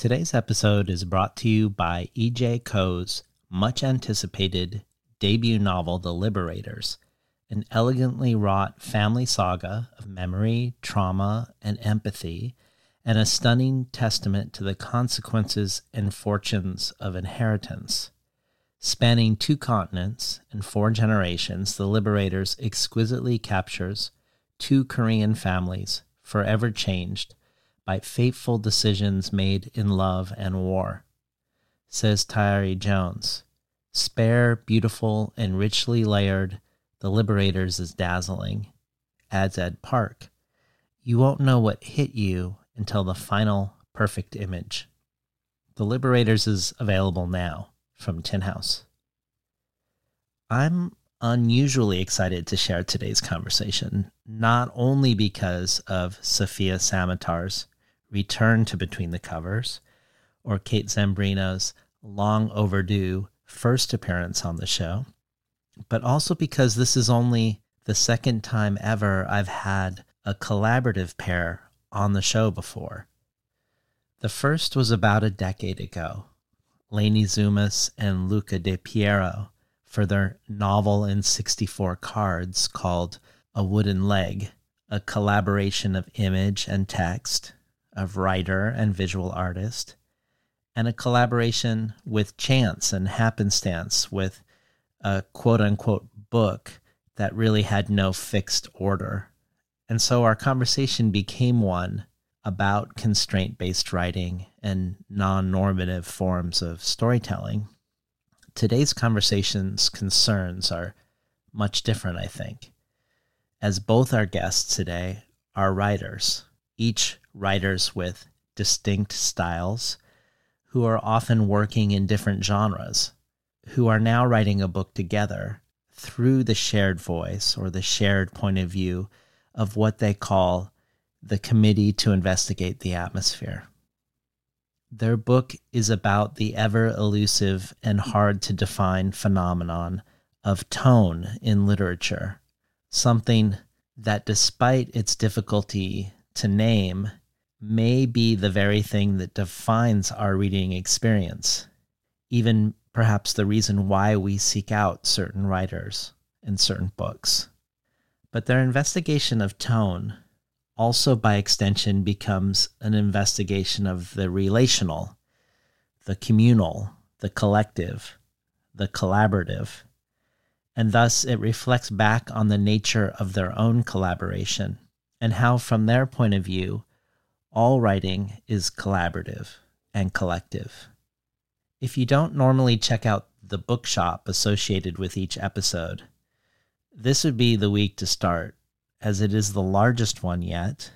Today's episode is brought to you by E.J. Koh's much anticipated debut novel, The Liberators, an elegantly wrought family saga of memory, trauma, and empathy, and a stunning testament to the consequences and fortunes of inheritance. Spanning two continents and four generations, The Liberators exquisitely captures two Korean families forever changed by fateful decisions made in love and war. Says Tayari Jones, spare, beautiful, and richly layered, The Liberators is dazzling. Adds Ed Park, you won't know what hit you until the final perfect image. The Liberators is available now from Tin House. I'm unusually excited to share today's conversation, not only because of Sofia Samatar's return to Between the Covers, or Kate Zambreno's long overdue first appearance on the show, but also because this is only the second time ever I've had a collaborative pair on the show before. The first was about a decade ago. Leni Zumas and Luca Dipierro for their novel in 64 cards called A Wooden Leg, a collaboration of image and text of writer and visual artist, and a collaboration with chance and happenstance with a quote unquote book that really had no fixed order. And so our conversation became one about constraint based writing and non normative forms of storytelling. Today's conversation's concerns are much different, I think, as both our guests today are writers, each writers with distinct styles who are often working in different genres, who are now writing a book together through the shared voice or the shared point of view of what they call the Committee to Investigate the Atmosphere. Their book is about the ever elusive and hard to define phenomenon of tone in literature, something that, despite its difficulty to name, may be the very thing that defines our reading experience, even perhaps the reason why we seek out certain writers and certain books. But their investigation of tone also, by extension, becomes an investigation of the relational, the communal, the collective, the collaborative. And thus, it reflects back on the nature of their own collaboration and how, from their point of view, all writing is collaborative and collective. If you don't normally check out the bookshop associated with each episode, this would be the week to start, as it is the largest one yet,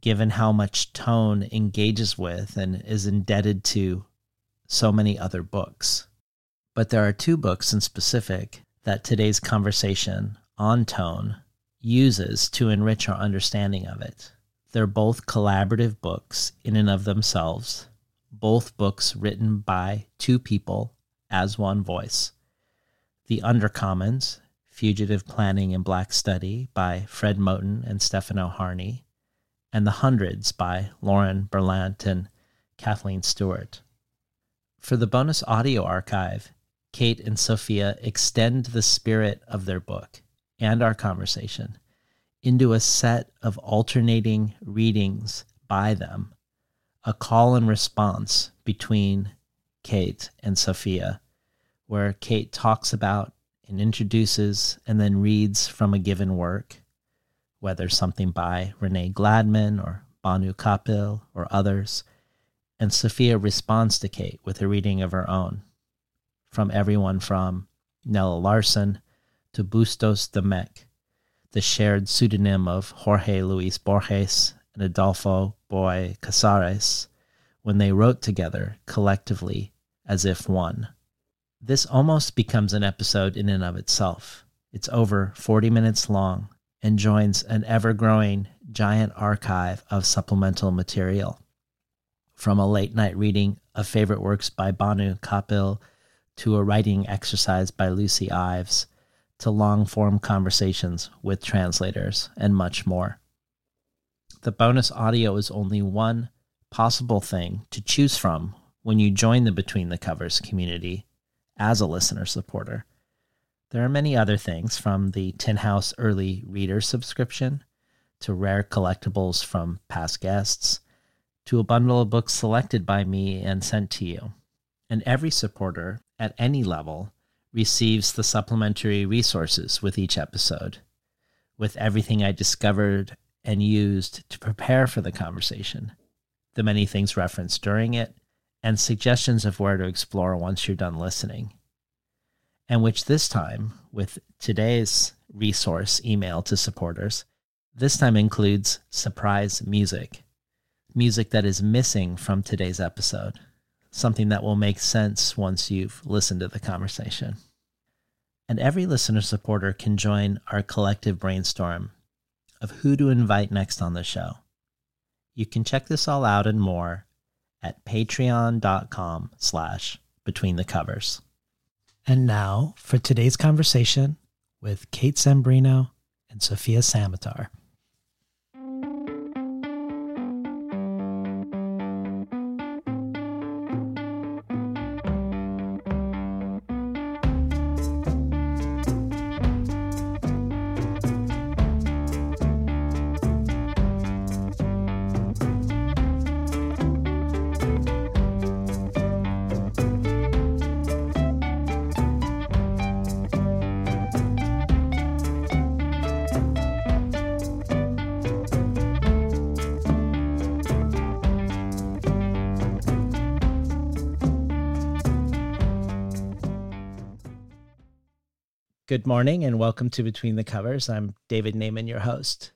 given how much tone engages with and is indebted to so many other books. But there are two books in specific that today's conversation on tone uses to enrich our understanding of it. They're both collaborative books in and of themselves, both books written by two people as one voice. The Undercommons, Fugitive Planning and Black Study by Fred Moten and Stefano Harney, and The Hundreds by Lauren Berlant and Kathleen Stewart. For the bonus audio archive, Kate and Sofia extend the spirit of their book and our conversation into a set of alternating readings by them, a call and response between Kate and Sofia, where Kate talks about and introduces and then reads from a given work, whether something by Renee Gladman or Bhanu Kapil or others, and Sofia responds to Kate with a reading of her own, from everyone from Nella Larsen to Bustos Domecq, the shared pseudonym of Jorge Luis Borges and Adolfo Bioy Casares when they wrote together collectively as if one. This almost becomes an episode in and of itself. It's over 40 minutes long and joins an ever growing giant archive of supplemental material. From a late night reading of favorite works by Bhanu Kapil to a writing exercise by Lucy Ives to long form conversations with translators, and much more. The bonus audio is only one possible thing to choose from when you join the Between the Covers community as a listener supporter. There are many other things from the Tin House Early Reader subscription to rare collectibles from past guests to a bundle of books selected by me and sent to you. And every supporter at any level receives the supplementary resources with each episode, with everything I discovered and used to prepare for the conversation, the many things referenced during it, and suggestions of where to explore once you're done listening. And which this time, with today's resource email to supporters, this time includes surprise music, music that is missing from today's episode, something that will make sense once you've listened to the conversation. And every listener supporter can join our collective brainstorm of who to invite next on the show. You can check this all out and more at patreon.com slash between the covers. And now for today's conversation with Kate Zambreno and Sofia Samatar. Good morning and welcome to Between the Covers. I'm David Naimon, your host.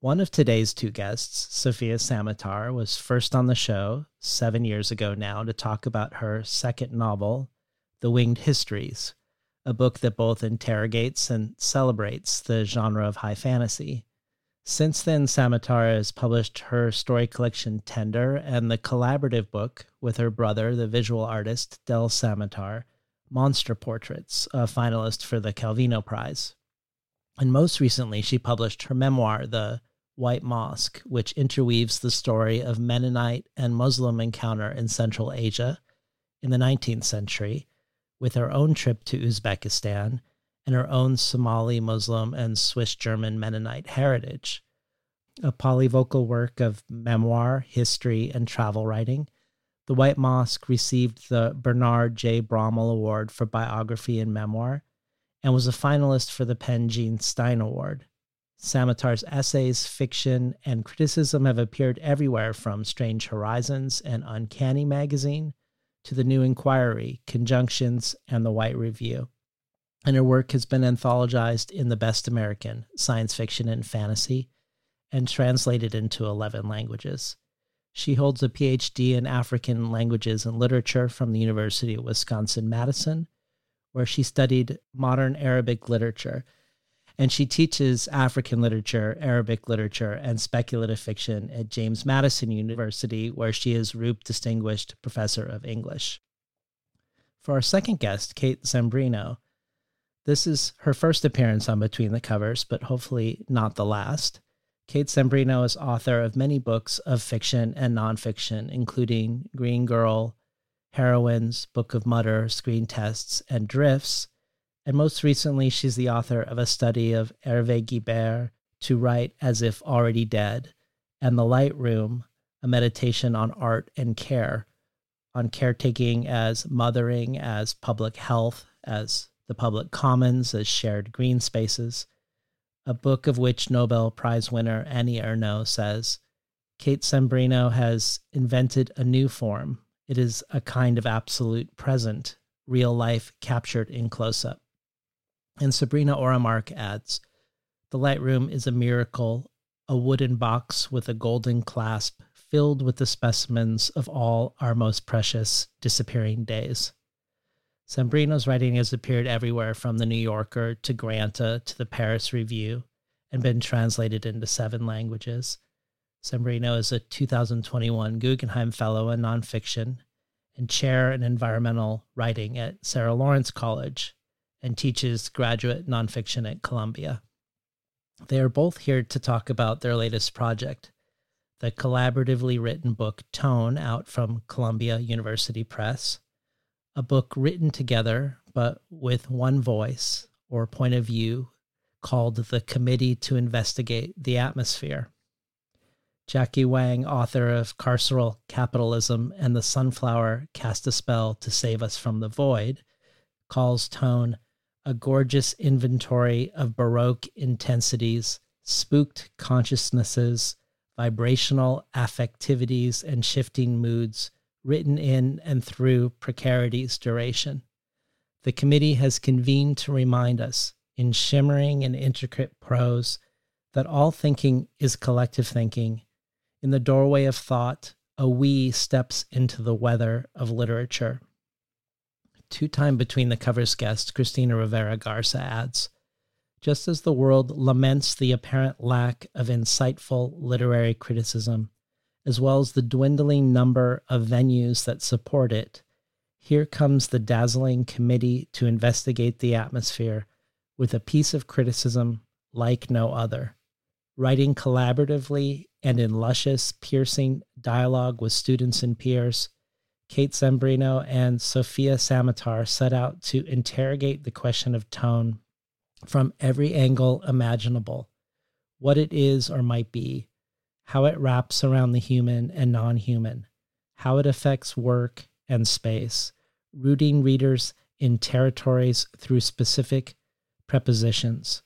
One of today's two guests, Sofia Samatar, was first on the show seven years ago now to talk about her second novel, The Winged Histories, a book that both interrogates and celebrates the genre of high fantasy. Since then, Samatar has published her story collection Tender and the collaborative book with her brother, the visual artist Del Samatar Monster Portraits, a finalist for the Calvino Prize. And most recently, she published her memoir, The White Mosque, which interweaves the story of Mennonite and Muslim encounter in Central Asia in the 19th century with her own trip to Uzbekistan and her own Somali Muslim and Swiss German Mennonite heritage. A polyvocal work of memoir, history, and travel writing the White Mosque received the Bernard J. Brommel Award for Biography and Memoir and was a finalist for the PEN Jean Stein Award. Samatar's essays, fiction, and criticism have appeared everywhere from Strange Horizons and Uncanny magazine to the New Inquiry, Conjunctions, and the White Review. And her work has been anthologized in the Best American, Science Fiction and Fantasy, and translated into 11 languages. She holds a PhD in African languages and literature from the University of Wisconsin Madison, where she studied modern Arabic literature. And she teaches African literature, Arabic literature, and speculative fiction at James Madison University, where she is Roop Distinguished Professor of English. For our second guest, Kate Zambreno, this is her first appearance on Between the Covers, but hopefully not the last. Kate Zambreno is author of many books of fiction and nonfiction, including Green Girl, Heroines, Book of Mutter, Screen Tests, and Drifts. And most recently, she's the author of a study of Hervé Guibert, To Write as If Already Dead, and The Light Room, a meditation on art and care, on caretaking as mothering, as public health, as the public commons, as shared green spaces a book of which Nobel Prize winner Annie Ernaux says Kate Zambreno has invented a new form. It is a kind of absolute present, real life captured in close up. And Sabrina Orah Mark adds The Lightroom is a miracle, a wooden box with a golden clasp filled with the specimens of all our most precious disappearing days. Zambreno's writing has appeared everywhere from The New Yorker to Granta to the Paris Review and been translated into seven languages. Zambreno is a 2021 Guggenheim Fellow in Nonfiction and Chair in Environmental Writing at Sarah Lawrence College and teaches graduate nonfiction at Columbia. They are both here to talk about their latest project, the collaboratively written book Tone out from Columbia University Press, a book written together but with one voice or point of view called the Committee to Investigate the Atmosphere. Jackie Wang, author of Carceral Capitalism and The Sunflower Cast a Spell to Save Us from the Void, calls Tone a gorgeous inventory of Baroque intensities, spooked consciousnesses, vibrational affectivities, and shifting moods written in and through precarity's duration. The committee has convened to remind us, in shimmering and intricate prose, that all thinking is collective thinking. In the doorway of thought, a we steps into the weather of literature. Two time between the covers guest, Cristina Rivera Garza adds Just as the world laments the apparent lack of insightful literary criticism, as well as the dwindling number of venues that support it, here comes the dazzling committee to investigate the atmosphere with a piece of criticism like no other. Writing collaboratively and in luscious, piercing dialogue with students and peers, Kate Zambreno and Sofia Samatar set out to interrogate the question of tone from every angle imaginable what it is or might be, how it wraps around the human and non human, how it affects work and space, rooting readers in territories through specific prepositions,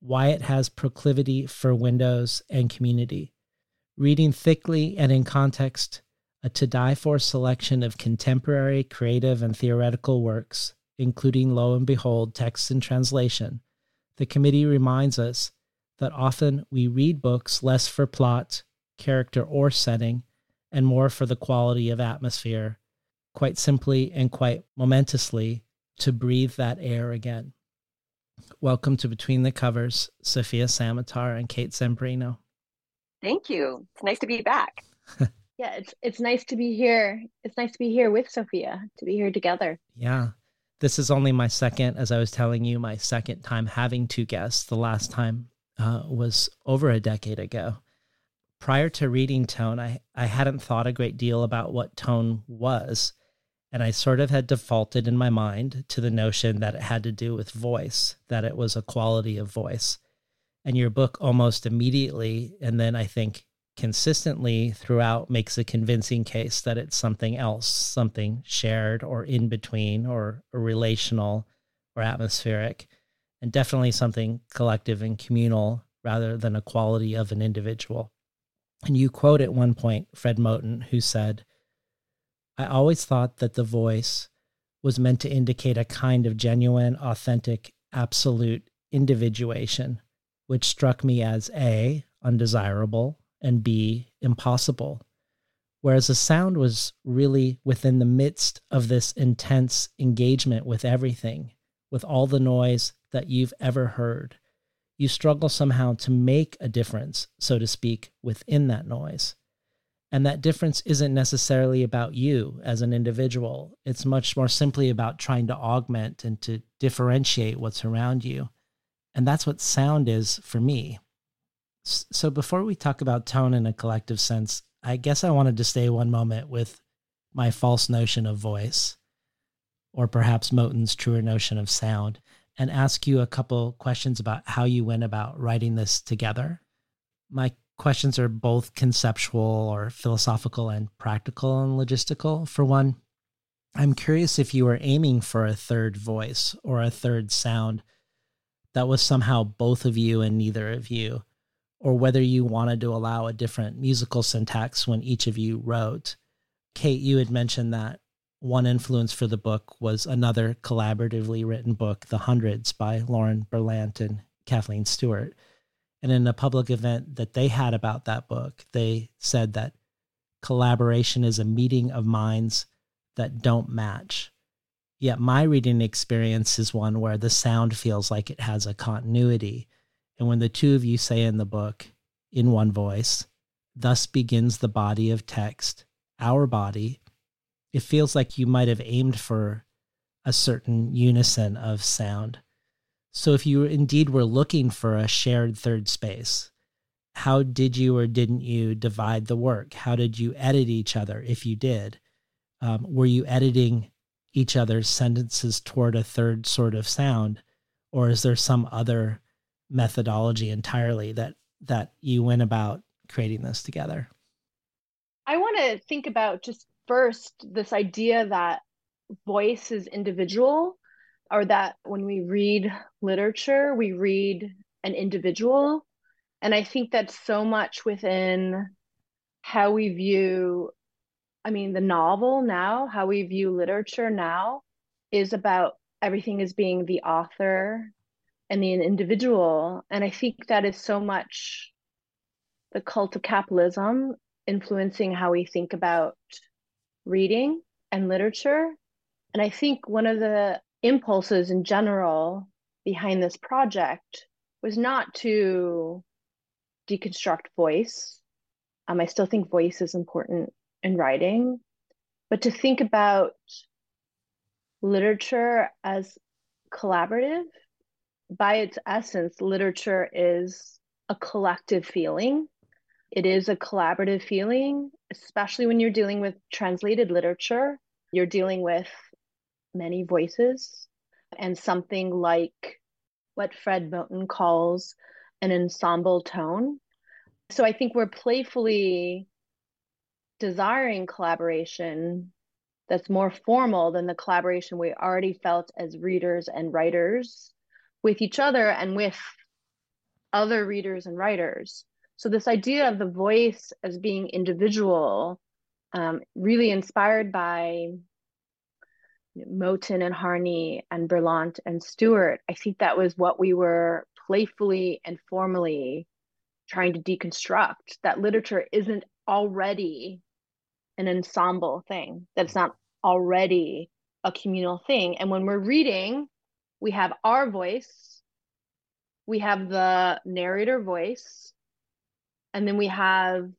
why it has proclivity for windows and community, reading thickly and in context a to die for selection of contemporary creative and theoretical works, including, lo and behold, text and translation. The committee reminds us that often we read books less for plot, character, or setting, and more for the quality of atmosphere, quite simply and quite momentously to breathe that air again. Welcome to Between the Covers, Sofia Samatar and Kate Zambreno. Thank you. It's nice to be back. yeah, it's it's nice to be here. It's nice to be here with Sofia, to be here together. Yeah. This is only my second, as I was telling you, my second time having two guests. The last time uh, was over a decade ago. Prior to reading Tone, I, I hadn't thought a great deal about what tone was. And I sort of had defaulted in my mind to the notion that it had to do with voice, that it was a quality of voice. And your book almost immediately, and then I think consistently throughout, makes a convincing case that it's something else, something shared or in between or, relational or atmospheric and definitely something collective and communal rather than a quality of an individual. And you quote at one point Fred Moten, who said, I always thought that the voice was meant to indicate a kind of genuine, authentic, absolute individuation, which struck me as A, undesirable, and B, impossible. Whereas the sound was really within the midst of this intense engagement with everything, with all the noise that you've ever heard. You struggle somehow to make a difference, so to speak, within that noise. And that difference isn't necessarily about you as an individual. It's much more simply about trying to augment and to differentiate what's around you. And that's what sound is for me. So before we talk about tone in a collective sense, I guess I wanted to stay one moment with my false notion of voice, or perhaps Moten's truer notion of sound and ask you a couple questions about how you went about writing this together. My questions are both conceptual or philosophical and practical and logistical. For one, I'm curious if you were aiming for a third voice or a third sound that was somehow both of you and neither of you, or whether you wanted to allow a different musical syntax when each of you wrote. Kate, you had mentioned that one influence for the book was another collaboratively written book, The Hundreds by Lauren Berlant and Kathleen Stewart. And in a public event that they had about that book, they said that collaboration is a meeting of minds that don't match. Yet my reading experience is one where the sound feels like it has a continuity. And when the two of you say in the book, in one voice, thus begins the body of text, our body, it feels like you might have aimed for a certain unison of sound. So if you indeed were looking for a shared third space, how did you or didn't you divide the work? How did you edit each other if you did? Um, were you editing each other's sentences toward a third sort of sound? Or is there some other methodology entirely that that you went about creating this together? I want to think about just first this idea that voice is individual or that when we read literature, we read an individual. And I think that's so much within how we view, I mean, the novel now, how we view literature now is about everything as being the author and the individual. And I think that is so much the cult of capitalism influencing how we think about reading and literature. And I think one of the impulses in general behind this project was not to deconstruct voice. Um, I still think voice is important in writing, but to think about literature as collaborative. By its essence, literature is a collective feeling. It is a collaborative feeling, especially when you're dealing with translated literature. You're dealing with many voices and something like what Fred Moten calls an ensemble tone. So I think we're playfully desiring collaboration that's more formal than the collaboration we already felt as readers and writers with each other and with other readers and writers. So, this idea of the voice as being individual, um, really inspired by Moten and Harney and Berlant and Stewart, I think that was what we were playfully and formally trying to deconstruct that literature isn't already an ensemble thing, that's not already a communal thing. And when we're reading, we have our voice, we have the narrator voice, and then we have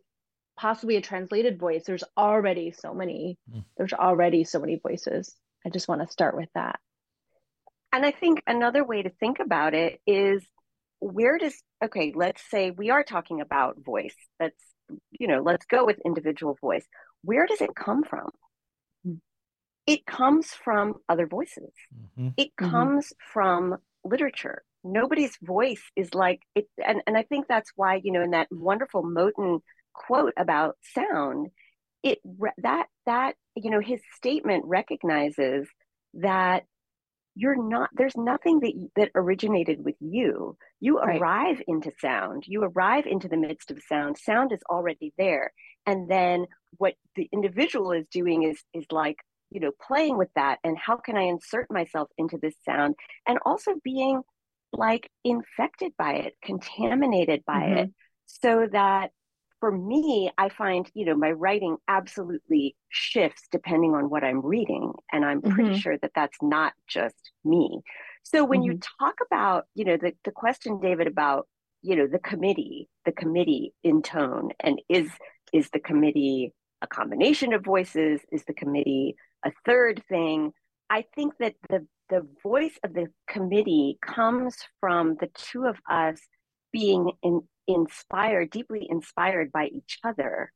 possibly a translated voice. There's already so many, mm. there's already so many voices. I just want to start with that. And I think another way to think about it is where does, okay, let's say we are talking about voice. Let's, you know, let's go with individual voice. Where does it come from? Hmm. It comes from other voices. Mm-hmm. It mm-hmm. comes mm-hmm. from literature. Nobody's voice is like it. And, and I think that's why, you know, in that wonderful Moten quote about sound, it that that you know his statement recognizes that you're not there's nothing that that originated with you you right. arrive into sound you arrive into the midst of sound sound is already there and then what the individual is doing is is like you know playing with that and how can i insert myself into this sound and also being like infected by it contaminated by mm-hmm. it so that for me, I find, you know, my writing absolutely shifts depending on what I'm reading. And I'm pretty mm-hmm. sure that that's not just me. So when mm-hmm. you talk about, you know, the, the question, David, about, you know, the committee, the committee in tone, and is is the committee a combination of voices? Is the committee a third thing? I think that the the voice of the committee comes from the two of us being in, inspired, deeply inspired by each other,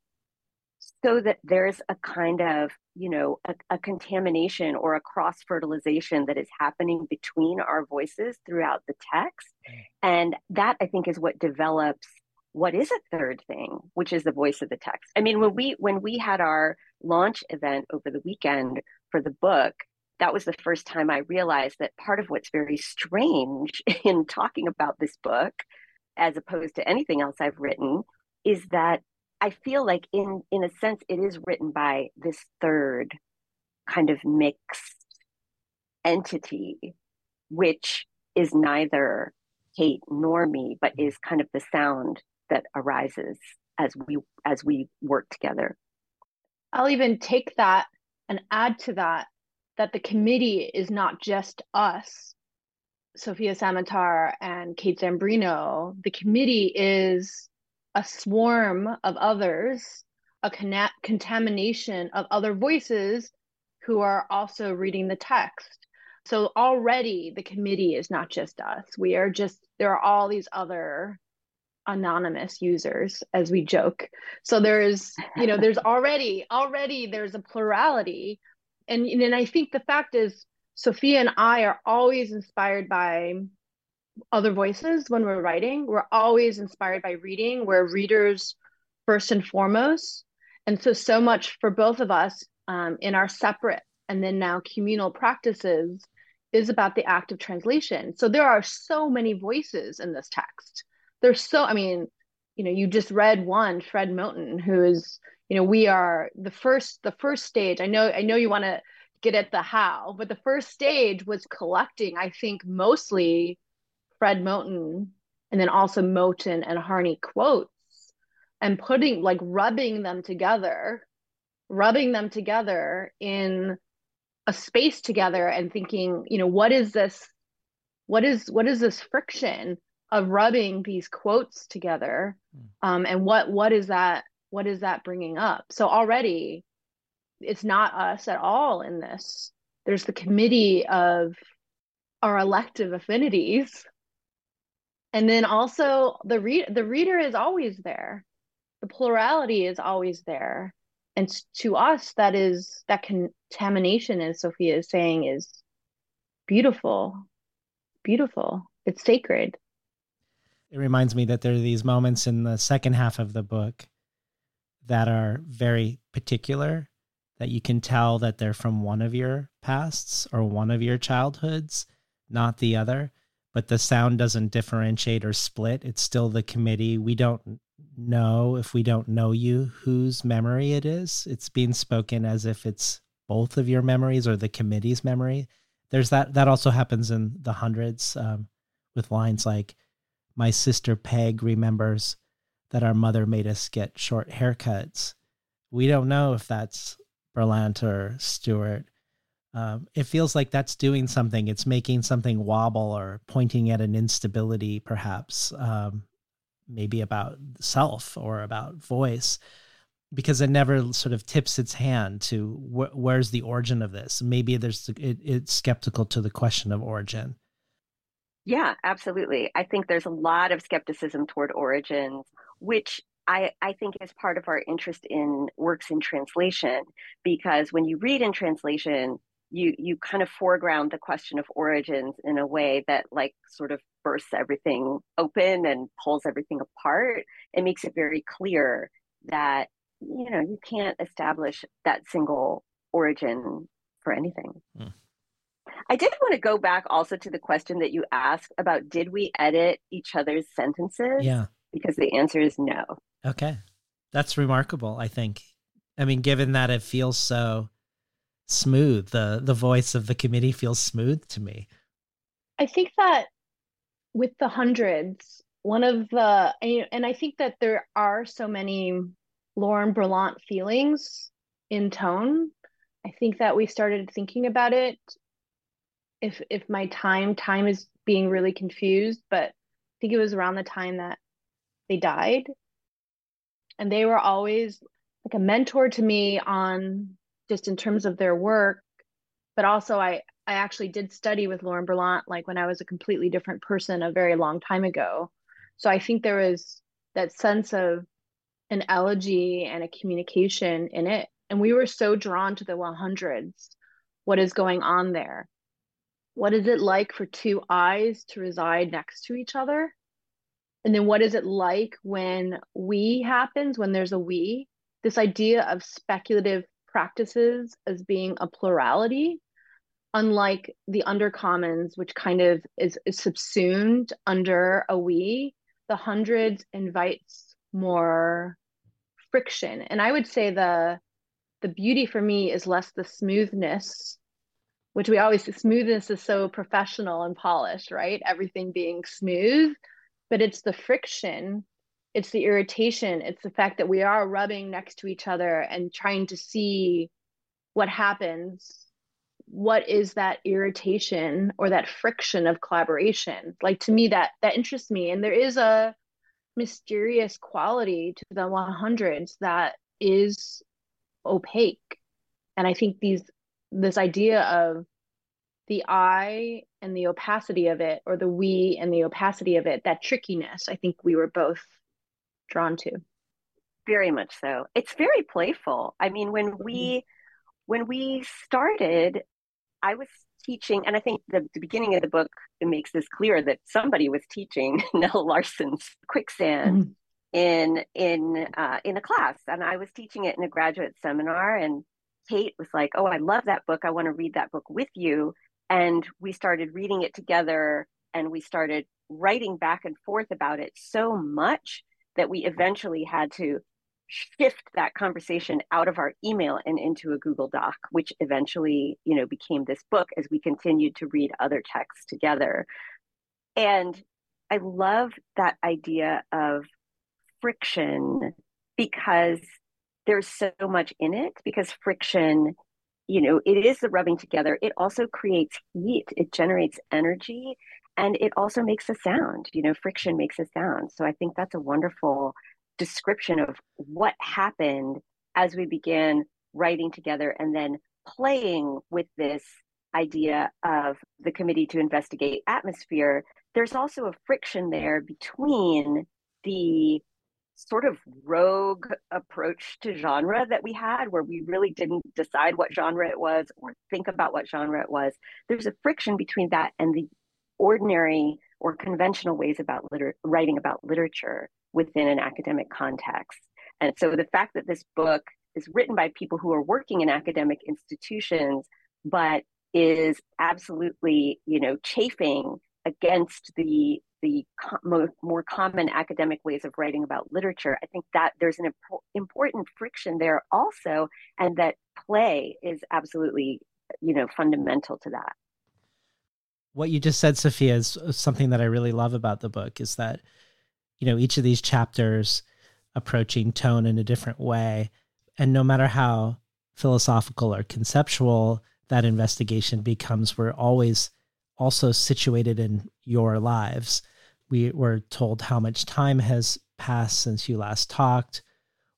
so that there's a kind of, you know, a, a contamination or a cross fertilization that is happening between our voices throughout the text. Mm. And that I think is what develops what is a third thing, which is the voice of the text. I mean, when we when we had our launch event over the weekend for the book, that was the first time I realized that part of what's very strange in talking about this book as opposed to anything else I've written is that I feel like in in a sense it is written by this third kind of mixed entity which is neither Kate nor me but is kind of the sound that arises as we as we work together. I'll even take that and add to that that the committee is not just us Sofia Samatar and Kate Zambreno. the committee is a swarm of others, a con- contamination of other voices who are also reading the text. So already the committee is not just us. We are just, there are all these other anonymous users as we joke so there's you know there's already already there's a plurality and and i think the fact is sofia and i are always inspired by other voices when we're writing. We're always inspired by reading. We're readers first and foremost. And so so much for both of us um, in our separate and then now communal practices is about the act of translation. So there are so many voices in this text. There's so i mean you know you just read one fred moten who is you know we are the first the first stage i know i know you want to get at the how but the first stage was collecting i think mostly fred moten and then also moten and harney quotes and putting like rubbing them together rubbing them together in a space together and thinking you know what is this what is what is this friction of rubbing these quotes together hmm. um, and what what is that what is that bringing up? So already it's not us at all in this. There's the committee of our elective affinities. And then also the read the reader is always there. The plurality is always there. And to us that is that contamination as sofia is saying is beautiful. Beautiful. It's sacred. It reminds me that there are these moments in the second half of the book that are very particular that you can tell that they're from one of your pasts or one of your childhoods, not the other. But the sound doesn't differentiate or split. It's still the committee. We don't know if we don't know you whose memory it is. It's being spoken as if it's both of your memories or the committee's memory. There's that. That also happens in the hundreds um, with lines like, my sister Peg remembers that our mother made us get short haircuts. We don't know if that's Berlant or Stewart. Um, it feels like that's doing something. It's making something wobble or pointing at an instability, perhaps, um, maybe about self or about voice, because it never sort of tips its hand to wh- where's the origin of this. Maybe there's it, it's skeptical to the question of origin. Yeah, absolutely. I think there's a lot of skepticism toward origins, which I, I think is part of our interest in works in translation, because when you read in translation, you you kind of foreground the question of origins in a way that like sort of bursts everything open and pulls everything apart. It makes it very clear that you know you can't establish that single origin for anything. Mm. I did want to go back also to the question that you asked about did we edit each other's sentences? Yeah. Because the answer is no. Okay. That's remarkable, I think. I mean, given that it feels so smooth, the the voice of the committee feels smooth to me. I think that with the hundreds, one of the and I think that there are so many Lauren Berlant feelings in tone. I think that we started thinking about it if if my time time is being really confused, but I think it was around the time that they died. And they were always like a mentor to me on just in terms of their work, but also I I actually did study with Lauren Berlant like when I was a completely different person a very long time ago. So I think there was that sense of an elegy and a communication in it. And we were so drawn to the 100s, what is going on there what is it like for two eyes to reside next to each other? And then what is it like when we happens, when there's a we? This idea of speculative practices as being a plurality, unlike the undercommons, which kind of is, is subsumed under a we, the hundreds invites more friction. And I would say the the beauty for me is less the smoothness which we always smoothness is so professional and polished, right? Everything being smooth, but it's the friction, it's the irritation, it's the fact that we are rubbing next to each other and trying to see what happens. What is that irritation or that friction of collaboration? Like to me, that that interests me, and there is a mysterious quality to the 100s that is opaque and i think these this idea of the I and the opacity of it, or the we and the opacity of it, that trickiness, I think we were both drawn to. Very much so. It's very playful. I mean, when we mm-hmm. when we started, I was teaching, and I think the, the beginning of the book it makes this clear that somebody was teaching Nell Larsen's quicksand mm-hmm. in in uh, in a class, and I was teaching it in a graduate seminar, and Kate was like, "Oh, I love that book. I want to read that book with you." And we started reading it together, and we started writing back and forth about it so much that we eventually had to shift that conversation out of our email and into a Google Doc, which eventually, you know, became this book as we continued to read other texts together. And I love that idea of friction because there's so much in it because friction you know it is the rubbing together. It also creates heat. It generates energy and it also makes a sound. You know friction makes a sound. So i think that's a wonderful description of what happened as we began writing together and then playing with this idea of the committee to investigate atmosphere. There's also a friction there between the sort of rogue approach to genre that we had where we really didn't decide what genre it was or think about what genre it was there's a friction between that and the ordinary or conventional ways about liter- writing about literature within an academic context. And so the fact that this book is written by people who are working in academic institutions, but is absolutely, you know, chafing against the the co- more common academic ways of writing about literature. I think that there's an imp- important friction there also, and that play is absolutely, you know, fundamental to that what you just said, Sofia, is something that I really love about the book is that, you know, each of these chapters approaching tone in a different way. And no matter how philosophical or conceptual that investigation becomes, we're always also situated in your lives. We were told how much time has passed since you last talked,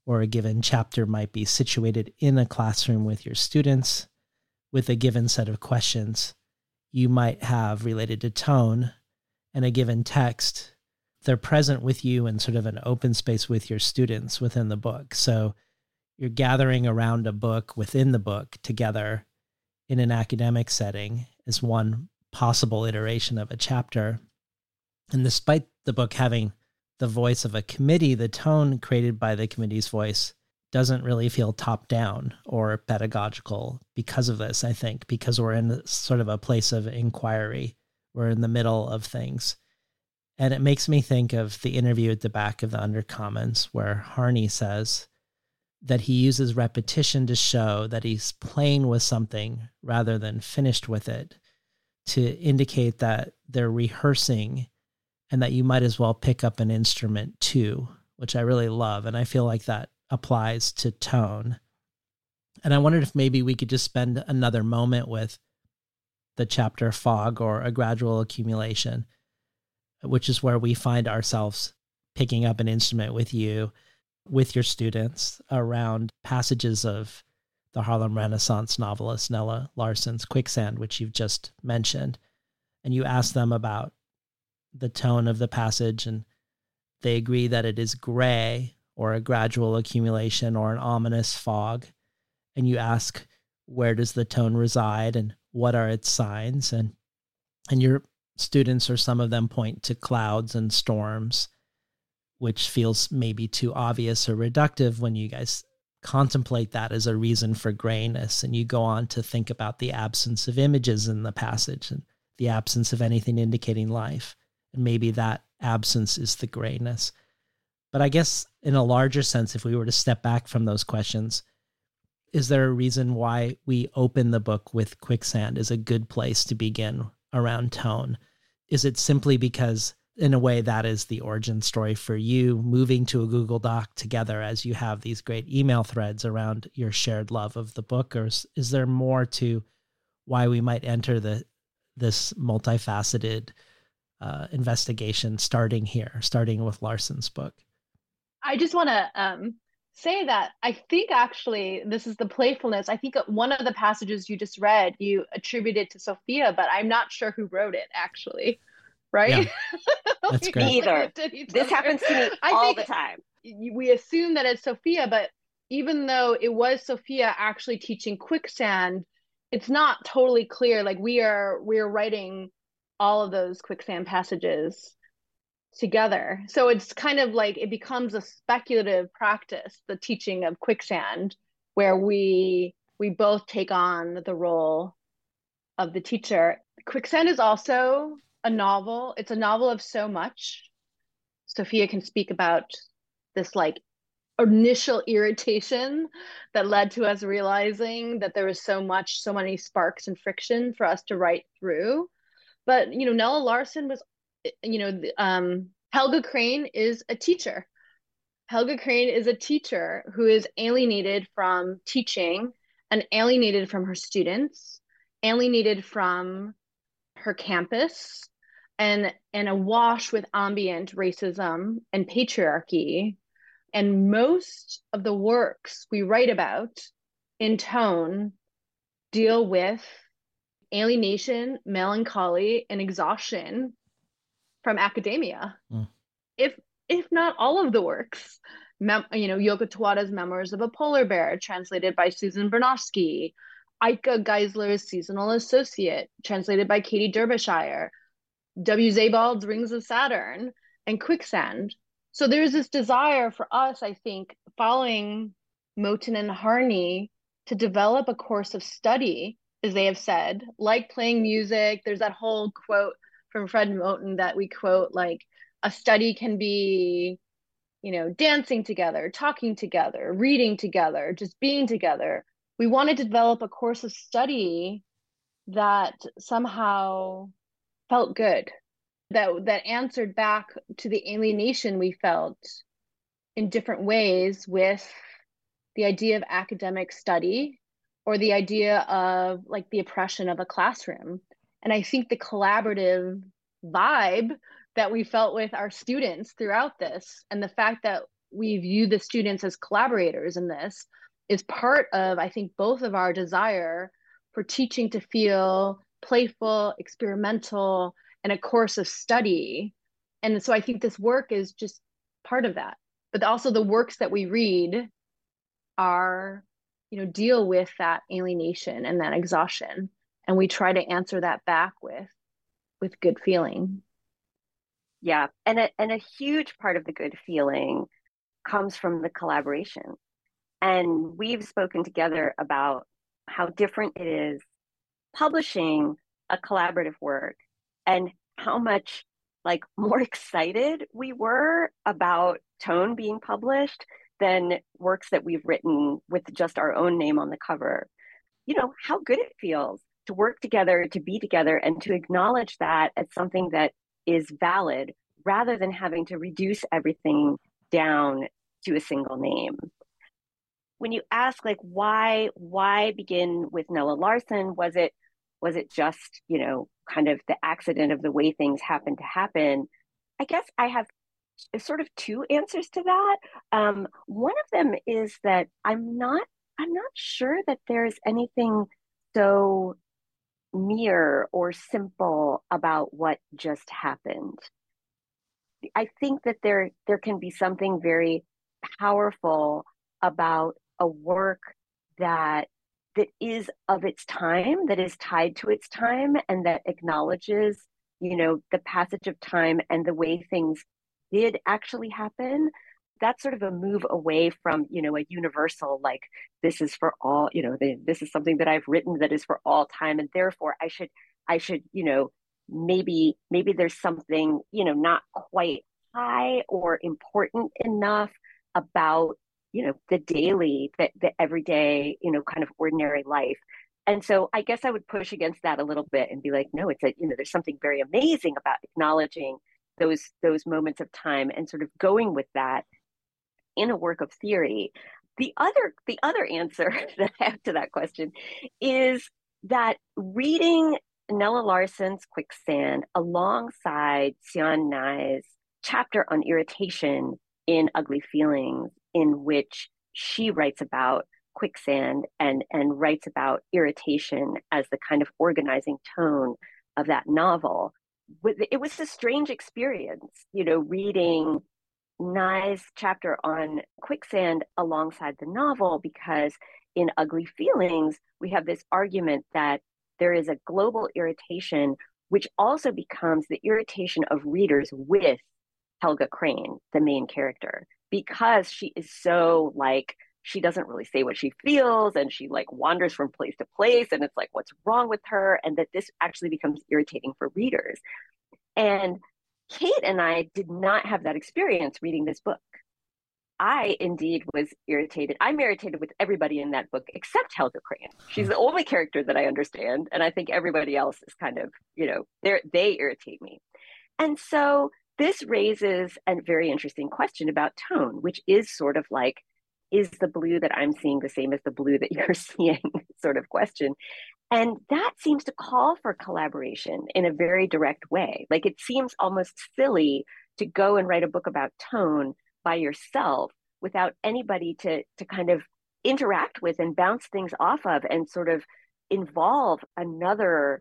or a given chapter might be situated in a classroom with your students with a given set of questions you might have related to tone and a given text, they're present with you in sort of an open space with your students within the book. So you're gathering around a book within the book together in an academic setting is one possible iteration of a chapter. And despite the book having the voice of a committee, the tone created by the committee's voice doesn't really feel top down or pedagogical because of this, I think, because we're in sort of a place of inquiry. We're in the middle of things. And it makes me think of the interview at the back of the Undercommons where Harney says that he uses repetition to show that he's playing with something rather than finished with it to indicate that they're rehearsing and that you might as well pick up an instrument too, which I really love. And I feel like that applies to tone. And I wondered if maybe we could just spend another moment with the chapter fog or a gradual accumulation, which is where we find ourselves picking up an instrument with you, with your students around passages of the Harlem Renaissance novelist Nella Larsen's Quicksand, which you've just mentioned. And you ask them about the tone of the passage, and they agree that it is gray or a gradual accumulation or an ominous fog and you ask where does the tone reside and what are its signs and and your students or some of them point to clouds and storms which feels maybe too obvious or reductive when you guys contemplate that as a reason for grayness and you go on to think about the absence of images in the passage and the absence of anything indicating life and maybe that absence is the grayness but I guess in a larger sense, if we were to step back from those questions, is there a reason why we open the book with quicksand is a good place to begin around tone? Is it simply because, in a way, that is the origin story for you moving to a Google Doc together as you have these great email threads around your shared love of the book? Or is, is there more to why we might enter the this multifaceted uh, investigation starting here, starting with Larsen's book? I just want to um, say that I think actually this is the playfulness. I think one of the passages you just read, you attributed to Sofia, but I'm not sure who wrote it actually. Right? Yeah. That's great. Either. This happens to me I all the time. We assume that it's Sofia, but even though it was Sofia actually teaching quicksand, it's not totally clear. Like we are we're writing all of those quicksand passages together. So it's kind of like it becomes a speculative practice, the teaching of quicksand, where we we both take on the role of the teacher. Quicksand is also a novel. It's a novel of so much. Sofia can speak about this like initial irritation that led to us realizing that there was so much, so many sparks and friction for us to write through. But you know, Nella Larsen was, you know, um, Helga Crane is a teacher. Helga Crane is a teacher who is alienated from teaching and alienated from her students, alienated from her campus, and and awash with ambient racism and patriarchy and most of the works we write about in tone deal with alienation, melancholy, and exhaustion from academia. Mm. If if not all of the works, Mem- you know, Yoko Tawada's Memoirs of a Polar Bear, translated by Susan Bernofsky, Heike Geissler's Seasonal Associate, translated by Katy Derbyshire, W. Sebald's Rings of Saturn, and Quicksand, so there's this desire for us, I think, following Moten and Harney to develop a course of study, as they have said, like playing music. There's that whole quote from Fred Moten that we quote like a study can be, you know, dancing together, talking together, reading together, just being together. We wanted to develop a course of study that somehow felt good that that answered back to the alienation we felt in different ways with the idea of academic study or the idea of like the oppression of a classroom. And i think the collaborative vibe that we felt with our students throughout this and the fact that we view the students as collaborators in this is part of i think both of our desire for teaching to feel playful experimental and a course of study. And so I think this work is just part of that. But also the works that we read are, you know, deal with that alienation and that exhaustion. And we try to answer that back with with good feeling. Yeah. And a and a huge part of the good feeling comes from the collaboration. And we've spoken together about how different it is publishing a collaborative work and how much like more excited we were about tone being published than works that we've written with just our own name on the cover. You know how good it feels to work together to be together and to acknowledge that as something that is valid rather than having to reduce everything down to a single name. When you ask like why why begin with Nella Larsen? Was it was it just you know kind of the accident of the way things happen to happen? I guess i have sort of two answers to that. Um, one of them is that i'm not i'm not sure that there's anything so mere or simple about what just happened. I think that there there can be something very powerful about a work that that is of its time, that is tied to its time, and that acknowledges, you know, the passage of time and the way things did actually happen. That's sort of a move away from, you know, a universal like this is for all, you know, the, this is something that I've written that is for all time, and therefore I should, I should, you know, maybe maybe there's something, you know, not quite high or important enough about you know the daily the, the everyday you know kind of ordinary life. And so i guess i would push against that a little bit and be like no it's a you know there's something very amazing about acknowledging those those moments of time and sort of going with that in a work of theory. The other the other answer that i have to that question is that reading nella larsen's quicksand alongside Sianne Ngai's chapter on irritation in ugly feelings in which she writes about quicksand and and writes about irritation as the kind of organizing tone of that novel. It was a strange experience you know reading Ngai's chapter on quicksand alongside the novel because in ugly feelings we have this argument that there is a global irritation which also becomes the irritation of readers with helga crane the main character because she is so like she doesn't really say what she feels and she like wanders from place to place and it's like what's wrong with her and that this actually becomes irritating for readers. And kate and i did not have that experience reading this book. I indeed was irritated. I'm irritated with everybody in that book except helga crane. She's hmm. the only character that i understand and i think everybody else is kind of you know they they irritate me. And so this raises a very interesting question about tone which is sort of like is the blue that I'm seeing the same as the blue that you're seeing sort of question. And that seems to call for collaboration in a very direct way. Like it seems almost silly to go and write a book about tone by yourself without anybody to to kind of interact with and bounce things off of and sort of involve another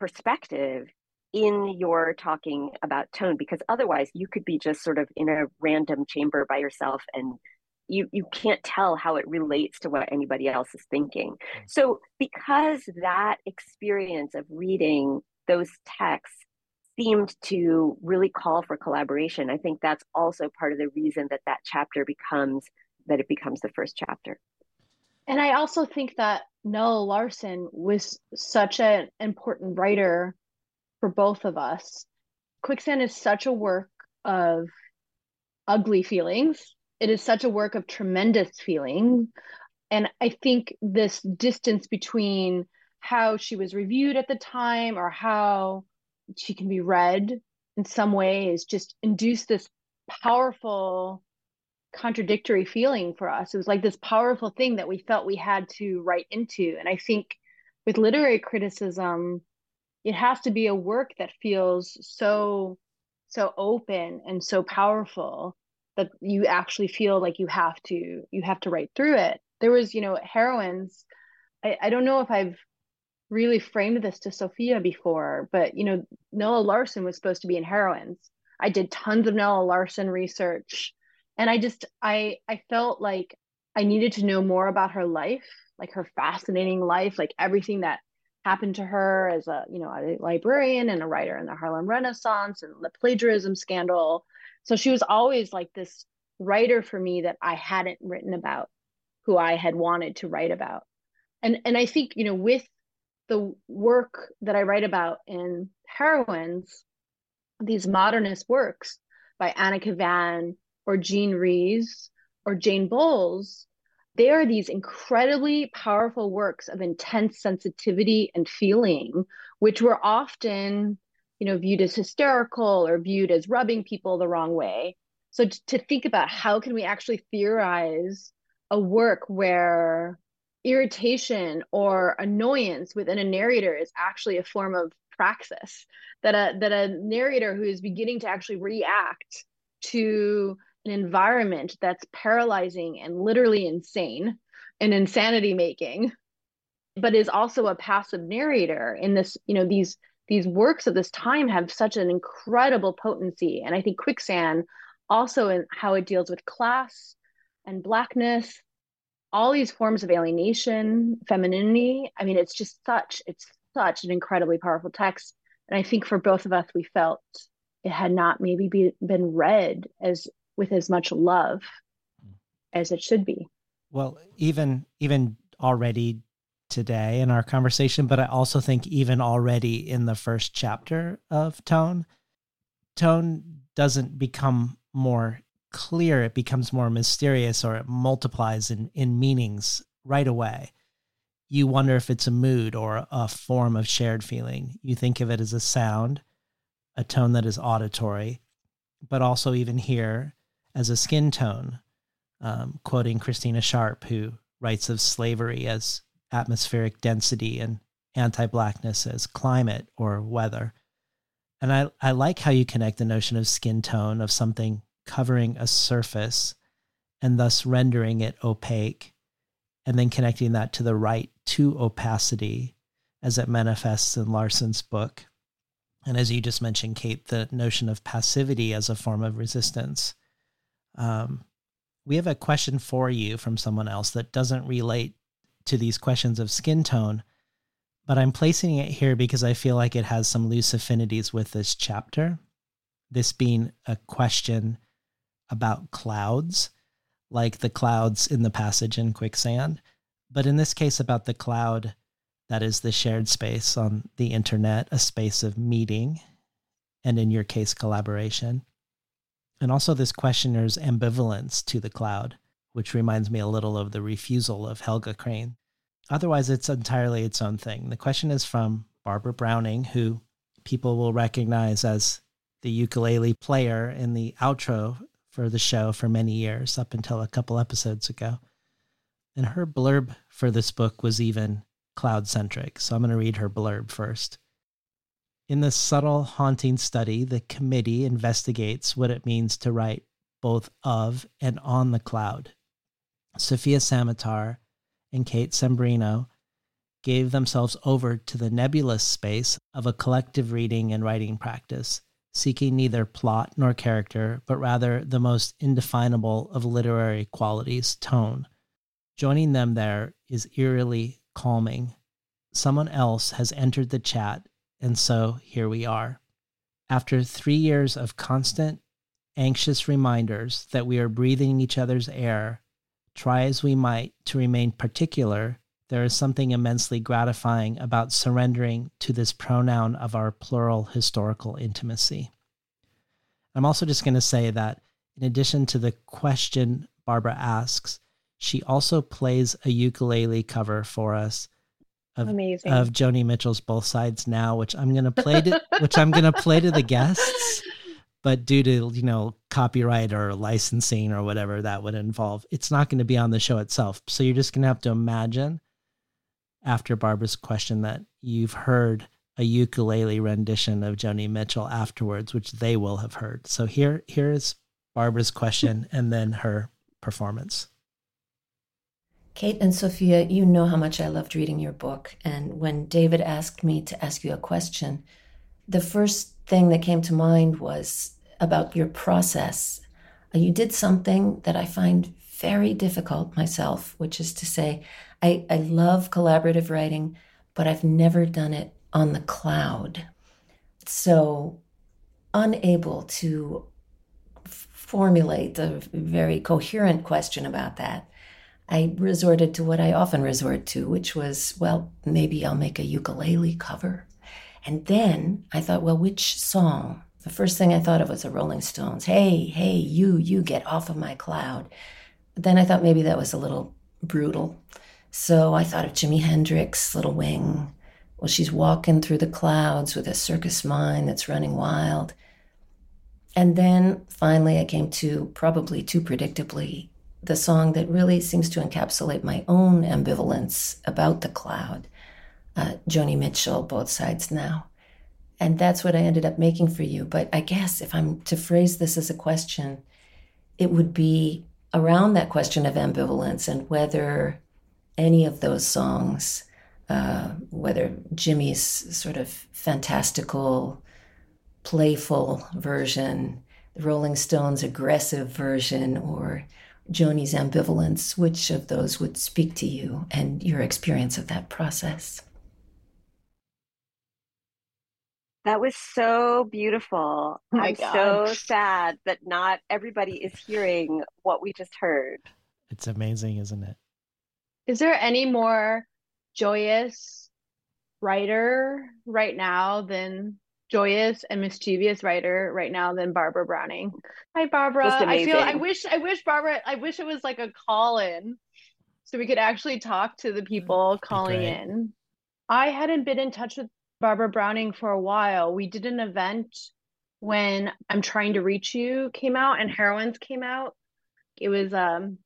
perspective in your talking about tone because otherwise you could be just sort of in a random chamber by yourself and you you can't tell how it relates to what anybody else is thinking mm. so because that experience of reading those texts seemed to really call for collaboration i think that's also part of the reason that that chapter becomes that it becomes the first chapter and i also think that nella larsen was such an important writer for both of us quicksand is such a work of ugly feelings. It is such a work of tremendous feeling. And i think this distance between how she was reviewed at the time or how she can be read in some ways just induced this powerful contradictory feeling for us. It was like this powerful thing that we felt we had to write into. And i think with literary criticism it has to be a work that feels so so open and so powerful that you actually feel like you have to you have to write through it. There was you know heroines i, I don't know if i've really framed this to sofia before but you know nella larsen was supposed to be in heroines. I did tons of nella larsen research and i just i i felt like i needed to know more about her life like her fascinating life like everything that happened to her as a you know a librarian and a writer in the harlem renaissance and the plagiarism scandal so she was always like this writer for me that I hadn't written about, who I had wanted to write about. And and I think, you know, with the work that I write about in Heroines, these modernist works by Anna Kavan or Jean Rhys or Jane Bowles, they are these incredibly powerful works of intense sensitivity and feeling, which were often you know viewed as hysterical or viewed as rubbing people the wrong way. So to think about how can we actually theorize a work where irritation or annoyance within a narrator is actually a form of praxis that a that a narrator who is beginning to actually react to an environment that's paralyzing and literally insane and insanity making but is also a passive narrator in this you know these these works of this time have such an incredible potency. And i think quicksand also in how it deals with class and blackness all these forms of alienation femininity i mean it's just such it's such an incredibly powerful text. And i think for both of us we felt it had not maybe be, been read as with as much love as it should be well even even already today in our conversation, but I also think even already in the first chapter of Tone, Tone doesn't become more clear, it becomes more mysterious or it multiplies in, in meanings right away. You wonder if it's a mood or a form of shared feeling. You think of it as a sound, a tone that is auditory, but also even here as a skin tone. Um, quoting Christina Sharpe, who writes of slavery as atmospheric density and anti blackness as climate or weather. And I, I like how you connect the notion of skin tone, of something covering a surface, and thus rendering it opaque, and then connecting that to the right to opacity as it manifests in Larsen's book. And as you just mentioned, Kate, the notion of passivity as a form of resistance. Um, we have a question for you from someone else that doesn't relate to these questions of skin tone, but I'm placing it here because I feel like it has some loose affinities with this chapter. This being a question about clouds, like the clouds in the passage in Quicksand, but in this case, about the cloud that is the shared space on the internet, a space of meeting, and in your case, collaboration. And also this questioner's ambivalence to the cloud, which reminds me a little of the refusal of Helga Crane. Otherwise, it's entirely its own thing. The question is from Barbara Browning, who people will recognize as the ukulele player in the outro for the show for many years, up until a couple episodes ago. And her blurb for this book was even cloud centric. So I'm going to read her blurb first. In this subtle, haunting study, the committee investigates what it means to write both of and on the cloud. Sofia Samatar and Kate Zambreno gave themselves over to the nebulous space of a collective reading and writing practice, seeking neither plot nor character, but rather the most indefinable of literary qualities, tone. Joining them there is eerily calming. Someone else has entered the chat, and so here we are. After three years of constant, anxious reminders that we are breathing each other's air, try as we might to remain particular, there is something immensely gratifying about surrendering to this pronoun of our plural historical intimacy. I'm also just going to say that in addition to the question Barbara asks, she also plays a ukulele cover for us of, Amazing. of Joni Mitchell's Both Sides Now, which I'm gonna play to which I'm gonna play to the guests. But due to, you know, copyright or licensing or whatever that would involve, it's not going to be on the show itself. So you're just gonna have to imagine after Barbara's question that you've heard a ukulele rendition of Joni Mitchell afterwards, which they will have heard. So here here's Barbara's question and then her performance. Kate and Sofia, you know how much I loved reading your book. And when David asked me to ask you a question, the first thing that came to mind was about your process. Uh, you did something that I find very difficult myself, which is to say, I, I love collaborative writing, but I've never done it on the cloud. So, unable to f- formulate a very coherent question about that. I resorted to what I often resort to, which was, well, maybe I'll make a ukulele cover. And then I thought, well, which song? The first thing I thought of was the Rolling Stones. Hey, hey, you, you get off of my cloud. But then I thought maybe that was a little brutal. So I thought of Jimi Hendrix, Little Wing. Well, she's walking through the clouds with a circus mind that's running wild. And then finally, I came to probably too predictably the song that really seems to encapsulate my own ambivalence about the cloud. Uh, Joni Mitchell, Both Sides Now. And that's what I ended up making for you. But I guess if I'm to phrase this as a question, it would be around that question of ambivalence and whether any of those songs, uh, whether Jimi's sort of fantastical, playful version, the Rolling Stones' aggressive version, or Joni's ambivalence, which of those would speak to you and your experience of that process? That was so beautiful. Oh I'm God. so sad that not everybody is hearing what we just heard. It's amazing, isn't it? Is there any more joyous writer right now than joyous and mischievous writer right now than Barbara Browning? Hi, Barbara. I feel I wish I wish Barbara I wish it was like a call in so we could actually talk to the people calling great. in. I hadn't been in touch with Barbara Browning for a while. We did an event when I'm trying to reach you came out and heroines came out. It was um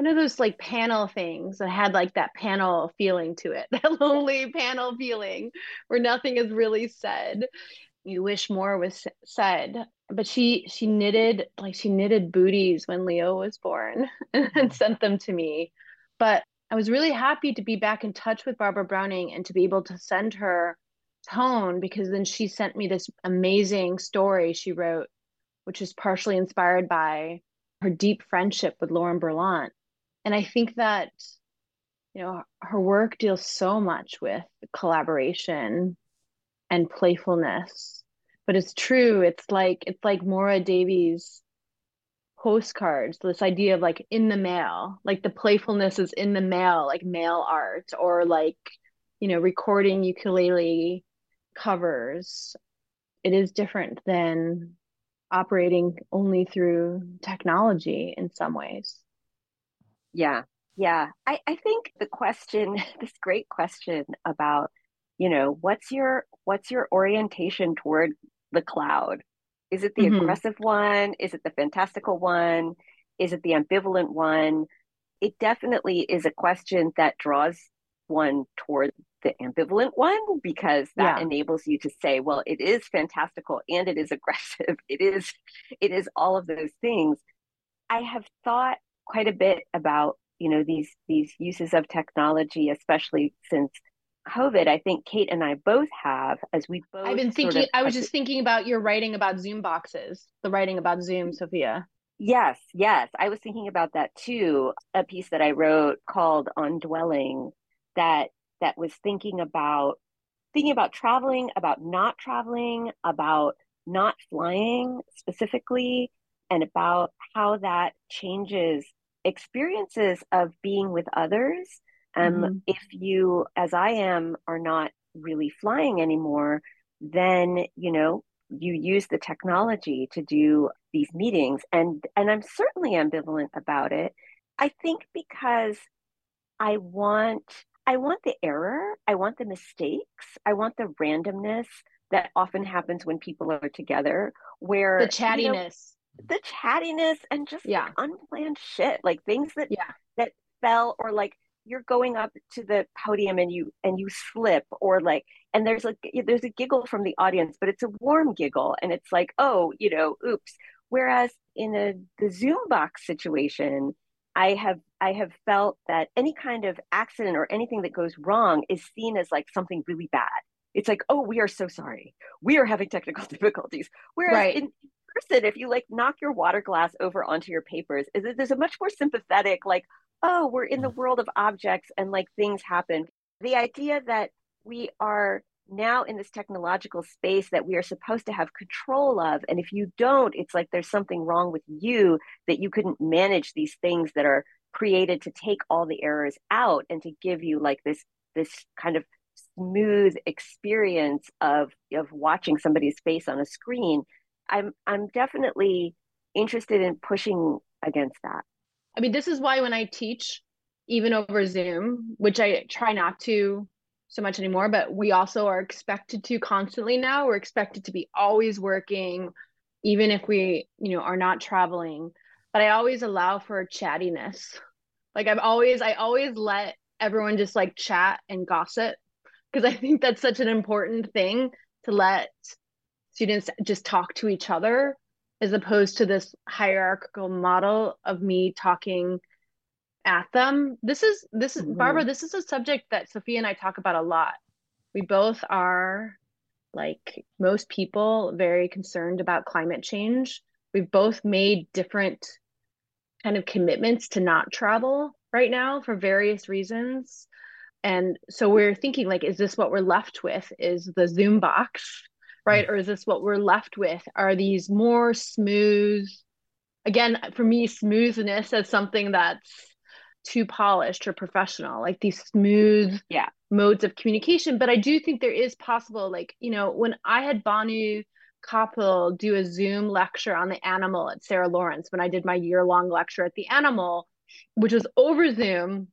one of those like panel things that had like that panel feeling to it, that lonely panel feeling where nothing is really said. you wish more was said but she she knitted like she knitted booties when leo was born and mm-hmm. sent them to me but i was really happy to be back in touch with barbara browning and to be able to send her tone because then she sent me this amazing story she wrote which is partially inspired by her deep friendship with lauren berlant and i think that you know her work deals so much with collaboration and playfulness but it's true it's like it's like Moyra Davey's postcards this idea of like in the mail like the playfulness is in the mail like mail art or like you know recording ukulele covers. It is different than operating only through technology in some ways yeah. Yeah. I, I think the question this great question about you know what's your what's your orientation toward the cloud? Is it the mm-hmm. aggressive one? Is it the fantastical one? Is it the ambivalent one? It definitely is a question that draws one toward the ambivalent one because that yeah. enables you to say well it is fantastical and it is aggressive. It is it is all of those things. I have thought quite a bit about you know these these uses of technology especially since COVID, I think Kate and I both have, as we both. I've been thinking. Sort of, I was just thinking about your writing about Zoom boxes, the writing about Zoom, Sofia. Yes, yes, I was thinking about that too. A piece that I wrote called "On Dwelling," that that was thinking about thinking about traveling, about not traveling, about not flying specifically, and about how that changes experiences of being with others um, mm-hmm. If you, as I am, are not really flying anymore, then, you know, you use the technology to do these meetings. And, and I'm certainly ambivalent about it. I think because I want, I want the error, I want the mistakes, I want the randomness that often happens when people are together where the chattiness. The chattiness and just yeah. like unplanned shit, like things that yeah. that fell or like you're going up to the podium and you and you slip or like and there's like there's a giggle from the audience but it's a warm giggle and it's like oh you know oops whereas in a the zoom box situation i have i have felt that any kind of accident or anything that goes wrong is seen as like something really bad it's like oh we are so sorry we are having technical difficulties whereas right. in person if you like knock your water glass over onto your papers is that there's a much more sympathetic like oh, we're in the mm. world of objects and like things happen. The idea that we are now in this technological space that we are supposed to have control of. And if you don't, it's like there's something wrong with you that you couldn't manage these things that are created to take all the errors out and to give you like this this kind of smooth experience of of watching somebody's face on a screen. I'm I'm definitely interested in pushing against that. I mean, this is why when I teach, even over Zoom, which I try not to so much anymore, but we also are expected to constantly now. We're expected to be always working, even if we, you know, are not traveling. But I always allow for chattiness. Like I've always, I always let everyone just like chat and gossip because I think that's such an important thing to let students just talk to each other as opposed to this hierarchical model of me talking at them. This is this is mm-hmm. barbara this is a subject that sofia and i talk about a lot. We both are like most people very concerned about climate change. We've both made different kind of commitments to not travel right now for various reasons. And so we're thinking like is this what we're left with? Is the zoom box right? Mm. Or is this what we're left with? Are these more smooth? Again, for me, smoothness is something that's too polished or professional, like these smooth yeah. modes of communication. But I do think there is possible, like, you know, when I had Bhanu Kapil do a Zoom lecture on the animal at Sarah Lawrence, when I did my year long lecture at the animal, which was over Zoom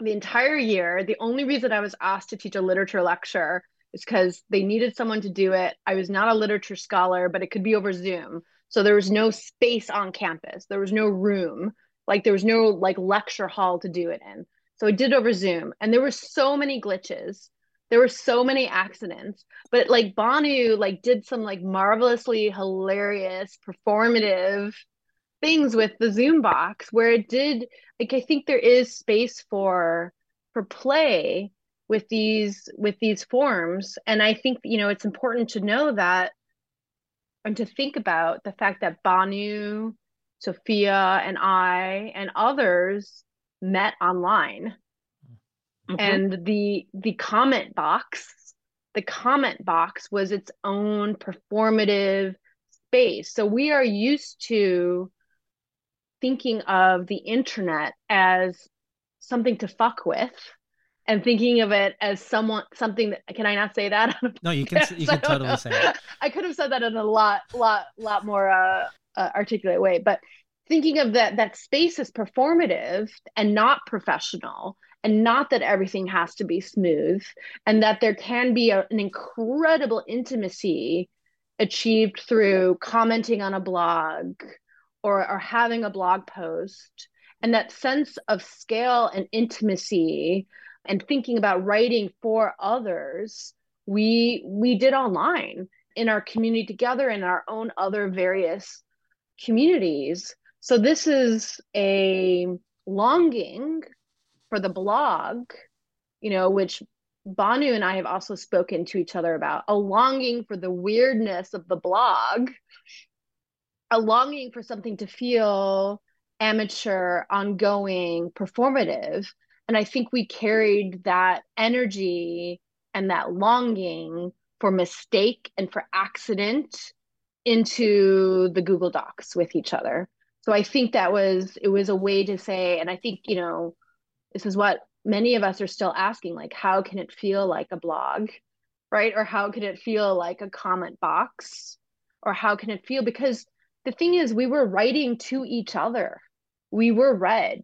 the entire year. The only reason I was asked to teach a literature lecture is because they needed someone to do it. I was not a literature scholar, but it could be over Zoom. So there was no space on campus. There was no room. Like there was no like lecture hall to do it in. So I did over Zoom and there were so many glitches. there were so many accidents but like bhanu like did some like marvelously hilarious performative things with the zoom box where it did like i think there is space for for play with these with these forms. And i think you know it's important to know that and to think about the fact that bhanu sofia and i and others met online. Mm-hmm. and the the comment box the comment box was its own performative space. So we are used to thinking of the internet as something to fuck with and thinking of it as someone something that can I not say that? No, you can you can totally say it. I could have said that in a lot lot lot more uh, uh, articulate way, but thinking of that that space as performative and not professional and not that everything has to be smooth and that there can be a, an incredible intimacy achieved through commenting on a blog or, or having a blog post and that sense of scale and intimacy and thinking about writing for others we we did online in our community together in our own other various communities so this is a longing for the blog, you know, which Bhanu and I have also spoken to each other about a longing for the weirdness of the blog, a longing for something to feel amateur, ongoing, performative. And I think we carried that energy and that longing for mistake and for accident into the Google Docs with each other. So i think that was it was a way to say and i think you know this is what many of us are still asking like how can it feel like a blog right? Or how can it feel like a comment box? Or how can it feel because the thing is we were writing to each other. We were read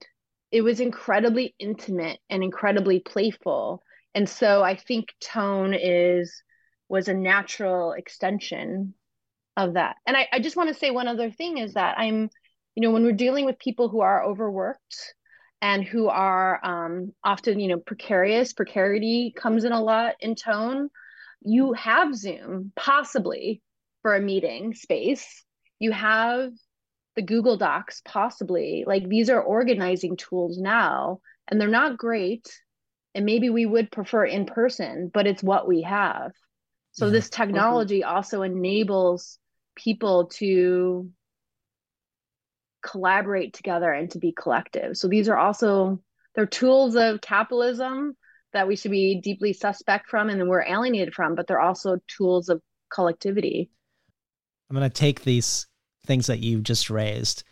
it was incredibly intimate and incredibly playful. And so i think tone is was a natural extension of that. And i, I just want to say one other thing is that i'm you know when we're dealing with people who are overworked and who are um, often you know precarious precarity comes in a lot in tone you have zoom possibly for a meeting space. You have the google docs possibly like these are organizing tools now and they're not great and maybe we would prefer in person but it's what we have so yeah. this technology mm-hmm. also enables people to collaborate together and to be collective. So these are also they're tools of capitalism that we should be deeply suspect from and we're alienated from, but they're also tools of collectivity. I'm going to take these things that you've just raised.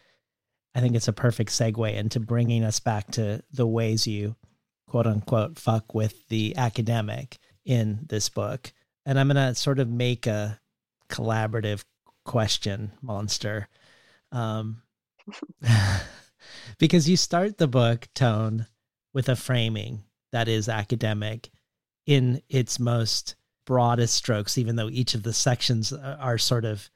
I think it's a perfect segue into bringing us back to the ways you quote unquote fuck with the academic in this book. And I'm going to sort of make a collaborative question monster. Um, because you start the book tone with a framing that is academic in its most broadest strokes, even though each of the sections are sort of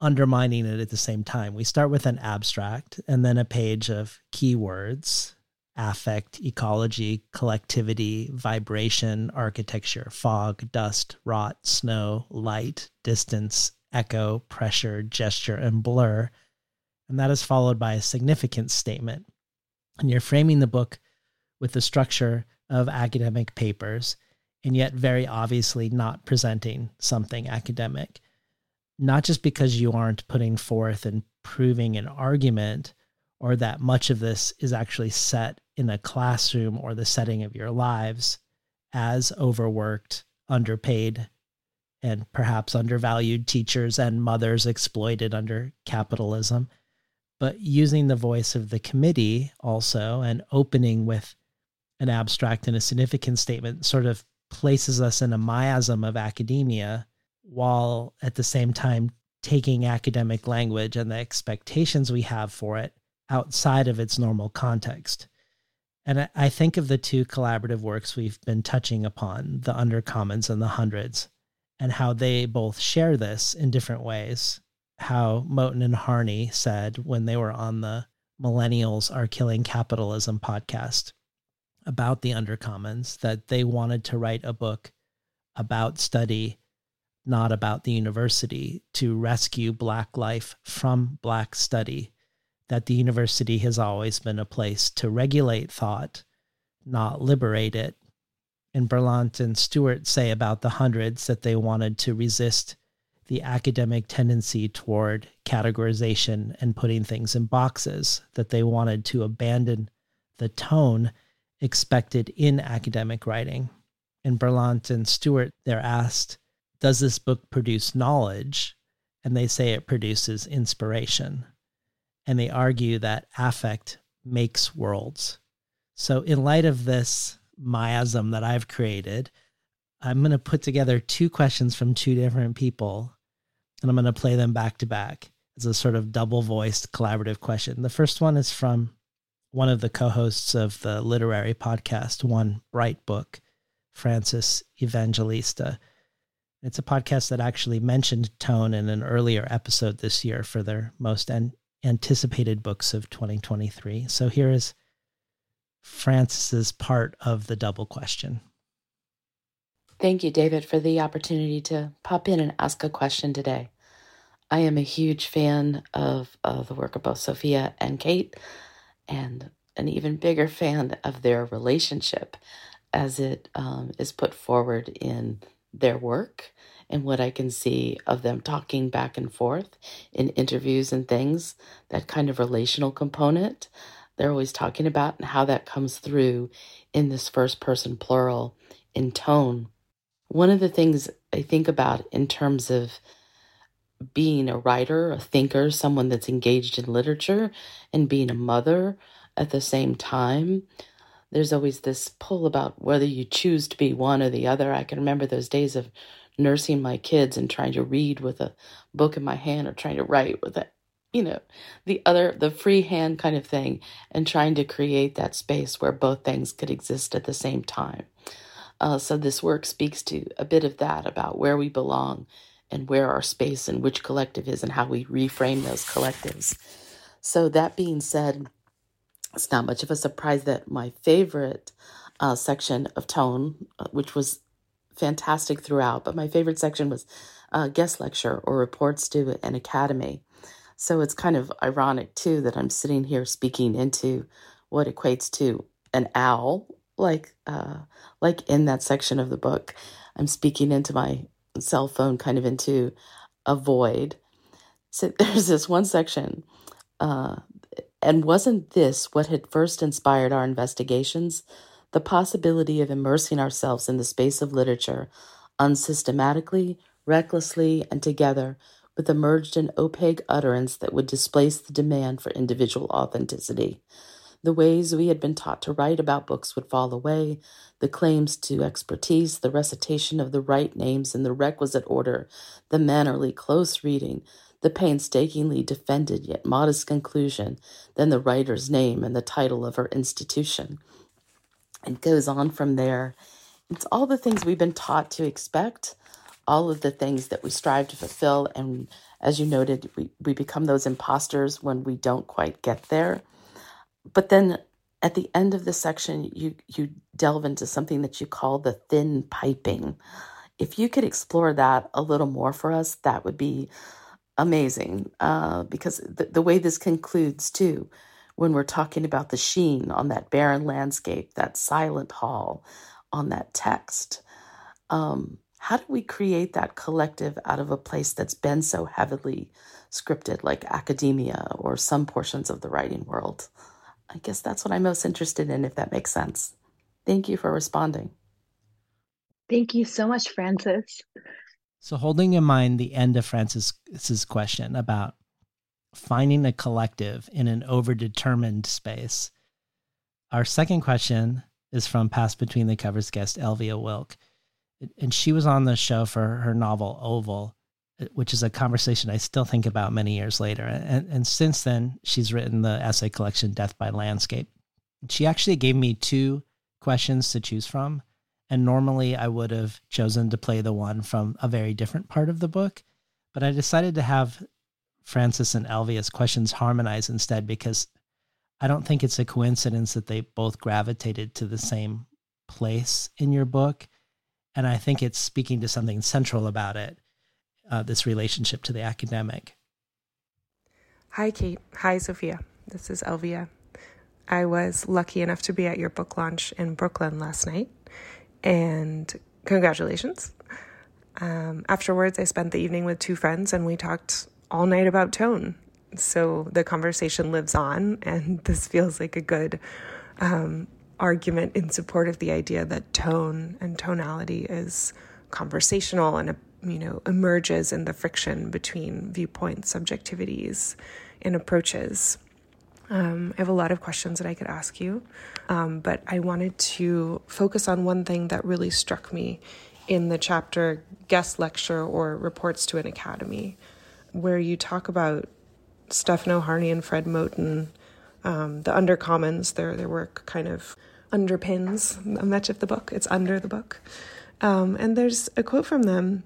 undermining it at the same time. We start with an abstract and then a page of keywords affect, ecology, collectivity, vibration, architecture, fog, dust, rot, snow, light, distance, echo, pressure, gesture, and blur and that is followed by a significant statement. And you're framing the book with the structure of academic papers, and yet very obviously not presenting something academic. Not just because you aren't putting forth and proving an argument, or that much of this is actually set in a classroom or the setting of your lives as overworked, underpaid, and perhaps undervalued teachers and mothers exploited under capitalism. But using the voice of the committee also and opening with an abstract and a significant statement sort of places us in a miasm of academia while at the same time taking academic language and the expectations we have for it outside of its normal context. And I think of the two collaborative works we've been touching upon, the Undercommons and the Hundreds, and how they both share this in different ways how Moten and Harney said when they were on the Millennials Are Killing Capitalism podcast about the Undercommons that they wanted to write a book about study, not about the university, to rescue Black life from Black study, that the university has always been a place to regulate thought, not liberate it. And Berlant and Stewart say about the hundreds that they wanted to resist the academic tendency toward categorization and putting things in boxes, that they wanted to abandon the tone expected in academic writing. And Berlant and Stewart, they're asked, Does this book produce knowledge? And they say it produces inspiration. And they argue that affect makes worlds. So, in light of this miasm that I've created, I'm going to put together two questions from two different people and I'm going to play them back to back as a sort of double voiced collaborative question. The first one is from one of the co hosts of the literary podcast, One Bright Book, Frances Evangelista. It's a podcast that actually mentioned tone in an earlier episode this year for their most an- anticipated books of 2023. So here is Frances's part of the double question. Thank you, David, for the opportunity to pop in and ask a question today. I am a huge fan of, of the work of both Sofia and Kate, and an even bigger fan of their relationship as it um, is put forward in their work and what I can see of them talking back and forth in interviews and things, that kind of relational component they're always talking about and how that comes through in this first person plural in tone. One of the things I think about in terms of being a writer, a thinker, someone that's engaged in literature, and being a mother at the same time, there's always this pull about whether you choose to be one or the other. I can remember those days of nursing my kids and trying to read with a book in my hand or trying to write with a you know the other the free hand kind of thing and trying to create that space where both things could exist at the same time uh, so this work speaks to a bit of that about where we belong and where our space and which collective is and how we reframe those collectives. So that being said, it's not much of a surprise that my favorite uh, section of tone, uh, which was fantastic throughout, but my favorite section was uh, guest lecture or reports to an academy. So it's kind of ironic too that I'm sitting here speaking into what equates to an owl like uh, like in that section of the book, I'm speaking into my cell phone, kind of into a void. So there's this one section, uh, and wasn't this what had first inspired our investigations? The possibility of immersing ourselves in the space of literature, unsystematically, recklessly, and together, with emerged an opaque utterance that would displace the demand for individual authenticity. The ways we had been taught to write about books would fall away, the claims to expertise, the recitation of the right names in the requisite order, the mannerly close reading, the painstakingly defended yet modest conclusion, then the writer's name and the title of her institution. It goes on from there. It's all the things we've been taught to expect, all of the things that we strive to fulfill. And as you noted, we, we become those imposters when we don't quite get there. But then at the end of the section, you, you delve into something that you call the thin piping. If you could explore that a little more for us, that would be amazing. Uh, because the, the way this concludes, too, when we're talking about the sheen on that barren landscape, that silent hall, on that text. Um, how do we create that collective out of a place that's been so heavily scripted, like academia or some portions of the writing world? I guess that's what I'm most interested in, if that makes sense. Thank you for responding. Thank you so much, Frances. So, holding in mind the end of Frances's question about finding a collective in an overdetermined space, our second question is from Past Between the Covers guest Elvia Wilk. And she was on the show for her novel Oval which is a conversation I still think about many years later. And, and since then, she's written the essay collection Death by Landscape. She actually gave me two questions to choose from. And normally I would have chosen to play the one from a very different part of the book. But I decided to have Frances and Elvia's questions harmonize instead because I don't think it's a coincidence that they both gravitated to the same place in your book And I think it's speaking to something central about it, uh, this relationship to the academic. Hi, Kate. Hi, Sofia. This is Elvia. I was lucky enough to be at your book launch in Brooklyn last night, and congratulations. Um, afterwards, I spent the evening with two friends and we talked all night about tone. So the conversation lives on, and this feels like a good um, argument in support of the idea that tone and tonality is conversational and you know emerges in the friction between viewpoints, subjectivities, and approaches. Um, I have a lot of questions that I could ask you, um, but I wanted to focus on one thing that really struck me in the chapter guest lecture or reports to an academy, where you talk about Stefano Harney and Fred Moten, um, the undercommons, their their work kind of underpins much of the book. It's under the book, um, and there's a quote from them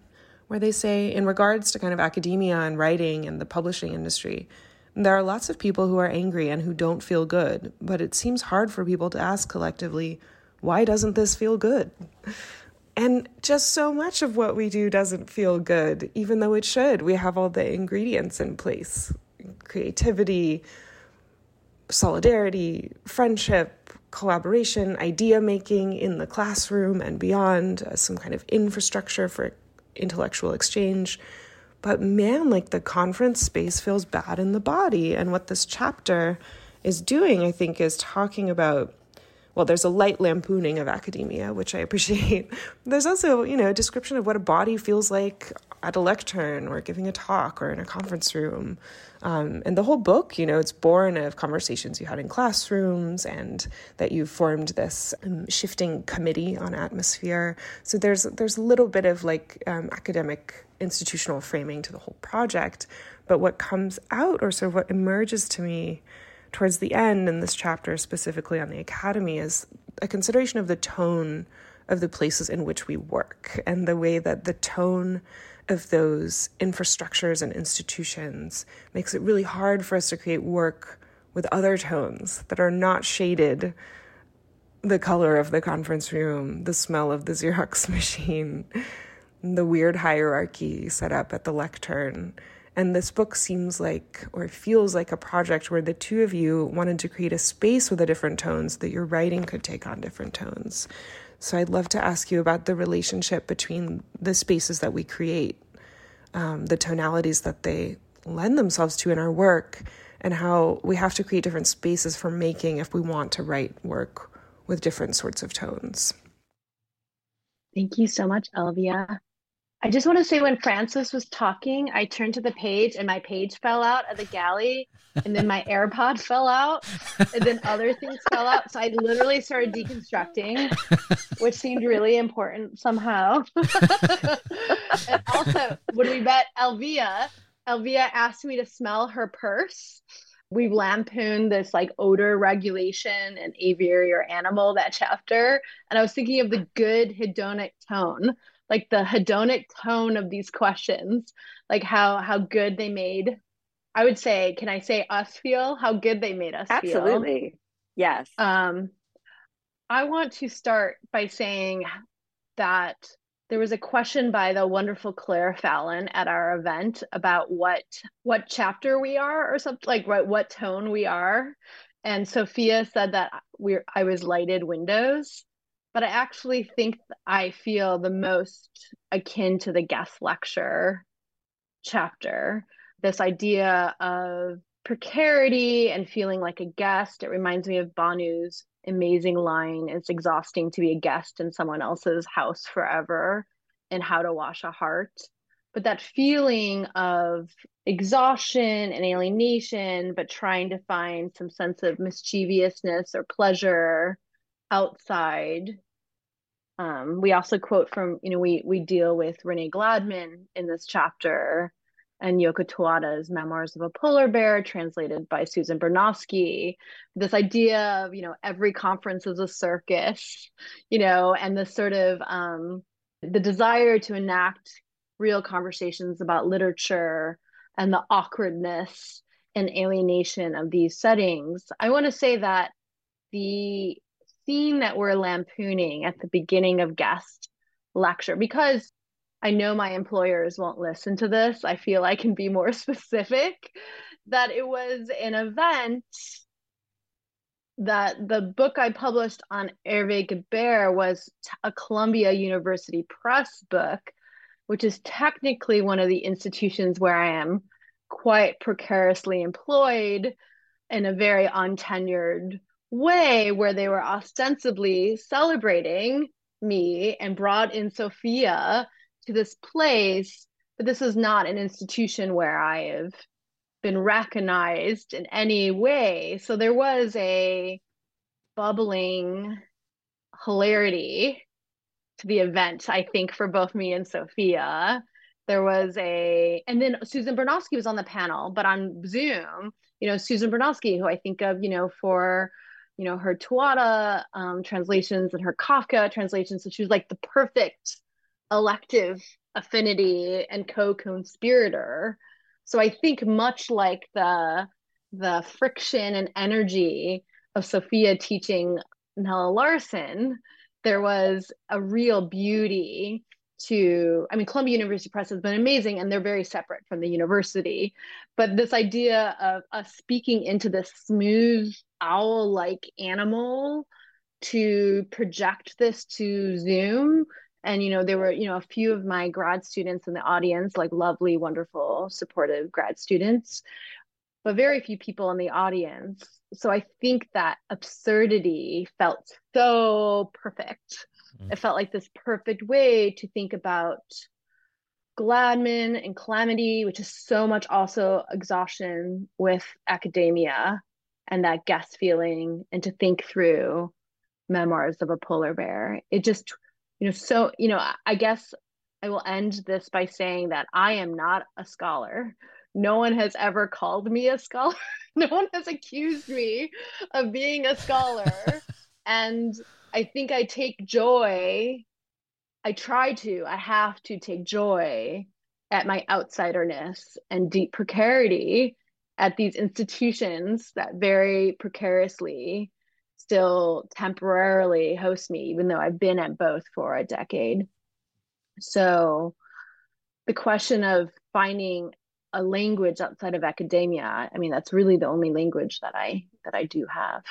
where they say, in regards to kind of academia and writing and the publishing industry, there are lots of people who are angry and who don't feel good, but it seems hard for people to ask collectively, why doesn't this feel good? And just so much of what we do doesn't feel good, even though it should. We have all the ingredients in place creativity, solidarity, friendship, collaboration, idea making in the classroom and beyond, uh, some kind of infrastructure for intellectual exchange. But man, like the conference space feels bad in the body. And what this chapter is doing, I think, is talking about well, there's a light lampooning of academia, which I appreciate. There's also, you know, a description of what a body feels like at a lectern or giving a talk or in a conference room. Um, and the whole book, you know, it's born of conversations you had in classrooms and that you formed this um, shifting committee on atmosphere. So there's there's a little bit of like um, academic institutional framing to the whole project. But what comes out or sort of what emerges to me towards the end in this chapter, specifically on the academy, is a consideration of the tone of the places in which we work and the way that the tone of those infrastructures and institutions makes it really hard for us to create work with other tones that are not shaded the color of the conference room, the smell of the Xerox machine, the weird hierarchy set up at the lectern and this book seems like, or feels like, a project where the two of you wanted to create a space with the different tones that your writing could take on different tones. So I'd love to ask you about the relationship between the spaces that we create, um, the tonalities that they lend themselves to in our work, and how we have to create different spaces for making if we want to write work with different sorts of tones. Thank you so much, Elvia. I just want to say when Frances was talking, I turned to the page and my page fell out of the galley, and then my AirPod fell out, and then other things fell out. So I literally started deconstructing, which seemed really important somehow. and also, when we met Elvia, Elvia asked me to smell her purse. We lampooned this like odor regulation and aviary or animal that chapter. And I was thinking of the good hedonic tone like the hedonic tone of these questions like how how good they made i would say can i say us feel how good they made us feel. absolutely feel? yes um i want to start by saying that there was a question by the wonderful claire fallon at our event about what what chapter we are or something like what what tone we are and sofia said that we're i was lighted windows but I actually think I feel the most akin to the guest lecture chapter. This idea of precarity and feeling like a guest. It reminds me of Bhanu's amazing line it's exhausting to be a guest in someone else's house forever and how to wash a heart. But that feeling of exhaustion and alienation, but trying to find some sense of mischievousness or pleasure outside. Um, we also quote from, you know, we we deal with Renee Gladman in this chapter and Yoko Tawada's Memoirs of a Polar Bear, translated by Susan Bernofsky. This idea of, you know, every conference is a circus, you know, and the sort of um, the desire to enact real conversations about literature and the awkwardness and alienation of these settings. I want to say that the that we're lampooning at the beginning of Guest lecture because I know my employers won't listen to this. I feel I can be more specific that it was an event that the book I published on Hervé Guibert was a Columbia University Press book, which is technically one of the institutions where I am quite precariously employed in a very untenured way, where they were ostensibly celebrating me and brought in Sofia to this place. But this is not an institution where I have been recognized in any way. So there was a bubbling hilarity to the event, I think, for both me and Sofia. There was a, and then Susan Bernofsky was on the panel, but on Zoom, you know, Susan Bernofsky, who I think of, you know, for, you know, her Tawada um, translations and her Kafka translations. So she was like the perfect elective affinity and co-conspirator so I think much like the the friction and energy of Sofia teaching Nella Larsen, there was a real beauty to i mean columbia university press has been amazing and they're very separate from the university but this idea of us speaking into this smooth owl like animal to project this to zoom. And you know there were you know a few of my grad students in the audience like lovely wonderful supportive grad students but very few people in the audience. So i think that absurdity felt so perfect mm-hmm. it felt like this perfect way to think about gladman and calamity which is so much also exhaustion with academia and that guest feeling and to think through memoirs of a polar bear. It just you know so you know i guess i will end this by saying that i am not a scholar. No one has ever called me a scholar. No one has accused me of being a scholar and i think i take joy i try to i have to take joy at my outsiderness and deep precarity at these institutions that very precariously still temporarily host me, even though I've been at both for a decade. So the question of finding a language outside of academia, I mean, that's really the only language that I that I do have.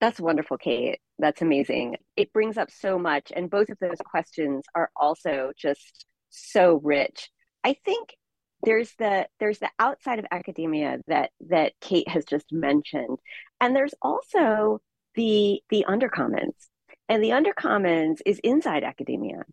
That's wonderful, Kate. That's amazing. It brings up so much. And both of those questions are also just so rich. I think there's the there's the outside of academia that that Kate has just mentioned and there's also the the undercommons and the undercommons is inside academia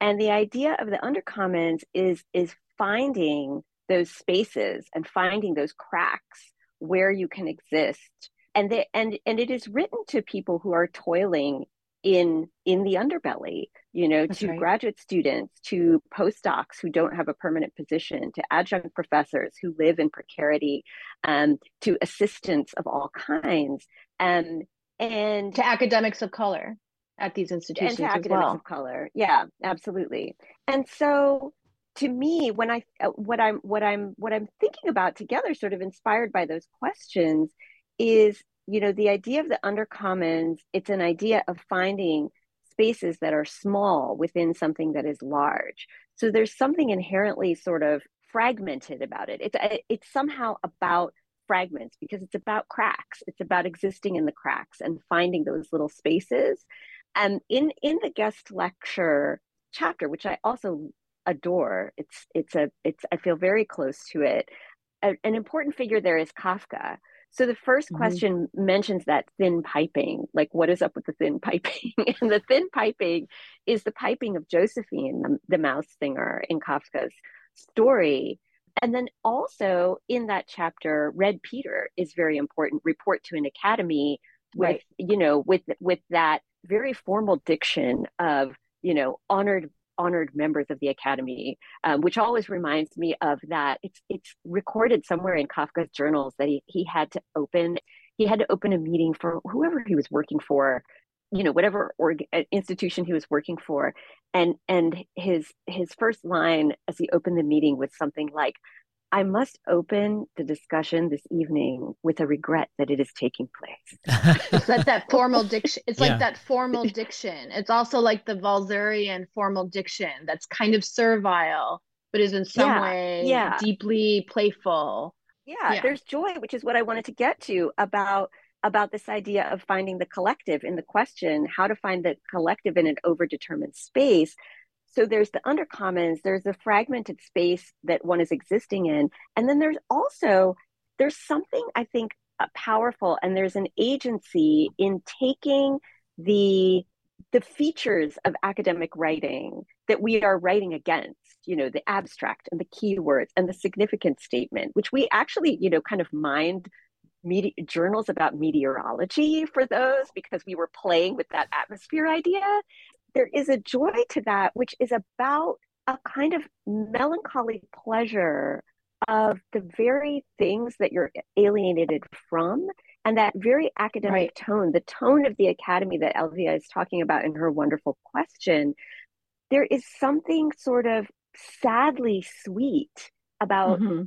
and the idea of the undercommons is is finding those spaces and finding those cracks where you can exist and they, and and it is written to people who are toiling in in the underbelly you know That's to right. graduate students to postdocs who don't have a permanent position to adjunct professors who live in precarity um, to assistants of all kinds um, and to academics of color at these institutions and to academics well. of color yeah absolutely and so to me when i uh, what i'm what i'm what i'm thinking about together sort of inspired by those questions is you know the idea of the undercommons it's an idea of finding spaces that are small within something that is large. So there's something inherently sort of fragmented about it. It's uh, it's somehow about fragments because it's about cracks. It's about existing in the cracks and finding those little spaces. And in in the guest lecture chapter which i also adore it's it's a it's i feel very close to it a, an important figure there is kafka so the 1st mm-hmm. question mentions that thin piping, like what is up with the thin piping? and the thin piping is the piping of Josephine, the, the mouse singer in Kafka's story. And then also in that chapter, Red Peter is very important. Report to an academy with, right. you know, with with that very formal diction of, you know, honored honored members of the academy, um, which always reminds me of that. It's it's recorded somewhere in Kafka's journals that he he had to open he had to open a meeting for whoever he was working for, you know, whatever org- uh, institution he was working for, and and his his first line as he opened the meeting was something like, I must open the discussion this evening with a regret that it is taking place. it's like that formal diction. It's yeah. like that formal diction. It's also like the Walserian formal diction that's kind of servile, but is in some yeah, way yeah. deeply playful. Yeah, yeah, there's joy, which is what I wanted to get to about about this idea of finding the collective in the question, how to find the collective in an overdetermined space so there's the undercommons there's the fragmented space that one is existing in and then there's also there's something i think uh, powerful and there's an agency in taking the the features of academic writing that we are writing against you know the abstract and the keywords and the significant statement which we actually you know kind of mind media journals about meteorology for those because we were playing with that atmosphere idea there is a joy to that, which is about a kind of melancholy pleasure of the very things that you're alienated from and that very academic right. tone the tone of the academy that elvia is talking about in her wonderful question there is something sort of sadly sweet about mm-hmm.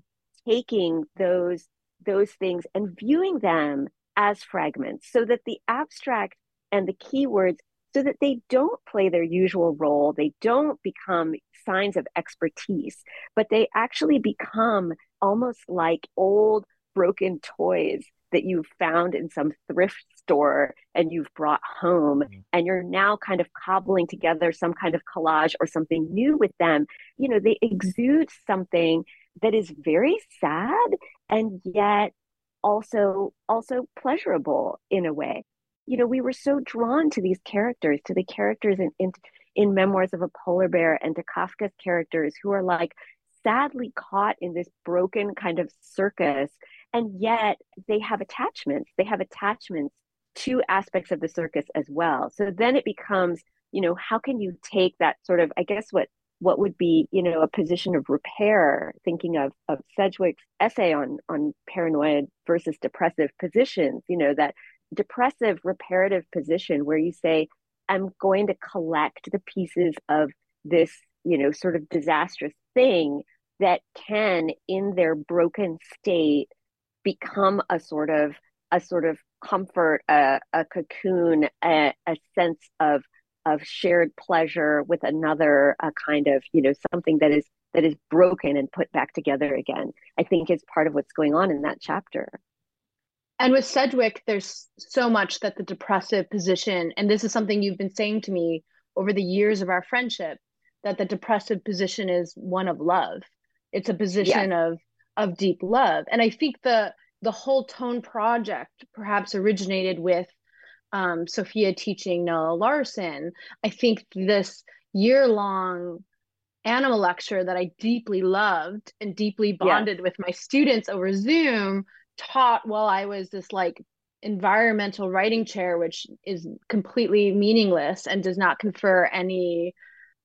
taking those those things and viewing them as fragments so that the abstract and the keywords so that they don't play their usual role. They don't become signs of expertise, but they actually become almost like old broken toys that you've found in some thrift store and you've brought home mm-hmm. and you're now kind of cobbling together some kind of collage or something new with them you know they exude something that is very sad and yet also also pleasurable in a way you know, we were so drawn to these characters, to the characters in, in, in Memoirs of a Polar Bear and to Kafka's characters who are like sadly caught in this broken kind of circus. And yet they have attachments. They have attachments to aspects of the circus as well. So then it becomes, you know, how can you take that sort of, I guess what what would be, you know, a position of repair, thinking of of Sedgwick's essay on on paranoid versus depressive positions, you know, that depressive reparative position where you say, I'm going to collect the pieces of this, you know, sort of disastrous thing that can, in their broken state, become a sort of a sort of comfort, a, a cocoon, a, a sense of of shared pleasure with another, a kind of, you know, something that is that is broken and put back together again. I think is part of what's going on in that chapter. And with Sedgwick, there's so much that the depressive position, and this is something you've been saying to me over the years of our friendship, that the depressive position is one of love. It's a position yes. of of deep love. And I think the the whole tone project perhaps originated with um, Sofia teaching Nella Larsen. I think this year long animal lecture that I deeply loved and deeply bonded yes. with my students over Zoom taught while I was this like environmental writing chair, which is completely meaningless and does not confer any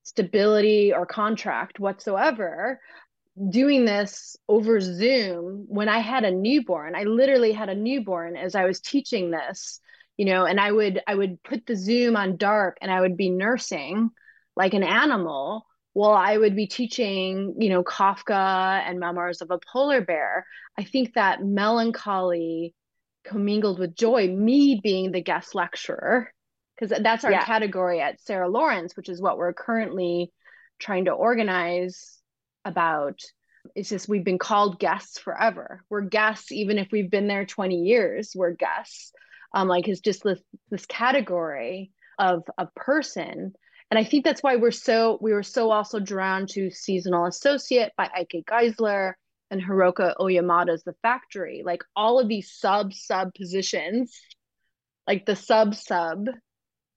stability or contract whatsoever. Doing this over Zoom when I had a newborn, I literally had a newborn as I was teaching this, you know, and I would I would put the Zoom on dark and I would be nursing like an animal while I would be teaching, you know, Kafka and Memoirs of a Polar Bear, I think that melancholy commingled with joy, me being the guest lecturer, because that's our yeah. category at Sarah Lawrence, which is what we're currently trying to organize about. It's just we've been called guests forever. We're guests, even if we've been there 20 years, we're guests. Um, like it's just this this category of a person and I think that's why we're so we were so also drawn to Seasonal Associate by Heike Geissler and Hiroko Oyamada's The Factory. Like all of these sub sub positions, like the sub sub.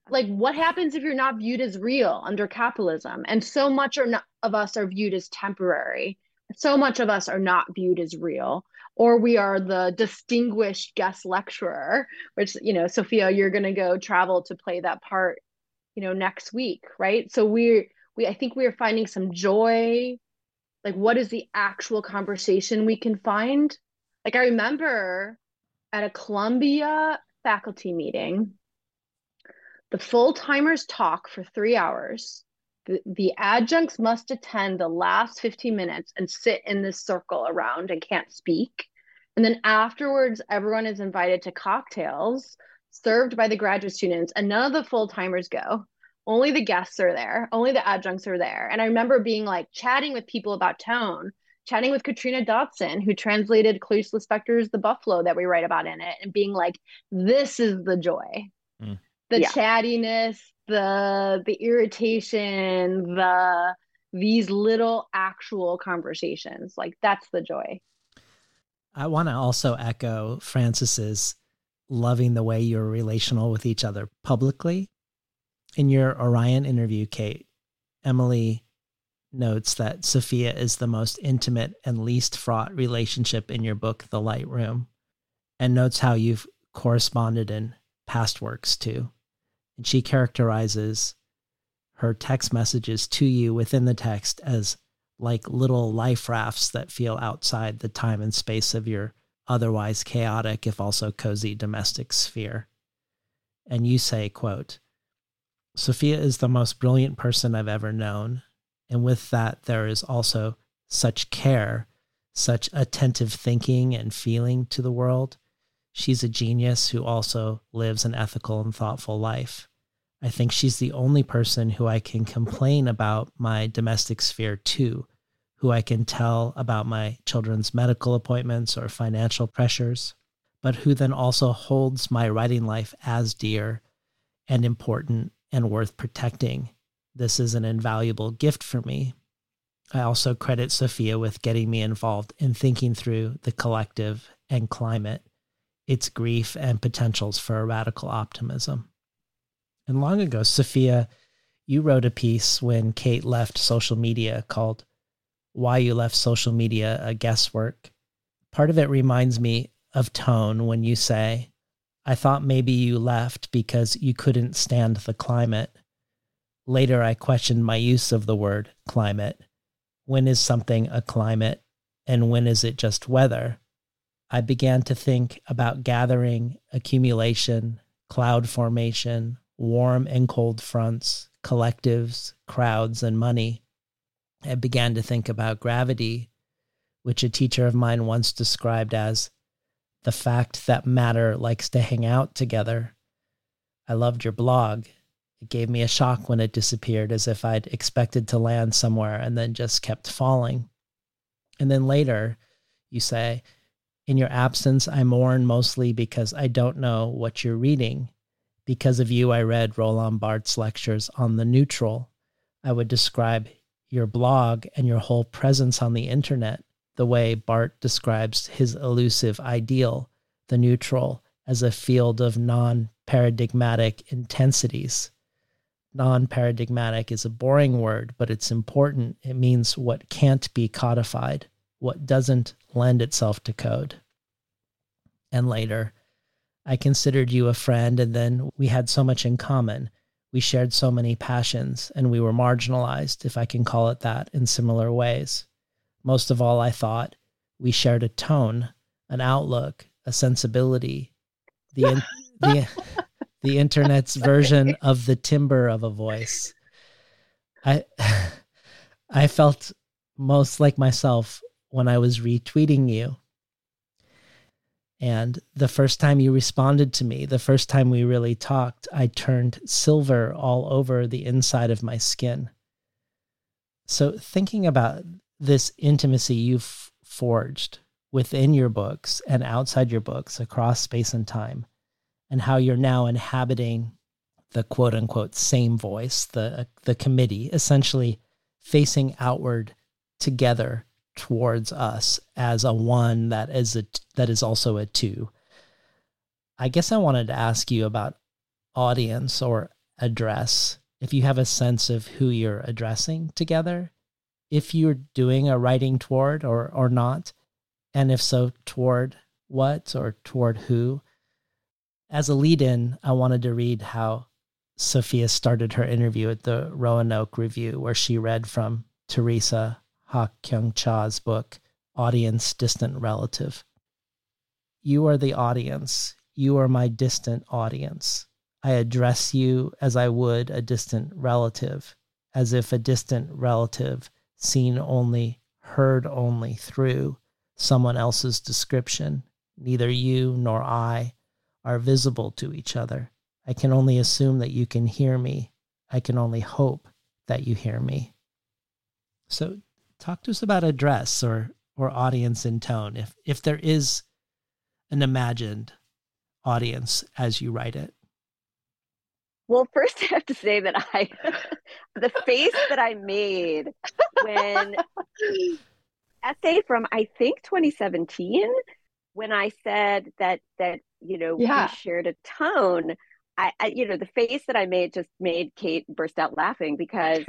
Like what happens if you're not viewed as real under capitalism? And so much not, of us are viewed as temporary. So much of us are not viewed as real or we are the distinguished guest lecturer which you know sofia you're going to go travel to play that part you know next week right? So we're we i think we are finding some joy. Like what is the actual conversation we can find? Like i remember at a columbia faculty meeting the full timers talk for three hours. The, the adjuncts must attend the last 15 minutes and sit in this circle around and can't speak. And then afterwards, everyone is invited to cocktails served by the graduate students, and none of the full timers go. Only the guests are there, only the adjuncts are there. And I remember being like chatting with people about tone, chatting with Katrina Dodson, who translated Clarice Lispector's The Buffalo that we write about in it, and being like, this is the joy. Mm. The yeah. chattiness, the the irritation, the these little actual conversations. Like that's the joy. I want to also echo Frances's loving the way you're relational with each other publicly. In your Orion interview, Kate, Emily notes that Sofia is the most intimate and least fraught relationship in your book, The Light Room, and notes how you've corresponded in past works too. And she characterizes her text messages to you within the text as like little life rafts that feel outside the time and space of your otherwise chaotic if also cozy domestic sphere. And you say, quote, Sofia is the most brilliant person I've ever known. And with that, there is also such care, such attentive thinking and feeling to the world. She's a genius who also lives an ethical and thoughtful life. I think she's the only person who I can complain about my domestic sphere to, who I can tell about my children's medical appointments or financial pressures, but who then also holds my writing life as dear and important and worth protecting. This is an invaluable gift for me. I also credit Sofia with getting me involved in thinking through the collective and climate, its grief and potentials for a radical optimism. And long ago, Sofia, you wrote a piece when Kate left social media called why you left social media a guesswork. Part of it reminds me of tone when you say, I thought maybe you left because you couldn't stand the climate. Later, I questioned my use of the word climate. When is something a climate and when is it just weather? I began to think about gathering, accumulation, cloud formation, warm and cold fronts, collectives, crowds, and money. I began to think about gravity, which a teacher of mine once described as the fact that matter likes to hang out together. I loved your blog. It gave me a shock when it disappeared, as if I'd expected to land somewhere and then just kept falling. And then later, you say, In your absence, I mourn mostly because I don't know what you're reading. Because of you, I read Roland Barthes' lectures on the neutral. I would describe your blog and your whole presence on the internet the way Barthes describes his elusive ideal, the neutral, as a field of non paradigmatic intensities. Non paradigmatic is a boring word, but it's important. It means what can't be codified, what doesn't lend itself to code. And later, I considered you a friend, and then we had so much in common we shared so many passions and we were marginalized, if I can call it that, in similar ways. Most of all, I thought we shared a tone, an outlook, a sensibility, the, in, the, the internet's version of the timbre of a voice. I, I felt most like myself when I was retweeting you and the first time you responded to me, the first time we really talked, I turned silver all over the inside of my skin. So, thinking about this intimacy you've forged within your books and outside your books across space and time, and how you're now inhabiting the quote unquote same voice, the, the committee, essentially facing outward together towards us as a one that is a that is also a two. I guess I wanted to ask you about audience or address. If you have a sense of who you're addressing together, if you're doing a writing toward or or not, and if so, toward what or toward who. As a lead in, I wanted to read how Sofia started her interview at the Roanoke Review, where she read from Theresa Hak Kyung Cha's book, Audience Distant Relative. You are the audience. You are my distant audience. I address you as I would a distant relative, as if a distant relative seen only, heard only through someone else's description. Neither you nor I are visible to each other. I can only assume that you can hear me. I can only hope that you hear me. So, talk to us about address or or audience in tone if if there is an imagined audience as you write it. Well, first I have to say that I the face that I made when essay from I think 2017 when I said that that you know yeah. we shared a tone I, I, you know the face that I made just made Kate burst out laughing because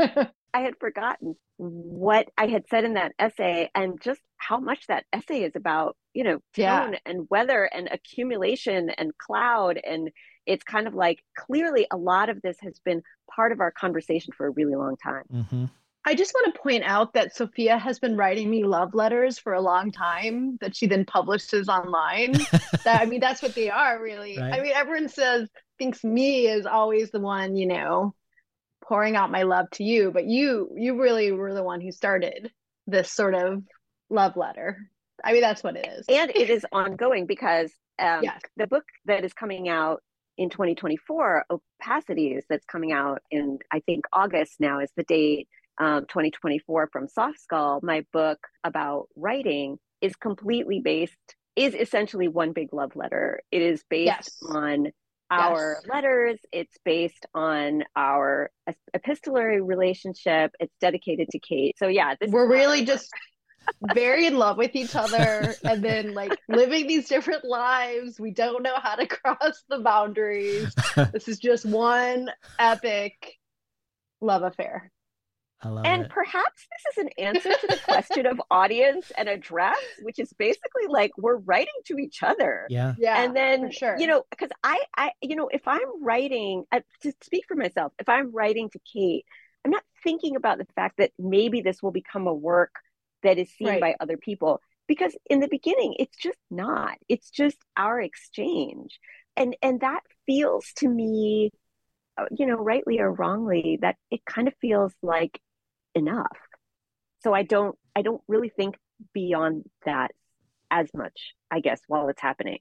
I had forgotten what I had said in that essay and just how much that essay is about you know tone yeah. and weather and accumulation and cloud and it's kind of like clearly a lot of this has been part of our conversation for a really long time. Mm-hmm. I just want to point out that Sofia has been writing me love letters for a long time that she then publishes online. that, I mean, that's what they are, really. Right. I mean, everyone says, thinks me is always the one, you know, pouring out my love to you, but you, you really were the one who started this sort of love letter. I mean, that's what it is. And it is ongoing because um, yes. the book that is coming out in 2024, Opacities, that's coming out in, I think, August now is the date um, 2024 from Soft Skull, my book about writing is completely based, is essentially one big love letter. It is based yes. on our yes. letters, it's based on our epistolary relationship, it's dedicated to Kate. So, yeah, this we're really just very in love with each other and then like living these different lives. We don't know how to cross the boundaries. this is just one epic love affair and it. perhaps this is an answer to the question of audience and address, which is basically like we're writing to each other. Yeah. Yeah. And then, sure. you know, because I, I, you know, if I'm writing, uh, to speak for myself, if I'm writing to Kate, I'm not thinking about the fact that maybe this will become a work that is seen right. by other people. Because in the beginning, it's just not. It's just our exchange. And and that feels to me uh, you know, rightly or wrongly, that it kind of feels like enough. So I don't I don't really think beyond that as much, I guess, while it's happening.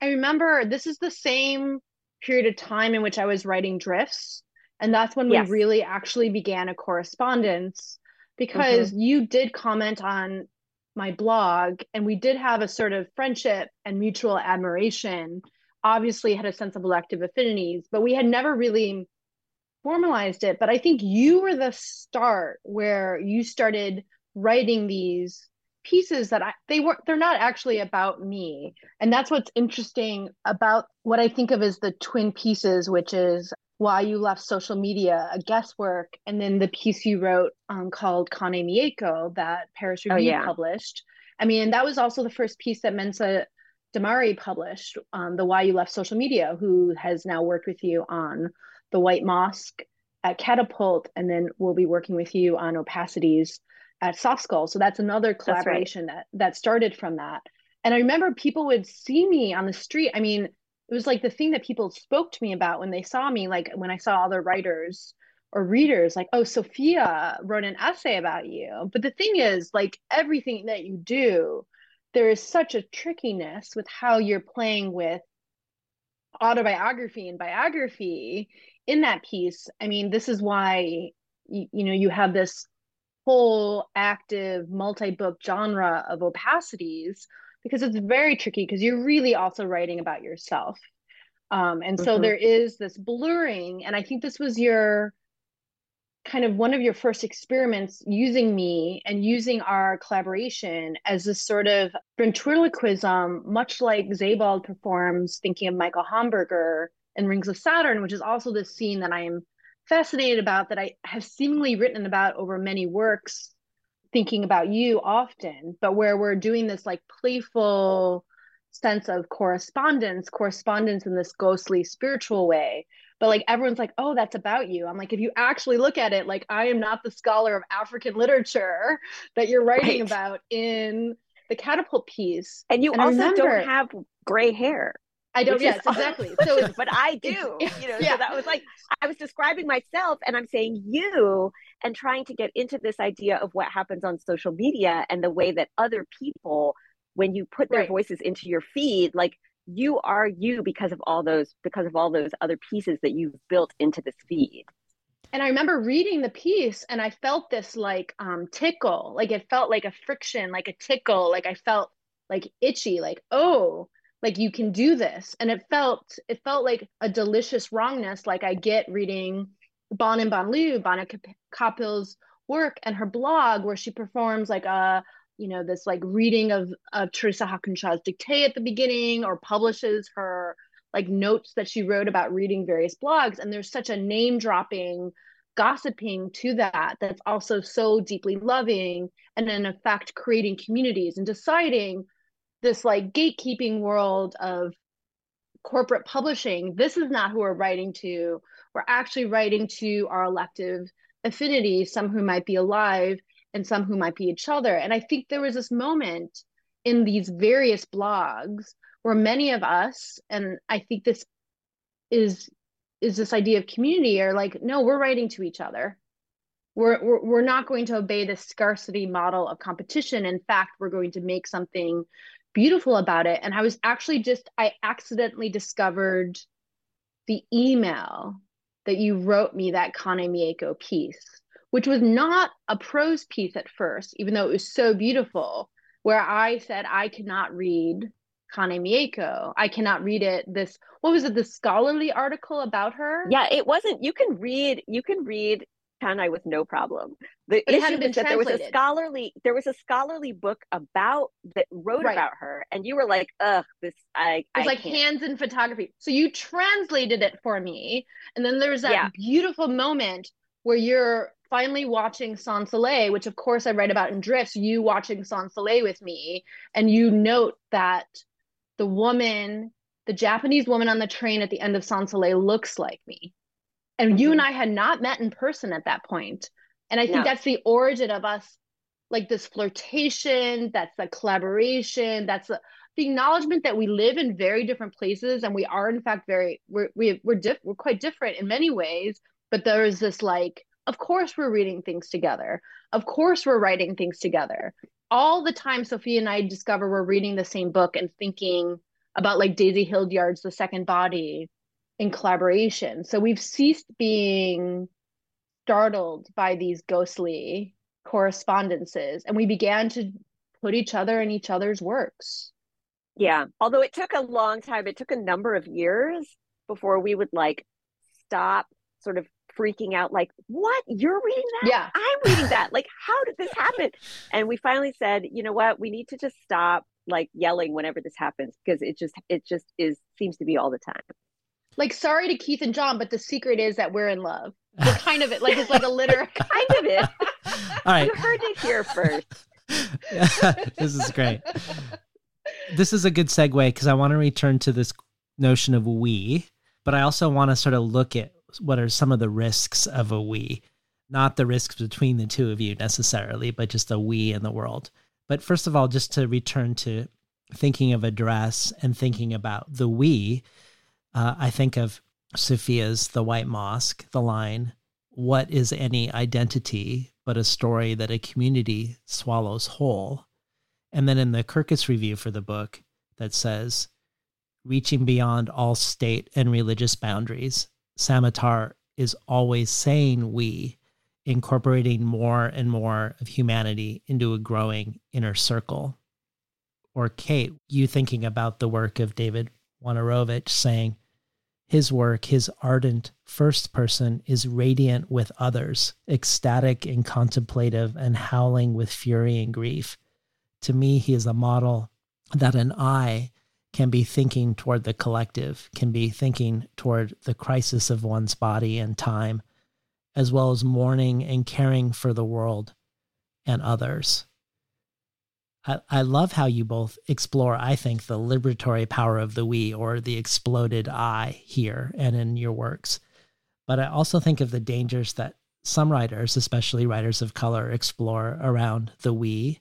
I remember this is the same period of time in which I was writing drifts. And that's when yes. we really actually began a correspondence because mm-hmm. you did comment on my blog and we did have a sort of friendship and mutual admiration. Obviously, had a sense of elective affinities, but we had never really formalized it but i think you were the start where you started writing these pieces that I they were they're not actually about me. And that's what's interesting about what I think of as the twin pieces, which is why you left social media, a guesswork, and then the piece you wrote um, called Kanai Mieko that Paris oh, Review oh, yeah. published. I mean, that was also the first piece that Mensah Demary published, um, the Why You Left Social Media, who has now worked with you on the White Mosque at Catapult, and then we'll be working with you on opacities at Soft Skull. So that's another collaboration that's right. that that started from that. And I remember people would see me on the street. I mean, it was like the thing that people spoke to me about when they saw me, like when I saw other writers or readers, like, oh, Sofia wrote an essay about you. But the thing is, like everything that you do, there is such a trickiness with how you're playing with autobiography and biography in that piece i mean this is why you, you know you have this whole active multi-book genre of opacities because it's very tricky because you're really also writing about yourself um, and so mm-hmm. there is this blurring and i think this was your kind of one of your first experiments using me and using our collaboration as this sort of ventriloquism much like Sebald performs thinking of michael hamburger and Rings of Saturn, which is also this scene that I am fascinated about that I have seemingly written about over many works, thinking about you often, but where we're doing this like playful sense of correspondence, correspondence in this ghostly spiritual way. But like everyone's like, oh, that's about you. I'm like, if you actually look at it, like I am not the scholar of African literature that you're writing right. about in the catapult piece. And you and also remember, don't have gray hair I don't. Yes, exactly. So, but I do. You know, yeah. so that was like I was describing myself, and I'm saying you, and trying to get into this idea of what happens on social media and the way that other people, when you put their right. voices into your feed, like you are you because of all those because of all those other pieces that you've built into this feed and i remember reading the piece and i felt this like um tickle like it felt like a friction like a tickle like i felt like itchy like oh like you can do this. And it felt it felt like a delicious wrongness. Like i get reading bon and bon Liu, Bhanu Kapil's work and her blog where she performs like a you know this like reading of of Theresa Hak Kyung Cha's dictee at the beginning or publishes her like notes that she wrote about reading various blogs. And there's such a name dropping gossiping to that that's also so deeply loving and in effect creating communities and deciding this like gatekeeping world of corporate publishing this is not who we're writing to we're actually writing to our elective affinity, some who might be alive and some who might be each other. And I think there was this moment in these various blogs where many of us, and I think this is is this idea of community are like, no, we're writing to each other. We're, we're, we're not going to obey the scarcity model of competition. In fact, we're going to make something beautiful about it. And I was actually just, I accidentally discovered the email that you wrote me that Kanai Mieko piece which was not a prose piece at first, even though it was so beautiful, where I said I cannot read Kanai Mieko. I cannot read it. This what was it? The scholarly article about her? Yeah, it wasn't. You can read. You can read Kanai with no problem. The but issue was that there was a scholarly. There was a scholarly book about that wrote right. about her, and you were like, "Ugh, this I." It's like can't. hands in photography. So you translated it for me, and then there's that yeah. beautiful moment where you're finally watching Sans Soleil, which of course I write about in Drifts, you watching Sans Soleil with me, and you note that the woman, the Japanese woman on the train at the end of Sans Soleil looks like me. And mm-hmm. you and I had not met in person at that point. And I think no. that's the origin of us, like this flirtation, that's the collaboration, that's the, the acknowledgement that we live in very different places and we are in fact very we're we, we're diff, we're quite different in many ways but there is this like of course, we're reading things together. Of course, we're writing things together. All the time, Sofia and I discover we're reading the same book and thinking about like Daisy Hildyard's The Second Body in collaboration. So we've ceased being startled by these ghostly correspondences and we began to put each other in each other's works. Yeah. Although it took a long time, it took a number of years before we would like stop sort of freaking out like what you're reading that yeah i'm reading that like how did this happen and we finally said you know what we need to just stop like yelling whenever this happens because it just it just is seems to be all the time like sorry to keith and john but the secret is that we're in love. We're kind of it like it's like a litter kind of it. All right. You heard it here first. This is great. This is a good segue because i want to return to this notion of we but i also want to sort of look at what are some of the risks of a we? Not the risks between the two of you necessarily, but just a we in the world. But first of all, just to return to thinking of a dress and thinking about the we, uh, I think of Sofia's The White Mosque, the line, What is any identity but a story that a community swallows whole? And then in the Kirkus review for the book that says, reaching beyond all state and religious boundaries, Samatar is always saying we, incorporating more and more of humanity into a growing inner circle. Or Kate, you thinking about the work of David Wojnarowicz saying, his work, his ardent first person, is radiant with others, ecstatic and contemplative and howling with fury and grief. To me, he is a model that an I can be thinking toward the collective, can be thinking toward the crisis of one's body and time, as well as mourning and caring for the world and others. I, I love how you both explore, I think, the liberatory power of the we or the exploded I here and in your works. But I also think of the dangers that some writers, especially writers of color, explore around the we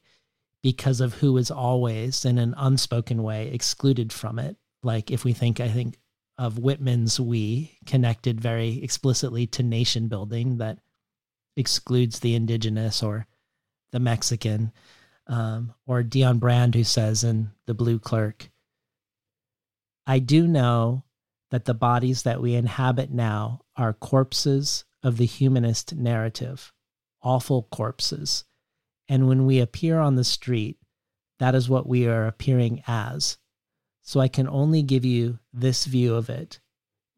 because of who is always, in an unspoken way, excluded from it, Like if we think, I think of Whitman's we connected very explicitly to nation building that excludes the indigenous or the Mexican, um, or Dionne Brand, who says in The Blue Clerk, I do know that the bodies that we inhabit now are corpses of the humanist narrative, awful corpses. And when we appear on the street, that is what we are appearing as. So I can only give you this view of it.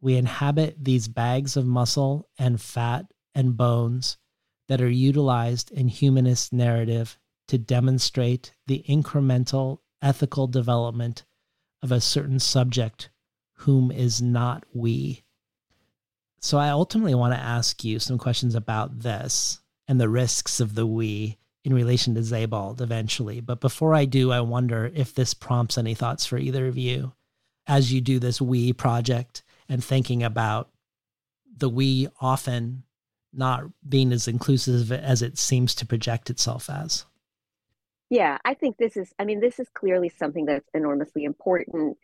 We inhabit these bags of muscle and fat and bones that are utilized in humanist narrative to demonstrate the incremental ethical development of a certain subject whom is not we. So I ultimately want to ask you some questions about this and the risks of the we in relation to Sebald eventually. But before I do, I wonder if this prompts any thoughts for either of you as you do this we project and thinking about the we often not being as inclusive as it seems to project itself as. Yeah, I think this is, I mean, this is clearly something that's enormously important.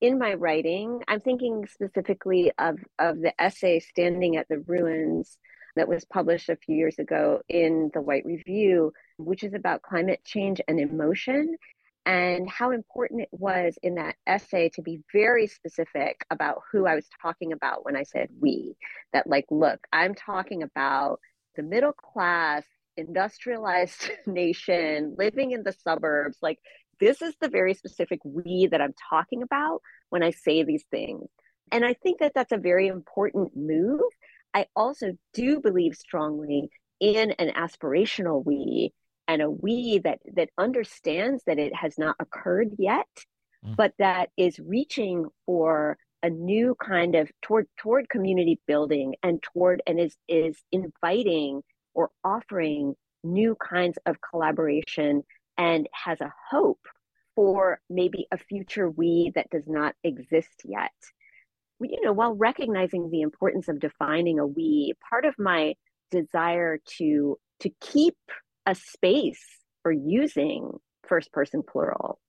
In my writing, I'm thinking specifically of, of the essay Standing at the Ruins that was published a few years ago in the White Review, which is about climate change and emotion and how important it was in that essay to be very specific about who I was talking about when I said we. That, like, look, I'm talking about the middle class, industrialized nation living in the suburbs. Like, this is the very specific we that I'm talking about when I say these things. And I think that that's a very important move. I also do believe strongly in an aspirational we and a we that that understands that it has not occurred yet mm. but that is reaching for a new kind of toward toward community building and toward and is is inviting or offering new kinds of collaboration and has a hope for maybe a future we that does not exist yet. You know while recognizing the importance of defining a we part of my desire to to keep a space for using first person plural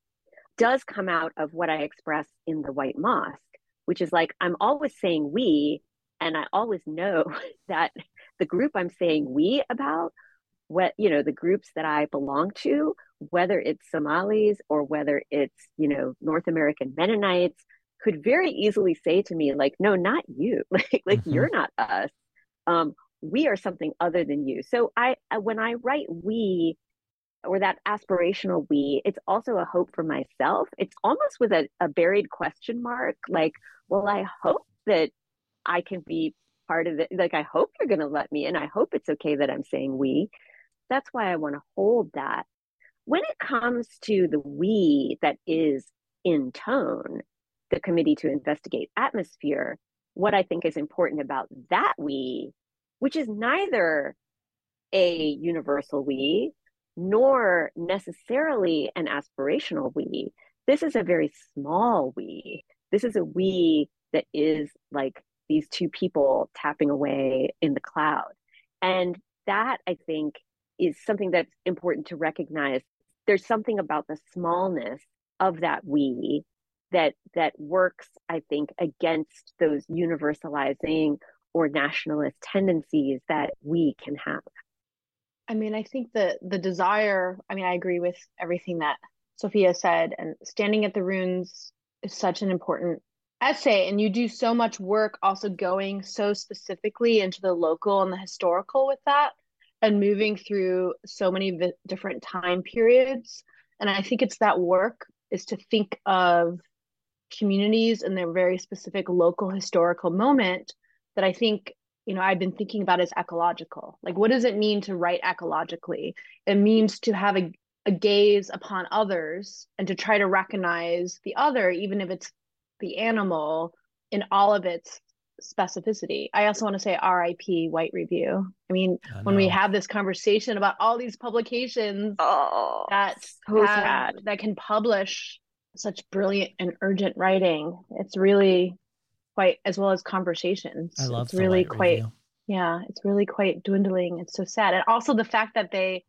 does come out of what I express in the White Mosque, which is like I'm always saying we, and I always know that the group I'm saying we about, what you know, the groups that I belong to, whether it's Somalis or whether it's you know North American Mennonites, could very easily say to me like, no, not you, like like mm-hmm. you're not us. Um, we are something other than you. So I when I write we or that aspirational we, it's also a hope for myself. It's almost with a, a buried question mark, like, well, I hope that I can be part of it. Like I hope you're gonna let me and I hope it's okay that I'm saying we. That's why I want to hold that. When it comes to the we that is in tone, the committee to investigate atmosphere, what I think is important about that we which is neither a universal we nor necessarily an aspirational we. This is a very small we. This is a we that is like these two people tapping away in the cloud. And that I think is something that's important to recognize. There's something about the smallness of that we that that works, I think, against those universalizing or nationalist tendencies that we can have. I mean, I think the the desire, I mean, I agree with everything that Sofia said and standing at the ruins is such an important essay and you do so much work also going so specifically into the local and the historical with that and moving through so many different time periods and i think it's that work is to think of communities and their very specific local historical moment that I think you know I've been thinking about as ecological. Like, what does it mean to write ecologically? It means to have a, a gaze upon others and to try to recognize the other, even if it's the animal, in all of its specificity. I also want to say RIP White Review. I mean, I when we have this conversation about all these publications oh, that so have, that can publish such brilliant and urgent writing, it's really quite as well as conversations. I love it's really quite review. yeah, it's really quite dwindling. It's so sad. And also the fact that they,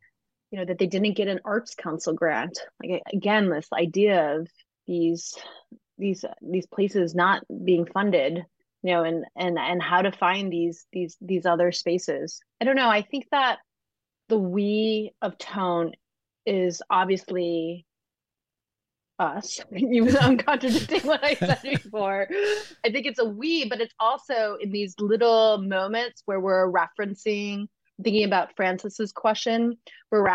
you know, that they didn't get an arts council grant. Like again, this idea of these these these places not being funded you know and and and how to find these these these other spaces. I don't know. I think that the we of tone is obviously us. Even though i'm contradicting what i said before. I think it's a we but it's also in these little moments where we're referencing thinking about Frances's question, we're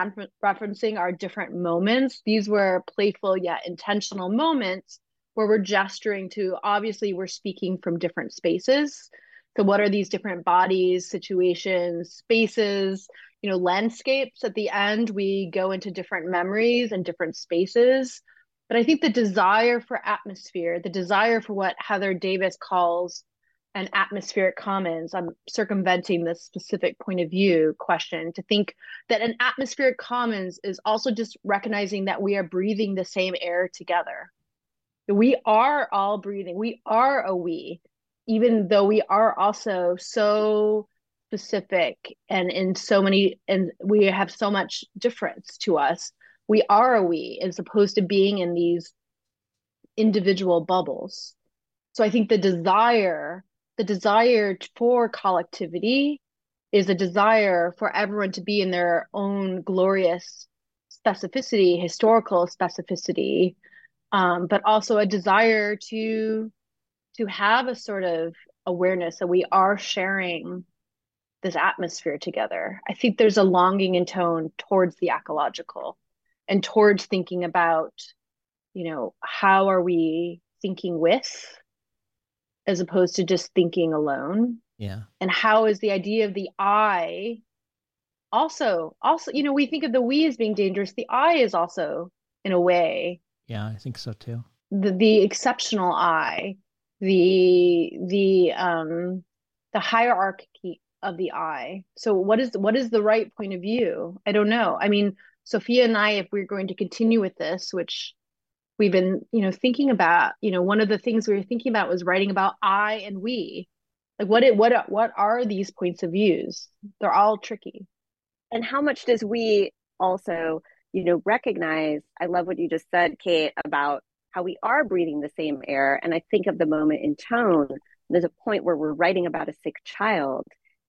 referencing our different moments. These were playful yet intentional moments where we're gesturing to obviously we're speaking from different spaces. So what are these different bodies, situations, spaces, you know, landscapes at the end we go into different memories and different spaces. But I think the desire for atmosphere, the desire for what Heather Davis calls an atmospheric commons i'm circumventing this specific point of view question to think that an atmospheric commons is also just recognizing that we are breathing the same air together we are all breathing. We are a we even though we are also so specific and in so many and we have so much difference to us. We are a we as opposed to being in these individual bubbles. So i think the desire the desire for collectivity is a desire for everyone to be in their own glorious specificity, historical specificity, um, but also a desire to to have a sort of awareness that we are sharing this atmosphere together. I think there's a longing in tone towards the ecological and towards thinking about, you know, how are we thinking with as opposed to just thinking alone? Yeah. And how is the idea of the i also also you know we think of the we as being dangerous. The i is also in a way yeah i think so too. The the exceptional i the the um the hierarchy of the i so what is what is the right point of view? I don't know. I mean sofia and i if we're going to continue with this which we've been you know thinking about you know one of the things we were thinking about was writing about i and we. Like what it what what are these points of views? They're all tricky. And how much does we also you know recognize i love what you just said kate about how we are breathing the same air. And i think of the moment in tone there's a point where we're writing about a sick child.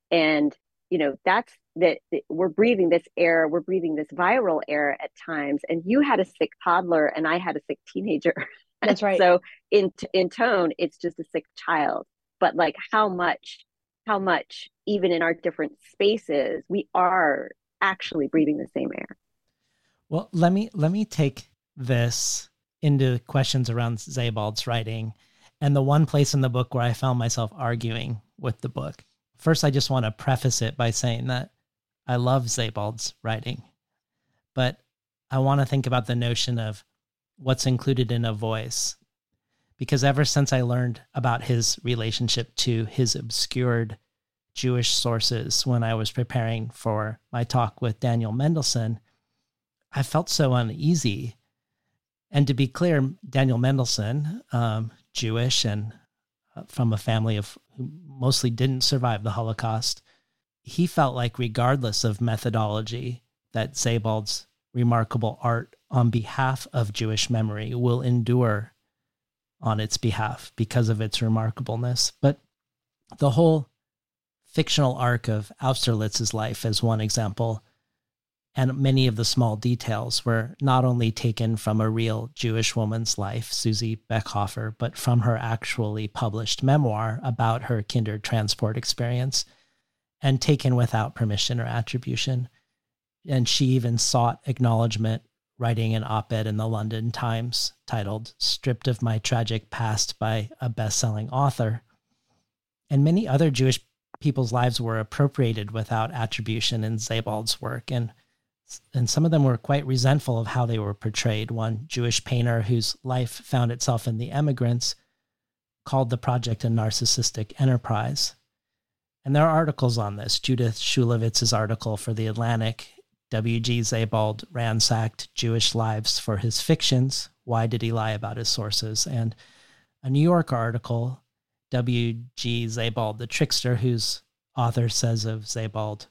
And you know that's that we're breathing this air we're breathing this viral air at times. And you had a sick toddler and i had a sick teenager. That's right. So in in tone it's just a sick child. But like how much how much even in our different spaces we are actually breathing the same air well let me let me take this into questions around Sebald's writing and the one place in the book where I found myself arguing with the book First, I just want to preface it by saying that I love Sebald's writing, but I want to think about the notion of what's included in a voice. Because ever since I learned about his relationship to his obscured Jewish sources when I was preparing for my talk with Daniel Mendelsohn, I felt so uneasy. And to be clear, Daniel Mendelsohn, um, Jewish and uh, from a family of who mostly didn't survive the Holocaust, he felt like, regardless of methodology, that Sebald's remarkable art on behalf of Jewish memory will endure on its behalf because of its remarkableness. But the whole fictional arc of Austerlitz's life, as one example, and many of the small details were not only taken from a real Jewish woman's life, Susi Bechhöfer, but from her actually published memoir about her kinder transport experience and taken without permission or attribution. And she even sought acknowledgement writing an op ed in the London Times titled Stripped of My Tragic Past by a best selling author. And many other Jewish people's lives were appropriated without attribution in Sebald's work. And and some of them were quite resentful of how they were portrayed. One Jewish painter whose life found itself in the emigrants called the project a narcissistic enterprise. And there are articles on this. Judith Shulevitz's article for The Atlantic, W.G. Sebald ransacked Jewish lives for his fictions. Why did he lie about his sources? And a New York article, W.G. Sebald, the trickster, whose author says of Sebald,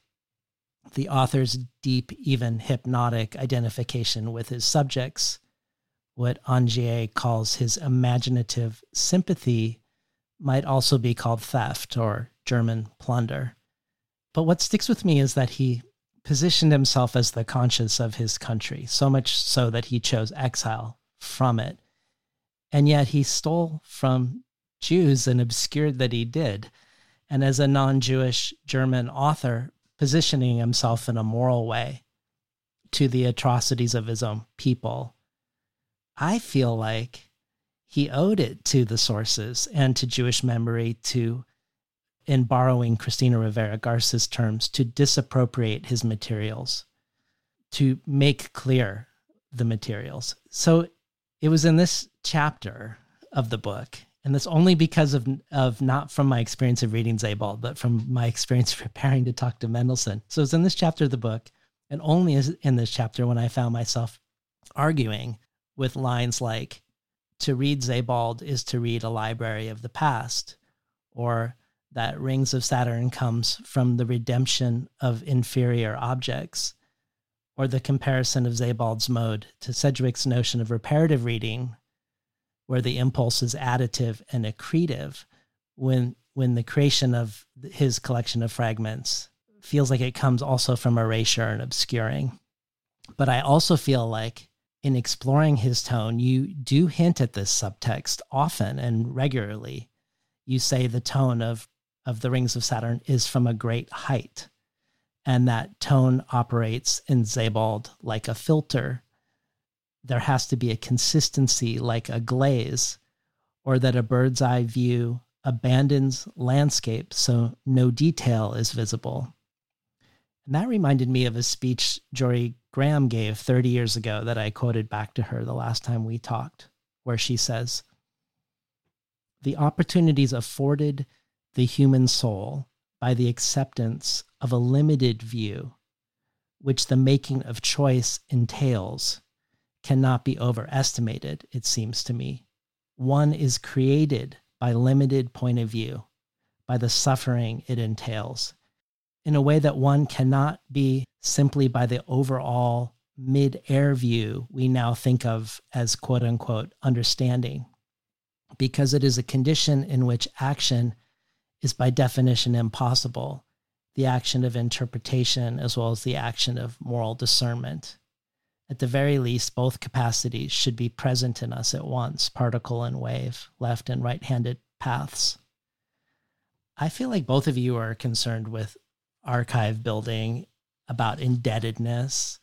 the author's deep, even hypnotic identification with his subjects what Angier calls his imaginative sympathy might also be called theft or German plunder. But what sticks with me is that he positioned himself as the conscience of his country, so much so that he chose exile from it. And yet he stole from Jews and obscured that he did. And as a non Jewish German author, positioning himself in a moral way to the atrocities of his own people, I feel like he owed it to the sources and to Jewish memory to in borrowing Cristina Rivera Garza's terms, to disappropriate his materials, to make clear the materials. So it was in this chapter of the book, and that's only because of of not from my experience of reading Sebald, but from my experience preparing to talk to Mendelsohn. So it's in this chapter of the book, and only in this chapter when I found myself arguing with lines like, "To read Sebald is to read a library of the past," or that Rings of Saturn comes from the redemption of inferior objects, or the comparison of Sebald's mode to Sedgwick's notion of reparative reading, where the impulse is additive and accretive, when when the creation of his collection of fragments feels like it comes also from erasure and obscuring. But I also feel like in exploring his tone, you do hint at this subtext often and regularly. You say the tone of of the rings of Saturn is from a great height. And that tone operates in Sebald like a filter. There has to be a consistency like a glaze, or that a bird's eye view abandons landscape so no detail is visible. And that reminded me of a speech Jorie Graham gave 30 years ago that I quoted back to her the last time we talked, where she says, The opportunities afforded the human soul by the acceptance of a limited view, which the making of choice entails, cannot be overestimated, it seems to me. One is created by limited point of view, by the suffering it entails, in a way that one cannot be simply by the overall mid air view we now think of as quote unquote understanding, because it is a condition in which action is by definition impossible, the action of interpretation as well as the action of moral discernment. At the very least, both capacities should be present in us at once particle and wave, left and right handed paths. I feel like both of you are concerned with archive building, about indebtedness,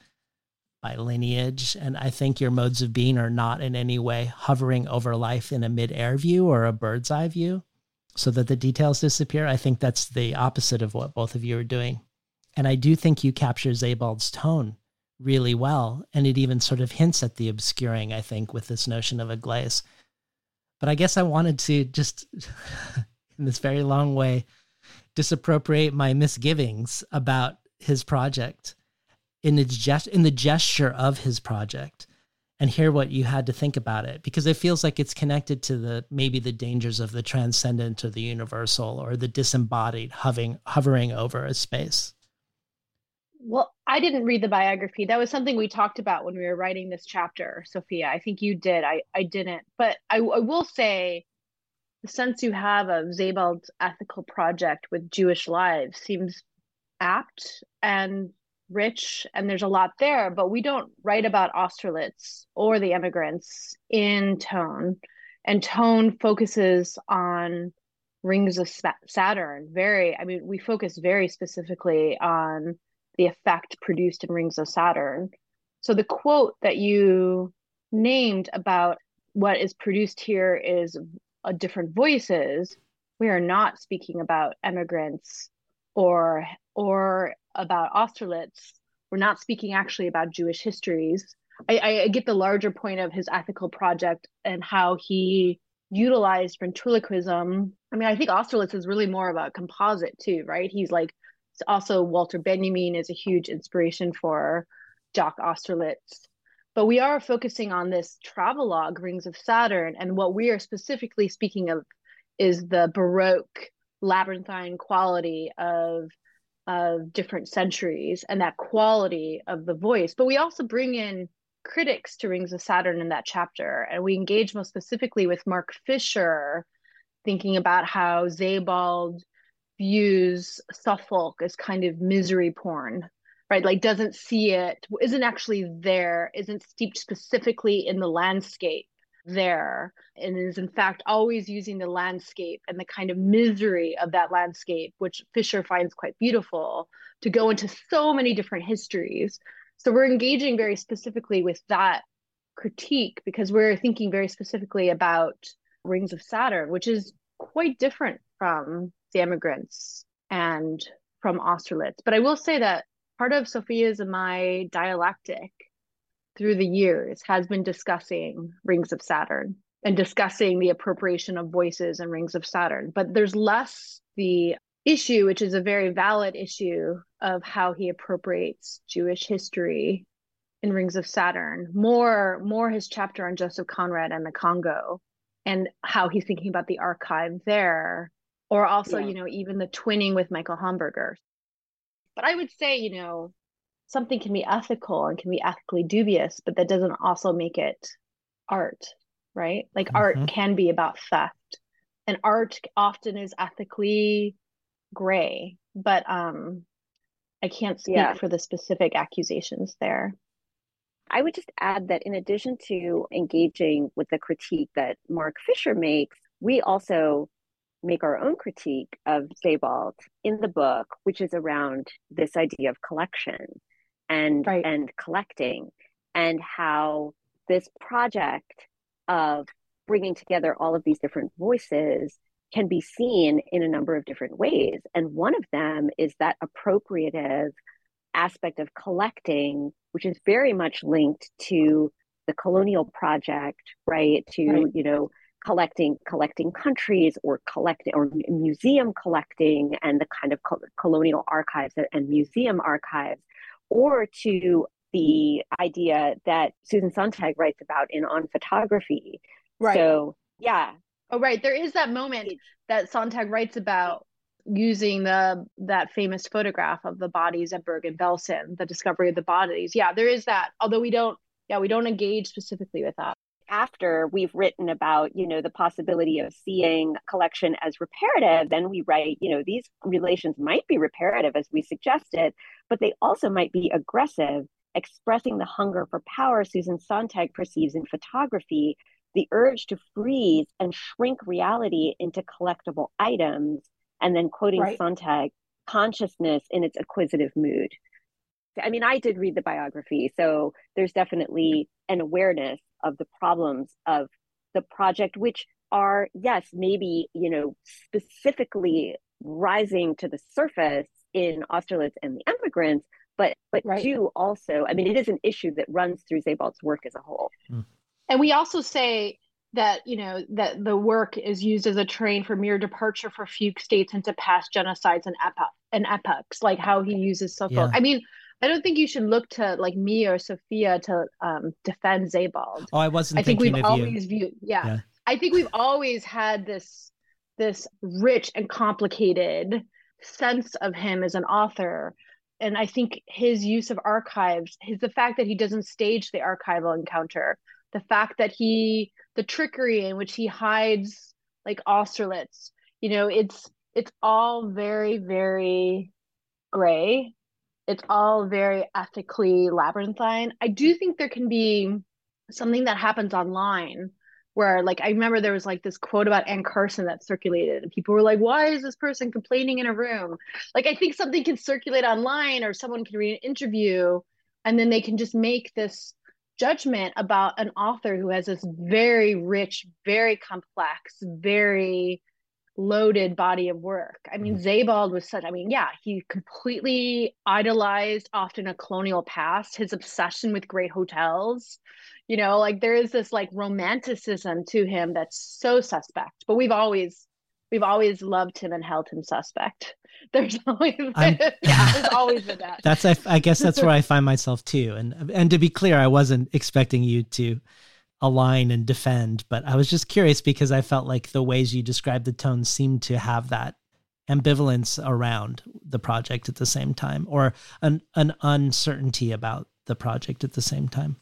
by lineage. And I think your modes of being are not in any way hovering over life in a mid air view or a bird's eye view so that the details disappear. I think that's the opposite of what both of you are doing. And I do think you capture Sebald's tone really well. And it even sort of hints at the obscuring, I think, with this notion of a glaze. But I guess I wanted to just, in this very long way, disappropriate my misgivings about his project in its gest- in the gesture of his project and hear what you had to think about it because it feels like it's connected to the maybe the dangers of the transcendent or the universal or the disembodied hovering hovering over a space well i didn't read the biography that was something we talked about when we were writing this chapter sofia i think you did i i didn't but i, I will say the sense you have of Sebald's ethical project with jewish lives seems apt and rich and there's a lot there, but we don't write about Austerlitz or the emigrants in tone. And tone focuses on rings of Saturn. Very, I mean, we focus very specifically on the effect produced in rings of Saturn. So the quote that you named about what is produced here is a different voices. We are not speaking about immigrants or or about Austerlitz, we're not speaking actually about Jewish histories. I, I get the larger point of his ethical project and how he utilized ventriloquism. I mean, I think Austerlitz is really more of a composite too, right? He's like also Walter Benjamin is a huge inspiration for Jacques Austerlitz. But we are focusing on this travelogue, Rings of Saturn, and what we are specifically speaking of is the Baroque labyrinthine quality of of different centuries and that quality of the voice. But we also bring in critics to Rings of Saturn in that chapter. And we engage most specifically with Mark Fisher, thinking about how Sebald views Suffolk as kind of misery porn, right? Like doesn't see it, isn't actually there, isn't steeped specifically in the landscape there, and is in fact always using the landscape and the kind of misery of that landscape, which Fisher finds quite beautiful, to go into so many different histories. So we're engaging very specifically with that critique because we're thinking very specifically about Rings of Saturn, which is quite different from the emigrants and from Austerlitz. But I will say that part of Sofia's my dialectic through the years has been discussing Rings of Saturn and discussing the appropriation of voices and Rings of Saturn. But there's less the issue, which is a very valid issue, of how he appropriates Jewish history in Rings of Saturn. More, more his chapter on Joseph Conrad and the Congo, and how he's thinking about the archive there, or also, yeah. you know, even the twinning with Michael Hamburger. But I would say, you know, something can be ethical and can be ethically dubious, but that doesn't also make it art, right? Like mm-hmm. art can be about theft. And art often is ethically gray, but um I can't speak yeah. for the specific accusations there. I would just add that in addition to engaging with the critique that Mark Fisher makes, we also make our own critique of Sebald in the book, which is around this idea of collection and right. and collecting and how this project of bringing together all of these different voices can be seen in a number of different ways. And one of them is that appropriative aspect of collecting, which is very much linked to the colonial project, right? To, right. you know, collecting collecting countries or collecting or museum collecting and the kind of co- colonial archives and museum archives or to the idea that Susan Sontag writes about in On Photography. Right. So, yeah, Oh, right. There is that moment that Sontag writes about using the that famous photograph of the bodies at Bergen-Belsen, the discovery of the bodies. Yeah, there is that. Although we don't, yeah, we don't engage specifically with that. After we've written about, you know, the possibility of seeing collection as reparative, then we write, you know, these relations might be reparative as we suggested, but they also might be aggressive, expressing the hunger for power Susan Sontag perceives in photography the urge to freeze and shrink reality into collectible items, and then quoting right. Sontag, consciousness in its acquisitive mood. I mean, I did read the biography, so there's definitely an awareness of the problems of the project, which are, yes, maybe, you know, specifically rising to the surface in Austerlitz and the emigrants, but but right. do also, I mean, it is an issue that runs through Sebald's work as a whole. Mm and we also say that you know that the work is used as a train for mere departure for fugue states into past genocides and epoch and epochs like how he uses Suffolk. Yeah. I mean, I don't think you should look to like me or Sofia to um, defend Sebald. Oh, I wasn't. I think we've always you. viewed. Yeah, yeah, I think we've always had this this rich and complicated sense of him as an author and i think his use of archives his the fact that he doesn't stage the archival encounter the fact that he the trickery in which he hides like Austerlitz, you know, it's it's all very very gray. It's all very ethically labyrinthine. I do think there can be something that happens online where like I remember there was like this quote about Anne Carson that circulated and people were like, why is this person complaining in a room? Like I think something can circulate online or someone can read an interview and then they can just make this judgment about an author who has this very rich, very complex, very loaded body of work. I mean, mm-hmm. Was such, I mean, yeah, he completely idolized often a colonial past, his obsession with great hotels. You know, like there is this like romanticism to him that's so suspect. But we've always we've always loved him and held him suspect. There's always been, yeah, there's always been that. That's I, I guess that's where I find myself too. And and to be clear, I wasn't expecting you to align and defend, but I was just curious because I felt like the ways you described the tone seemed to have that ambivalence around the project at the same time, or an an uncertainty about the project at the same time.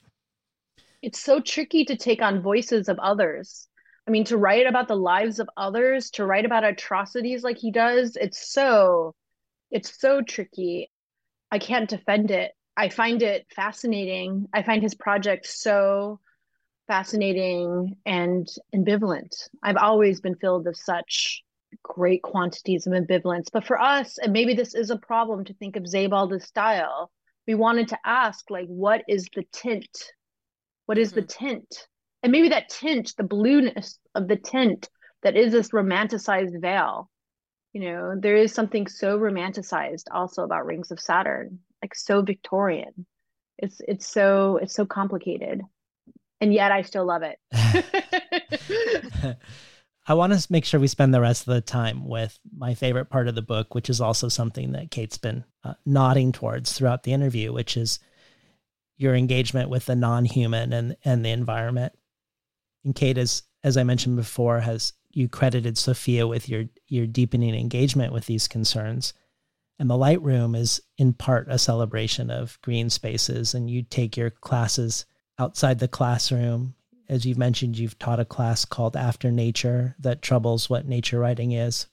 it's so tricky to take on voices of others. I mean, to write about the lives of others, to write about atrocities like he does, it's so it's so tricky. I can't defend it. I find it fascinating. I find his project so fascinating and ambivalent. I've always been filled with such great quantities of ambivalence. But for us, and maybe this is a problem to think of Sebald style, we wanted to ask, like, what is the tint? What is mm-hmm. the tint? And maybe that tint, the blueness of the tint that is this romanticized veil. You know, there is something so romanticized also about Rings of Saturn, like so Victorian. It's it's so it's so complicated. And yet I still love it. I want to make sure we spend the rest of the time with my favorite part of the book, which is also something that Kate's been uh, nodding towards throughout the interview, which is your engagement with the non-human and and the environment. And Kate, as as I mentioned before, has you credited Sofia with your your deepening engagement with these concerns. And the light room is in part a celebration of green spaces, and you take your classes outside the classroom as you've mentioned, you've taught a class called After Nature that troubles what nature writing is.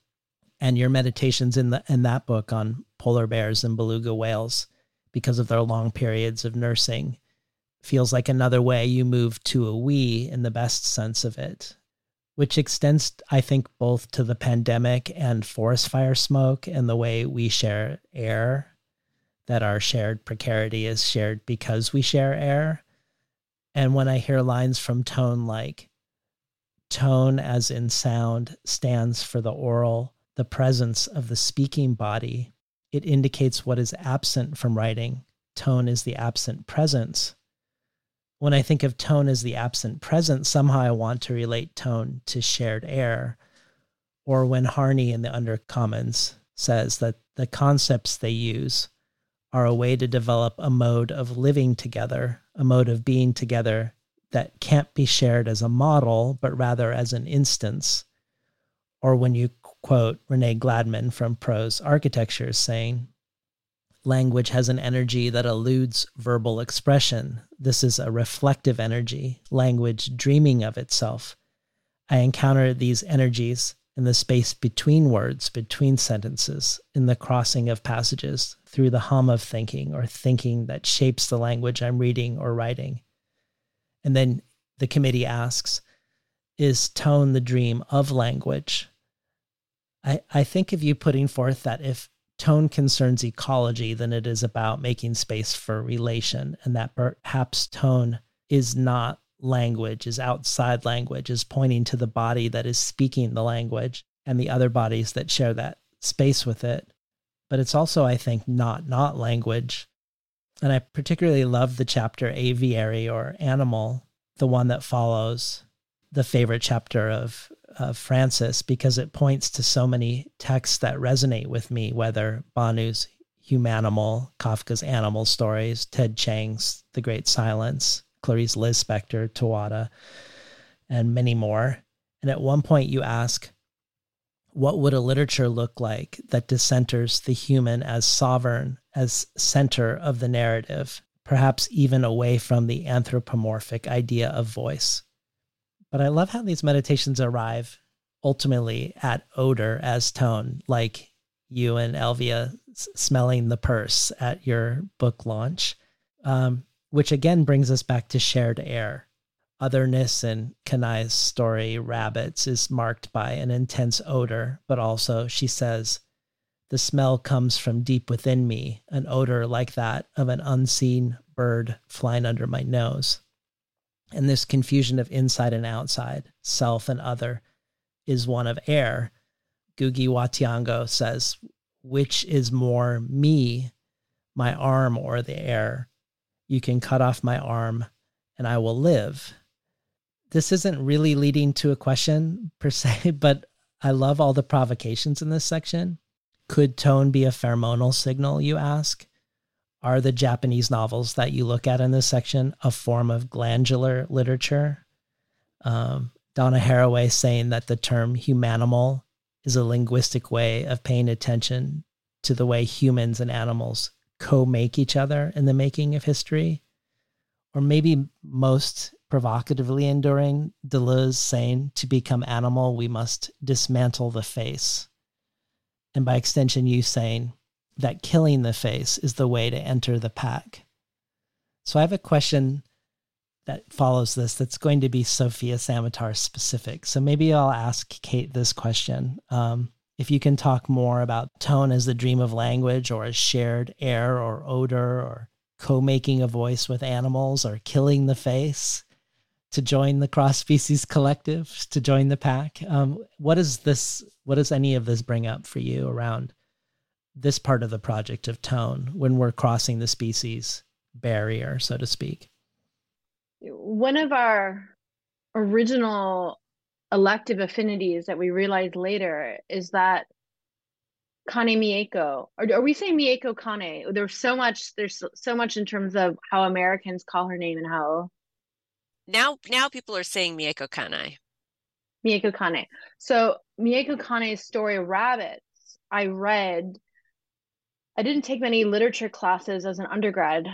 And your meditations in the in that book on polar bears and beluga whales, because of their long periods of nursing, feels like another way you move to a we in the best sense of it, which extends, I think, both to the pandemic and forest fire smoke and the way we share air, that our shared precarity is shared because we share air and when I hear lines from tone like, tone as in sound stands for the oral, the presence of the speaking body, it indicates what is absent from writing. Tone is the absent presence. When I think of tone as the absent presence, somehow I want to relate tone to shared air. Or when Harney in the Undercommons says that the concepts they use are a way to develop a mode of living together a mode of being together that can't be shared as a model, but rather as an instance. Or when you quote Renee Gladman from Prose Architecture saying, Language has an energy that eludes verbal expression. This is a reflective energy, language dreaming of itself. I encounter these energies in the space between words, between sentences, in the crossing of passages, through the hum of thinking or thinking that shapes the language I'm reading or writing. And then the committee asks, is tone the dream of language? I, I think of you putting forth that if tone concerns ecology, then it is about making space for relation, and that perhaps tone is not language, is outside language, is pointing to the body that is speaking the language and the other bodies that share that space with it but it's also, I think, not not language. And I particularly love the chapter aviary or animal, the one that follows the favorite chapter of, of Frances, because it points to so many texts that resonate with me, whether Bhanu's Humanimal, Kafka's Animal Stories, Ted Chiang's The Great Silence, Clarice Lispector, Tawada, and many more. And at one point you ask, what would a literature look like that decenters the human as sovereign, as center of the narrative, perhaps even away from the anthropomorphic idea of voice? But I love how these meditations arrive ultimately at odor as tone, like you and Elvia smelling the purse at your book launch, um, which again brings us back to shared air otherness in Kanai's story, Rabbits, is marked by an intense odor, but also, she says, the smell comes from deep within me, an odor like that of an unseen bird flying under my nose. And this confusion of inside and outside, self and other, is one of air. Ngugi wa Thiong'o says, which is more me, my arm or the air? You can cut off my arm and I will live this isn't really leading to a question per se, but I love all the provocations in this section. Could tone be a pheromonal signal, you ask? Are the Japanese novels that you look at in this section a form of glandular literature? Um, Donna Haraway saying that the term humanimal is a linguistic way of paying attention to the way humans and animals co make each other in the making of history. Or maybe most provocatively enduring, Deleuze saying, to become animal, we must dismantle the face. And by extension, you saying that killing the face is the way to enter the pack. So I have a question that follows this that's going to be Sofia Samatar specific. So maybe I'll ask Kate this question. Um, if you can talk more about tone as the dream of language or as shared air or odor or co-making a voice with animals or killing the face to join the cross species collective to join the pack um, does this what does any of this bring up for you around this part of the project of tone when we're crossing the species barrier so to speak one of our original elective affinities that we realized later is that Kanai Mieko, or are we saying Mieko Kanai? There's so much. There's so much in terms of how Americans call her name and how. Now, now people are saying Mieko Kanai. Mieko Kanai. So Mieko mm. Kanai's story Rabbits, I read. I didn't take many literature classes as an undergrad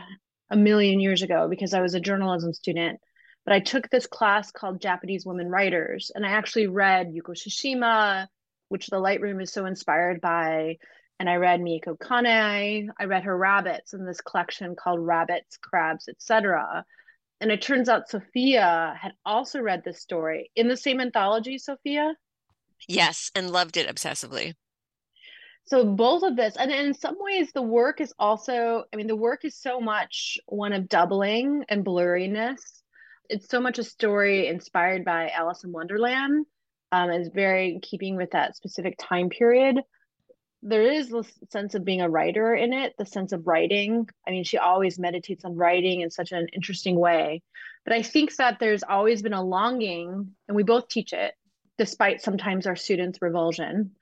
a million years ago because I was a journalism student. But I took this class called Japanese Women Writers, and I actually read Yuko Tsushima, which the Light Room is so inspired by. And I read Mieko Kanai. I read her rabbits in this collection called Rabbits, Crabs, etc. And it turns out Sofia had also read this story in the same anthology, Sofia. Yes, and loved it obsessively. So both of this and in some ways the work is also i mean the work is so much one of doubling and blurriness. It's so much a story inspired by alice in wonderland um, is very keeping with that specific time period there is this sense of being a writer in it the sense of writing i mean she always meditates on writing in such an interesting way but i think that there's always been a longing and we both teach it despite sometimes our students revulsion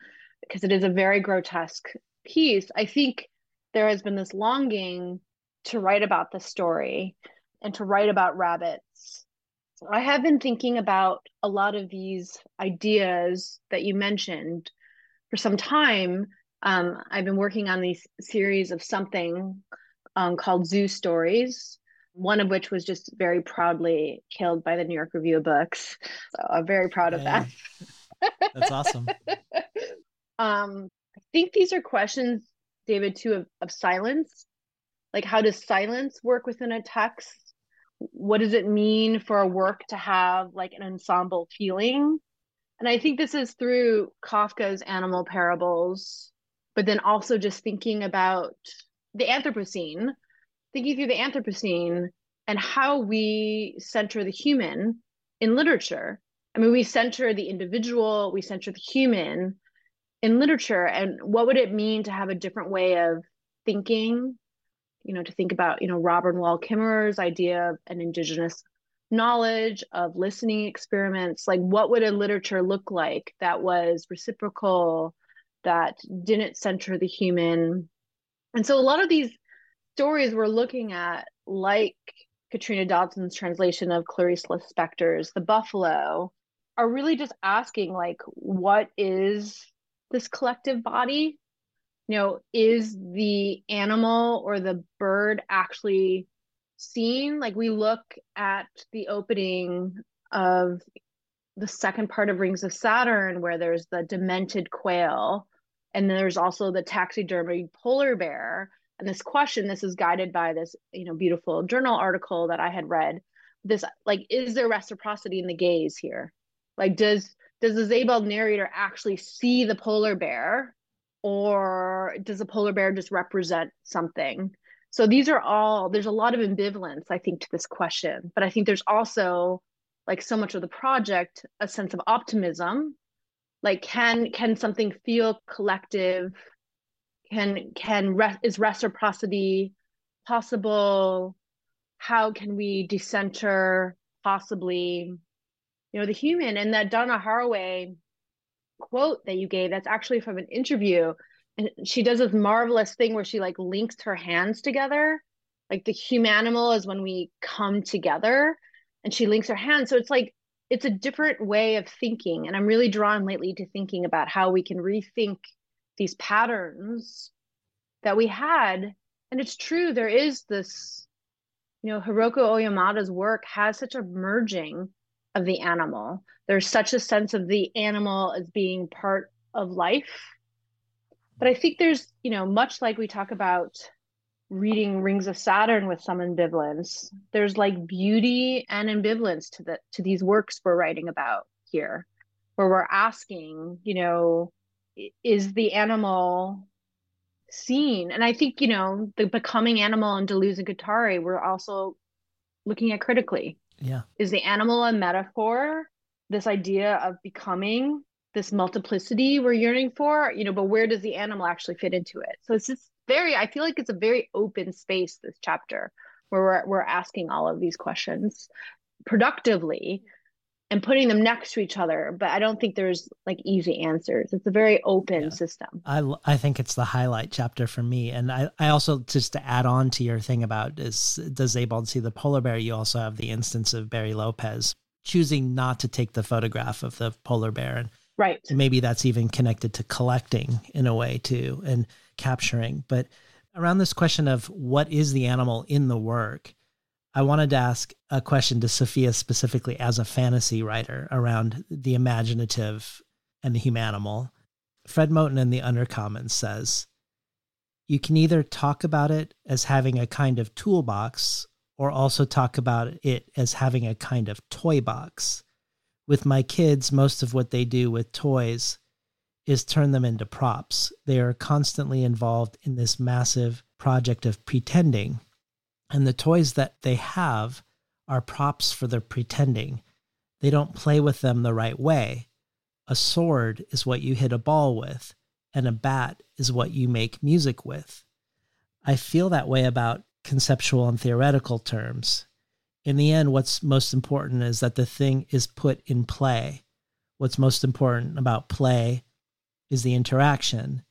because it is a very grotesque piece, I think there has been this longing to write about the story and to write about rabbits. So I have been thinking about a lot of these ideas that you mentioned for some time. Um, I've been working on these series of something um, called Zoo Stories, one of which was just very proudly killed by the New York Review of Books. So I'm very proud of that. That's awesome. Um, I think these are questions, David, too, of, of silence. Like, how does silence work within a text? What does it mean for a work to have like an ensemble feeling? And I think this is through Kafka's animal parables, but then also just thinking about the Anthropocene, thinking through the Anthropocene and how we center the human in literature. I mean, we center the individual, we center the human, in literature and what would it mean to have a different way of thinking you know to think about you know robert wall kimmerer's idea of an indigenous knowledge of listening experiments like what would a literature look like that was reciprocal that didn't center the human. And so a lot of these stories we're looking at like katrina dodson's translation of clarice lispector's the buffalo are really just asking like what is this collective body? You know is the animal or the bird actually seen? Like we look at the opening of the second part of rings of saturn where there's the demented quail and there's also the taxidermy polar bear and this question this is guided by this you know beautiful journal article that i had read this like is there reciprocity in the gaze here like does does the Sebald narrator actually see the polar bear or does the polar bear just represent something? So these are all, there's a lot of ambivalence, I think, to this question. But I think there's also, like so much of the project, a sense of optimism. Like, can can something feel collective? Can can re- is reciprocity possible? How can we decenter possibly you know the human and that donna haraway quote that you gave that's actually from an interview and she does this marvelous thing where she like links her hands together like the humanimal is when we come together and she links her hands so it's like it's a different way of thinking and i'm really drawn lately to thinking about how we can rethink these patterns that we had and it's true there is this you know, Hiroko Oyamada's work has such a merging of the animal. There's such a sense of the animal as being part of life. But I think there's, you know, much like we talk about reading Rings of Saturn with some ambivalence, there's like beauty and ambivalence to the to these works we're writing about here, where we're asking, you know, is the animal seen? And I think, you know, the becoming animal in Deleuze and Guattari, we're also looking at critically. Yeah. Is the animal a metaphor? This idea of becoming this multiplicity we're yearning for, you know, but where does the animal actually fit into it? So it's just very, I feel like it's a very open space, this chapter, where we're, we're asking all of these questions productively and putting them next to each other but i don't think there's like easy answers. It's a very open yeah. system. I i think it's the highlight chapter for me. And i i also just to add on to your thing about is does Sebald see the polar bear you also have the instance of barry lopez choosing not to take the photograph of the polar bear. And right. maybe that's even connected to collecting in a way too. And capturing but around this question of what is the animal in the work I wanted to ask a question to Sofia specifically as a fantasy writer around the imaginative and the humanimal. Fred Moten in the Undercommons says, you can either talk about it as having a kind of toolbox or also talk about it as having a kind of toy box. With my kids, most of what they do with toys is turn them into props. They are constantly involved in this massive project of pretending and the toys that they have are props for their pretending. They don't play with them the right way. A sword is what you hit a ball with, and a bat is what you make music with. I feel that way about conceptual and theoretical terms. In the end, what's most important is that the thing is put in play. What's most important about play is the interaction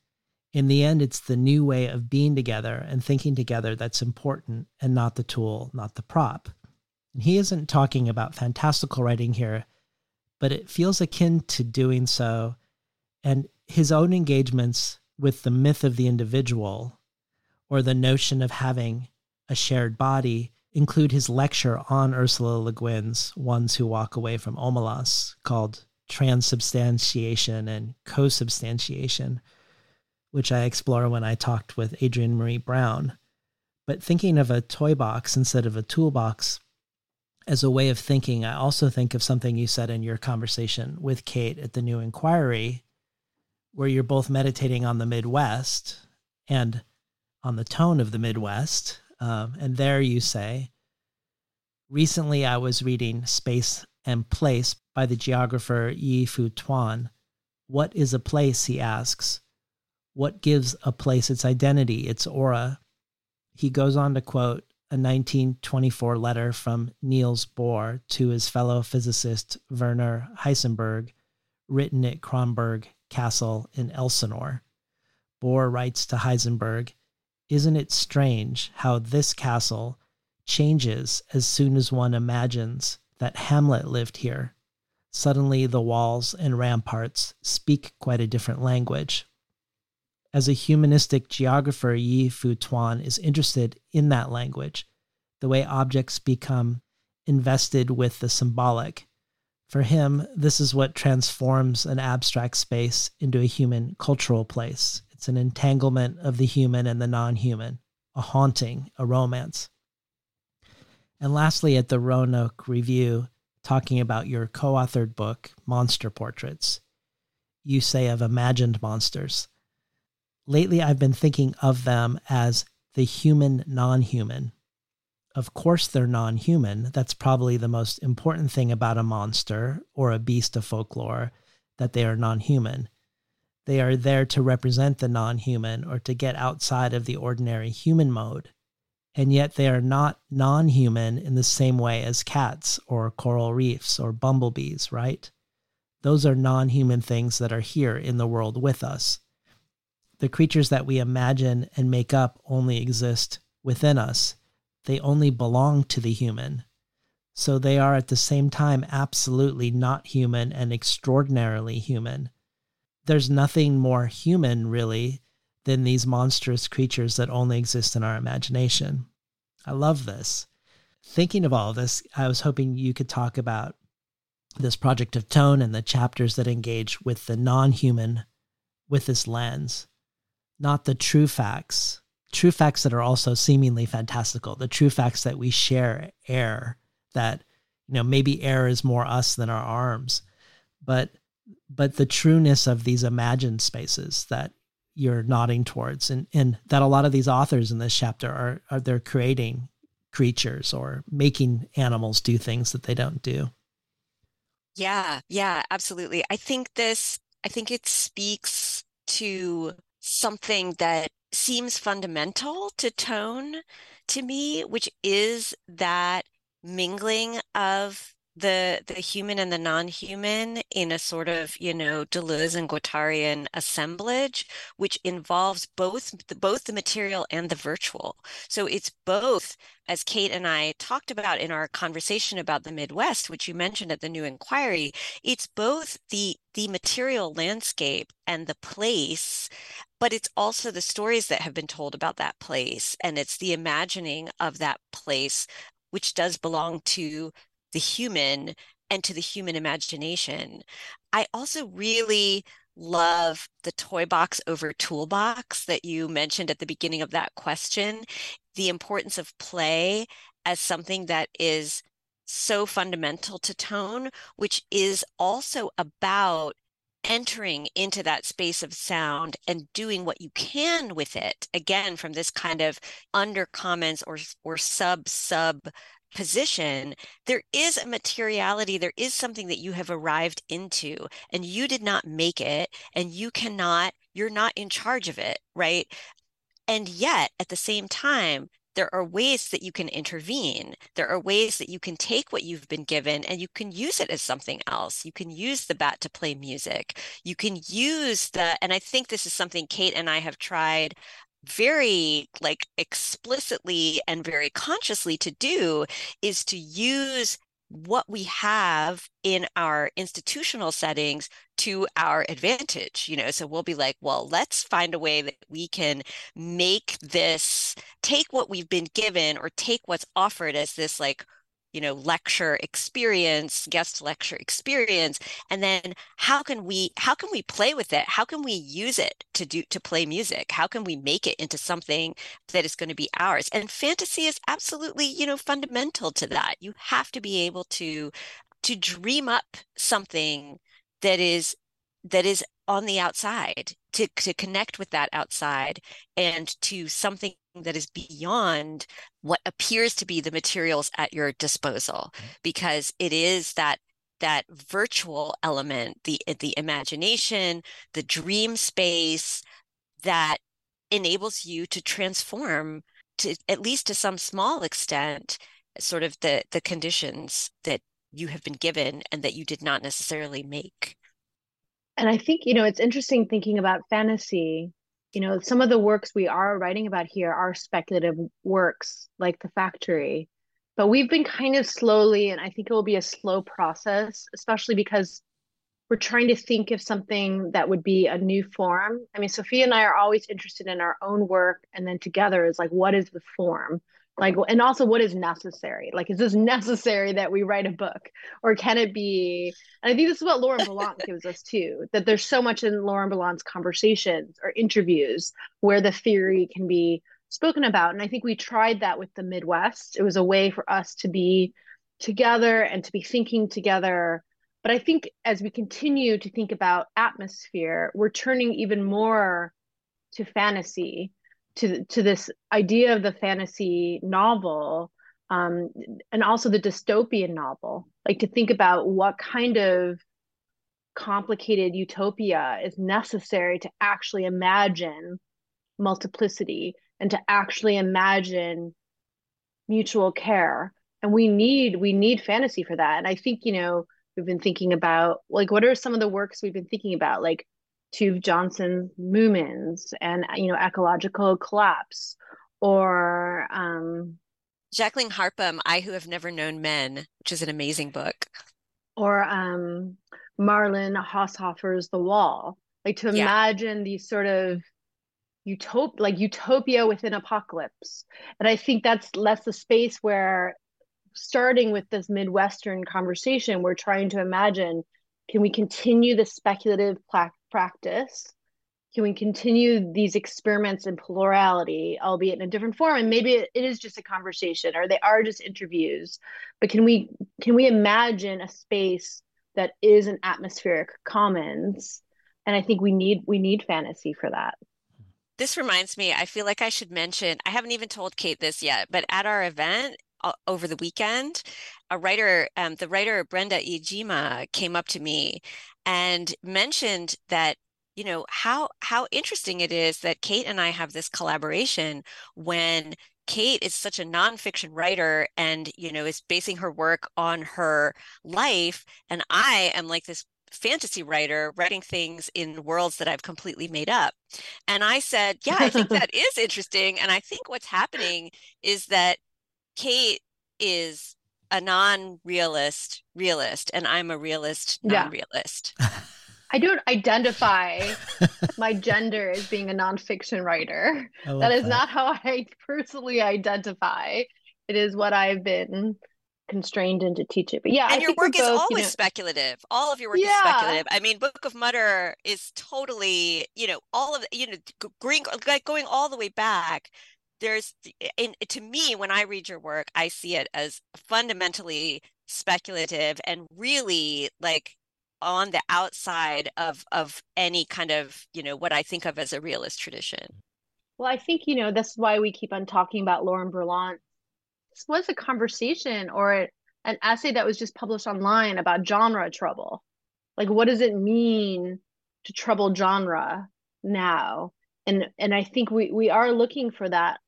in the end, it's the new way of being together and thinking together that's important and not the tool, not the prop. And he isn't talking about fantastical writing here, but it feels akin to doing so. And his own engagements with the myth of the individual or the notion of having a shared body include his lecture on Ursula Le Guin's Ones Who Walk Away from Omelas called Transubstantiation and Co-Substantiation, which I explore when I talked with Adrienne Maree Brown. But thinking of a toy box instead of a toolbox as a way of thinking, I also think of something you said in your conversation with Kate at the New Inquiry, where you're both meditating on the Midwest and on the tone of the Midwest. Um, and there you say, Recently, I was reading Space and Place by the geographer Yi Fu Tuan. What is a place? He asks what gives a place its identity, its aura. He goes on to quote a 1924 letter from Niels Bohr to his fellow physicist Werner Heisenberg, written at Kronborg Castle in Elsinore. Bohr writes to Heisenberg, Isn't it strange how this castle changes as soon as one imagines that Hamlet lived here? Suddenly, the walls and ramparts speak quite a different language. As a humanistic geographer, Yi Fu Tuan is interested in that language, the way objects become invested with the symbolic. For him, this is what transforms an abstract space into a human cultural place. It's an entanglement of the human and the non human, a haunting, a romance. And lastly, at the Roanoke Review, talking about your co authored book, Monster Portraits, you say of imagined monsters lately I've been thinking of them as the human non human. Of course, they're non human. That's probably the most important thing about a monster or a beast of folklore that they are non human. They are there to represent the non human or to get outside of the ordinary human mode. And yet they are not non human in the same way as cats or coral reefs or bumblebees, right? Those are non human things that are here in the world with us the creatures that we imagine and make up only exist within us. They only belong to the human. So they are at the same time absolutely not human and extraordinarily human. There's nothing more human, really, than these monstrous creatures that only exist in our imagination. I love this. thinking of all of this, I was hoping you could talk about this project of tone and the chapters that engage with the non human with this lens, not the true facts, true facts that are also seemingly fantastical, the true facts that we share air, that, you know, maybe air is more us than our arms, but but the trueness of these imagined spaces that you're nodding towards and and that a lot of these authors in this chapter are are they're creating creatures or making animals do things that they don't do. Yeah, yeah, absolutely. I think this, I think it speaks to something that seems fundamental to tone to me, which is that mingling of the the human and the non-human in a sort of you know Deleuze and Guattarian assemblage, which involves both the, both the material and the virtual. So it's both, as Kate and I talked about in our conversation about the Midwest, which you mentioned at the New Inquiry. It's both the the material landscape and the place but it's also the stories that have been told about that place and it's the imagining of that place which does belong to the human and to the human imagination. I also really love the toy box over toolbox that you mentioned at the beginning of that question. The importance of play as something that is so fundamental to tone, which is also about entering into that space of sound and doing what you can with it again from this kind of undercommons or or sub sub position, there is a materiality, there is something that you have arrived into and you did not make it and you cannot, you're not in charge of it, right? And yet at the same time, there are ways that you can intervene. There are ways that you can take what you've been given and you can use it as something else. You can use the bat to play music. You can use the, and I think this is something Kate and I have tried very like explicitly and very consciously to do is to use what we have in our institutional settings to our advantage you know? So we'll be like well let's find a way that we can make this take what we've been given or take what's offered as this like you know lecture experience guest lecture experience and then how can we how can we play with it? How can we use it to do to play music? How can we make it into something that is going to be ours? And fantasy is absolutely you know fundamental to that. You have to be able to to dream up something that is that is on the outside to to connect with that outside and to something that is beyond what appears to be the materials at your disposal mm-hmm. because it is that that virtual element the the imagination the dream space that enables you to transform to at least to some small extent sort of the the conditions that you have been given and that you did not necessarily make and i think you know it's interesting thinking about fantasy. You know some of the works we are writing about here are speculative works like the factory. But we've been kind of slowly and i think it will be a slow process especially because we're trying to think of something that would be a new form. I mean sofia and i are always interested in our own work and then together is like what is the form like and also what is necessary? Like is this necessary that we write a book? Or can it be and i think this is what Lauren Berlant gives us too that there's so much in Lauren Berlant's conversations or interviews where the theory can be spoken about. And i think we tried that with the midwest. It was a way for us to be together and to be thinking together. But i think as we continue to think about atmosphere we're turning even more to fantasy to to this idea of the fantasy novel um, and also the dystopian novel. Like to think about what kind of complicated utopia is necessary to actually imagine multiplicity and to actually imagine mutual care. And we need we need fantasy for that. And i think you know we've been thinking about like what are some of the works we've been thinking about? Like Tove Jansson Moomins and you know ecological collapse or um, Jacqueline Harpman, I Who Have Never Known Men, which is an amazing book. Or um, Marlen Haushofer's The Wall. Like to yeah. imagine these sort of utop like utopia within apocalypse. And I think that's less the space where starting with this Midwestern conversation, we're trying to imagine can we continue the speculative pla- practice? Can we continue these experiments in plurality, albeit in a different form? And maybe it, is just a conversation or they are just interviews. But can we can we imagine a space that is an atmospheric commons? And I think we need we need fantasy for that. This reminds me, I feel like I should mention, I haven't even told Kate this yet, but at our event uh, over the weekend, a writer, um, the writer Brenda Iijima came up to me and mentioned that you know how how interesting it is that Kate and I have this collaboration when Kate is such a nonfiction writer and you know is basing her work on her life and I am like this fantasy writer writing things in worlds that I've completely made up. And I said, Yeah, I think that is interesting. And I think what's happening is that Kate is a non realist realist, and I'm a realist non realist. Yeah. I don't identify my gender as being a nonfiction writer. That is that. not how I personally identify. It is what I've been constrained into teaching. But yeah, and I your work is both, always you know, speculative. All of your work yeah. is speculative. I mean, Book of Mutter is totally, you know, all of you know, green like going all the way back. There's, in to me, when I read your work, I see it as fundamentally speculative and really like on the outside of of any kind of you know what I think of as a realist tradition. Well, I think you know that's why we keep on talking about Lauren Berlant this was a conversation or an essay that was just published online about genre trouble. Like, what does it mean to trouble genre now? And and I think we we are looking for that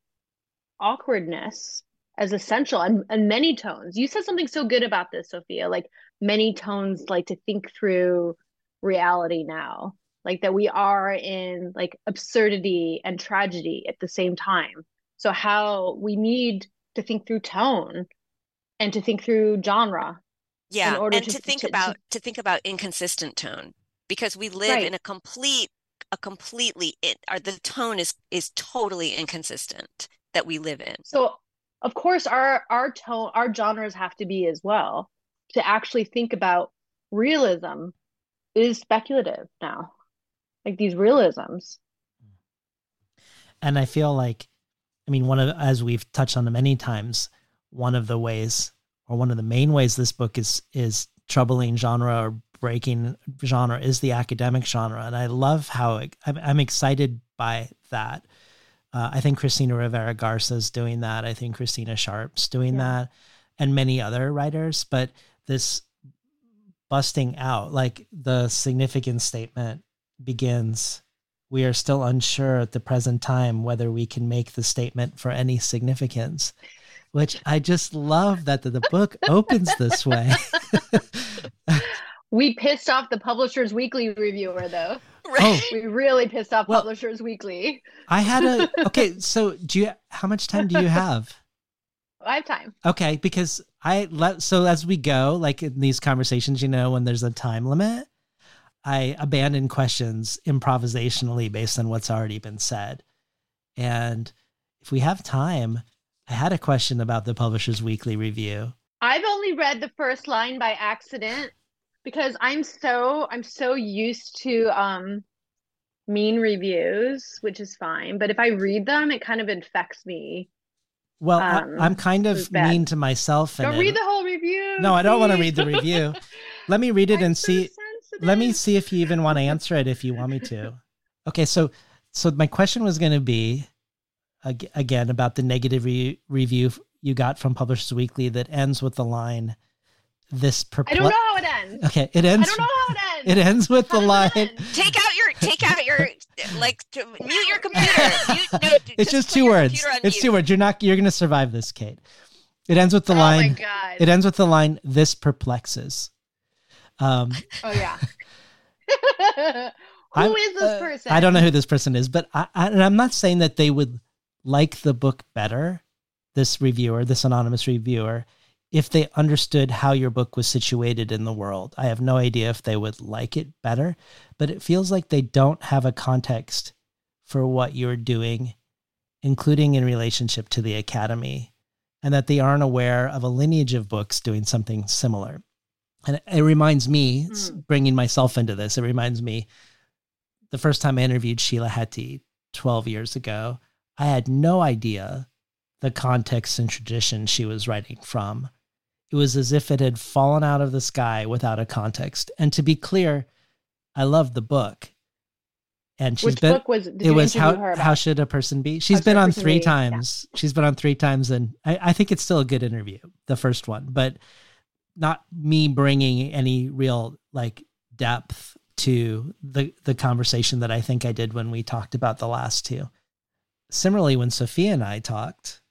awkwardness as essential and, and many tones. You said something so good about this, Sofia. Like many tones like to think through reality now. Like that we are in like absurdity and tragedy at the same time. So how we need to think through tone and to think through genre yeah and to, to think to, about to, to, think about inconsistent tone because we live right. in a complete a completely it or the tone is is totally inconsistent that we live in. So of course our our tone our genres have to be as well to actually think about realism. Is speculative now like these realisms. And i feel like I mean, one of as we've touched on many times, one of the ways or one of the main ways this book is is troubling genre or breaking genre is the academic genre, and I love how it, I'm, I'm excited by that. Uh, I think Cristina Rivera Garza is doing that. I think Christina Sharpe's doing yeah. that, and many other writers. But this busting out, like the significant statement begins we are still unsure at the present time whether we can make the statement for any significance which i just love that the, the book opens this way we pissed off the publishers weekly reviewer though right. oh. we really pissed off well, publishers weekly i had a okay so do you how much time do you have I have time. Okay, because I let so as we go, like in these conversations, you know, when there's a time limit, I abandon questions improvisationally based on what's already been said. And if we have time, I had a question about the Publishers Weekly review. I've only read the first line by accident because I'm so I'm so used to um mean reviews, which is fine. But if I read them, it kind of infects me. Well, um, I, am kind of mean to myself. Don't read the whole review. No, please. I don't want to read the review. Let me read it and see let me see if you even want to answer it if you want me to. Okay, so so my question was going to be again about the negative re- review you got from Publishers Weekly that ends with the line this perple- I don't know how it ends. Okay, it ends. I don't know how it ends. It ends with how the line. Take out your take out your like to, mute your computer. Mute, no, it's just, just two words. It's two words. You're not you're going to survive this, Kate. It ends with the line oh line. It ends with the line this perplexes. Um, oh yeah. Who I'm, is this person? Uh, I don't know who this person is, but I, I, and I'm not saying that they would like the book better, this reviewer, this anonymous reviewer, if they understood how your book was situated in the world. I have no idea if they would like it better, but it feels like they don't have a context for what you're doing, including in relationship to the academy and that they aren't aware of a lineage of books doing something similar. And it reminds me, mm. bringing myself into this, it reminds me the first time I interviewed Sheila Heti 12 years ago, I had no idea the context and tradition she was writing from. It was as if it had fallen out of the sky without a context. And to be clear, I love the book. And she's Which been, book was it was how how should a person be? She's been on three be? times. Yeah. She's been on three times, and I, I think it's still a good interview, the first one, but not me bringing any real like depth to the the conversation that I think I did when we talked about the last two. Similarly, when Sofia and I talked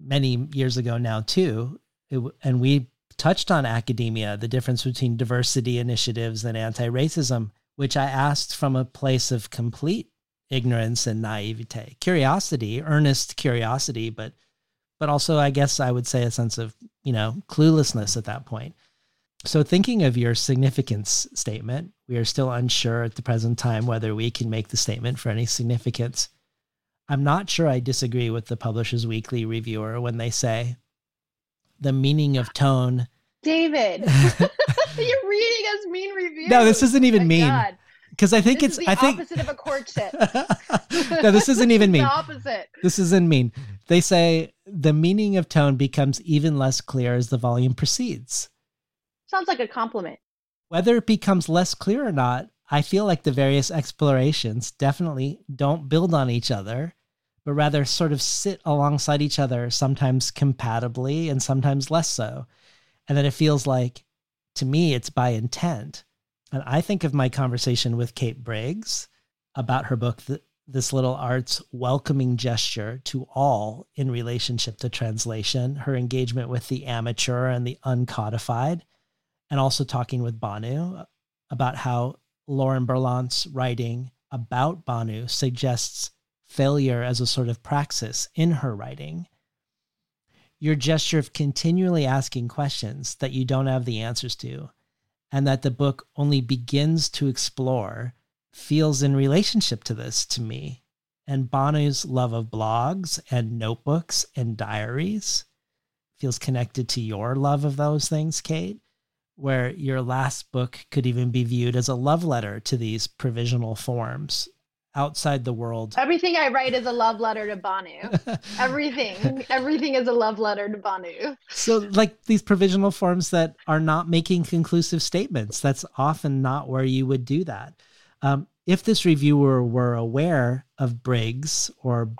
many years ago now too, it, and we touched on academia, the difference between diversity initiatives and anti-racism, which I asked from a place of complete ignorance and naivete, curiosity, earnest curiosity, but but also I guess I would say a sense of, you know, cluelessness at that point. So, thinking of your significance statement, we are still unsure at the present time whether we can make the statement for any significance. I'm not sure I disagree with the Publishers Weekly reviewer when they say the meaning of tone. David, you're reading us mean reviews. No, this isn't even mean. Because I think this it's I think opposite of a courtship. no, this isn't even mean. the opposite. This isn't mean. They say the meaning of tone becomes even less clear as the volume proceeds. Sounds like a compliment. Whether it becomes less clear or not, I feel like the various explorations definitely don't build on each other, but rather sort of sit alongside each other, sometimes compatibly and sometimes less so. And then it feels like, to me, it's by intent. And I think of my conversation with Kate Briggs about her book, This Little Art's welcoming gesture to all in relationship to translation, her engagement with the amateur and the uncodified and also talking with Bhanu about how Lauren Berlant's writing about Bhanu suggests failure as a sort of praxis in her writing. Your gesture of continually asking questions that you don't have the answers to, and that the book only begins to explore, feels in relationship to this to me. And Bhanu's love of blogs and notebooks and diaries feels connected to your love of those things, Kate where your last book could even be viewed as a love letter to these provisional forms outside the world. Everything I write is a love letter to Bhanu. everything, everything is a love letter to Bhanu. So, like these provisional forms that are not making conclusive statements, that's often not where you would do that. Um, if this reviewer were aware of Briggs or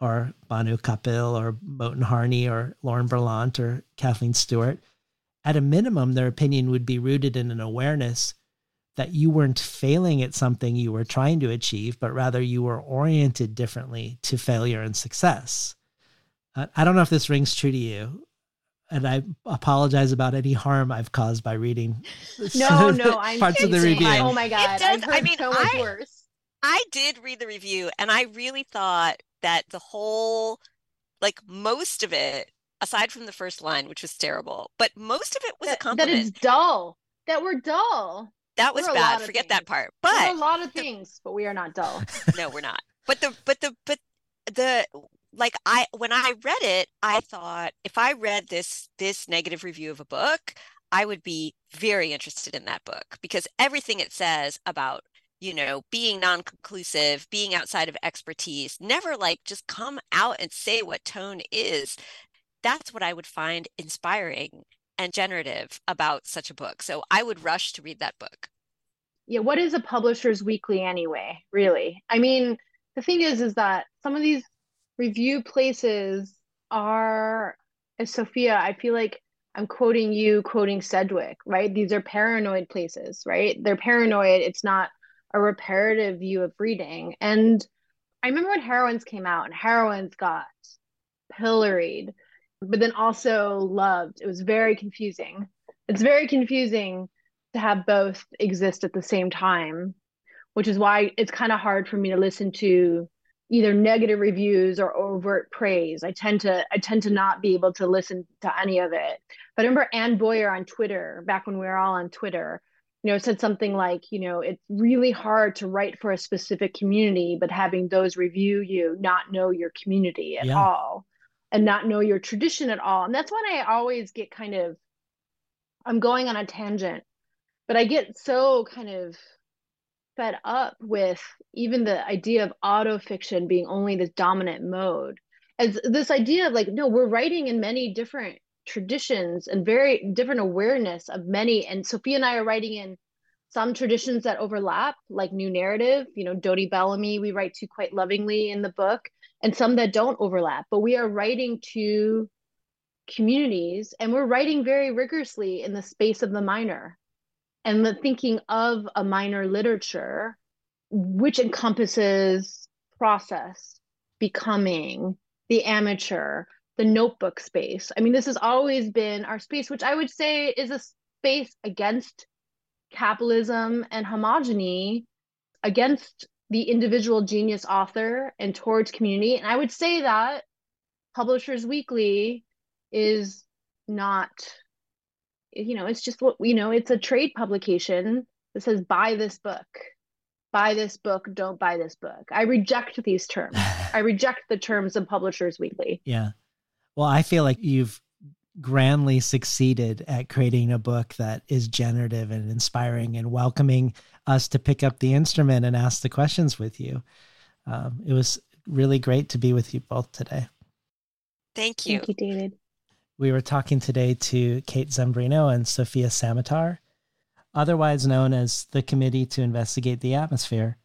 or Bhanu Kapil or Moten Harney or Lauren Berlant or Kathleen Stewart, at a minimum, their opinion would be rooted in an awareness that you weren't failing at something you were trying to achieve, but rather you were oriented differently to failure and success. I don't know if this rings true to you, and I apologize about any harm I've caused by reading. No, no, I'm parts of the review. Oh my god, I've heard I mean, so much I, worse. I did read the review, and I really thought that the whole, like most of it, aside from the first line, which was terrible, but most of it was that, a compliment. That is dull. That we're dull. That was bad. Forget that part. But a lot of things, but we are not dull. no, we're not. But the but the but the like I when I read it, I thought if I read this this negative review of a book, I would be very interested in that book because everything it says about you know being non-conclusive being outside of expertise never like just come out and say what tone is that's what I would find inspiring and generative about such a book. So I would rush to read that book. Yeah, what is a publisher's weekly anyway, really? I mean, the thing is is that some of these review places are Sofia, I feel like I'm quoting you, quoting Sedgwick, right? These are paranoid places, right? They're paranoid. It's not a reparative view of reading. And I remember when Heroines came out and Heroines got pilloried but then also loved. It was very confusing. It's very confusing to have both exist at the same time, which is why it's kind of hard for me to listen to either negative reviews or overt praise. I tend to I tend to not be able to listen to any of it. But I remember Anne Boyer on Twitter, back when we were all on Twitter, you know, said something like, you know, it's really hard to write for a specific community, but having those review you not know your community at yeah. all and not know your tradition at all. And that's when I always get kind of I'm going on a tangent, but I get so kind of fed up with even the idea of autofiction being only this dominant mode as this idea of like no we're writing in many different traditions and very different awareness of many and sofia and i are writing in some traditions that overlap like new narrative you know dodi bellamy we write to quite lovingly in the book and some that don't overlap but we are writing to communities and we're writing very rigorously in the space of the minor and the thinking of a minor literature which encompasses process becoming the amateur the notebook space. I mean this has always been our space which i would say is a space against capitalism and homogeny against the individual genius author and towards community. And i would say that publishers weekly is not you know it's just what you know it's a trade publication that says buy this book. Buy this book. Don't buy this book. I reject these terms. I reject the terms of publishers weekly. Yeah. Well i feel like you've grandly succeeded at creating a book that is generative and inspiring and welcoming us to pick up the instrument and ask the questions with you. Um, it was really great to be with you both today. Thank you. Thank you david. We were talking today to Kate Zambreno and Sofia Samatar, otherwise known as the Committee to Investigate the Atmosphere,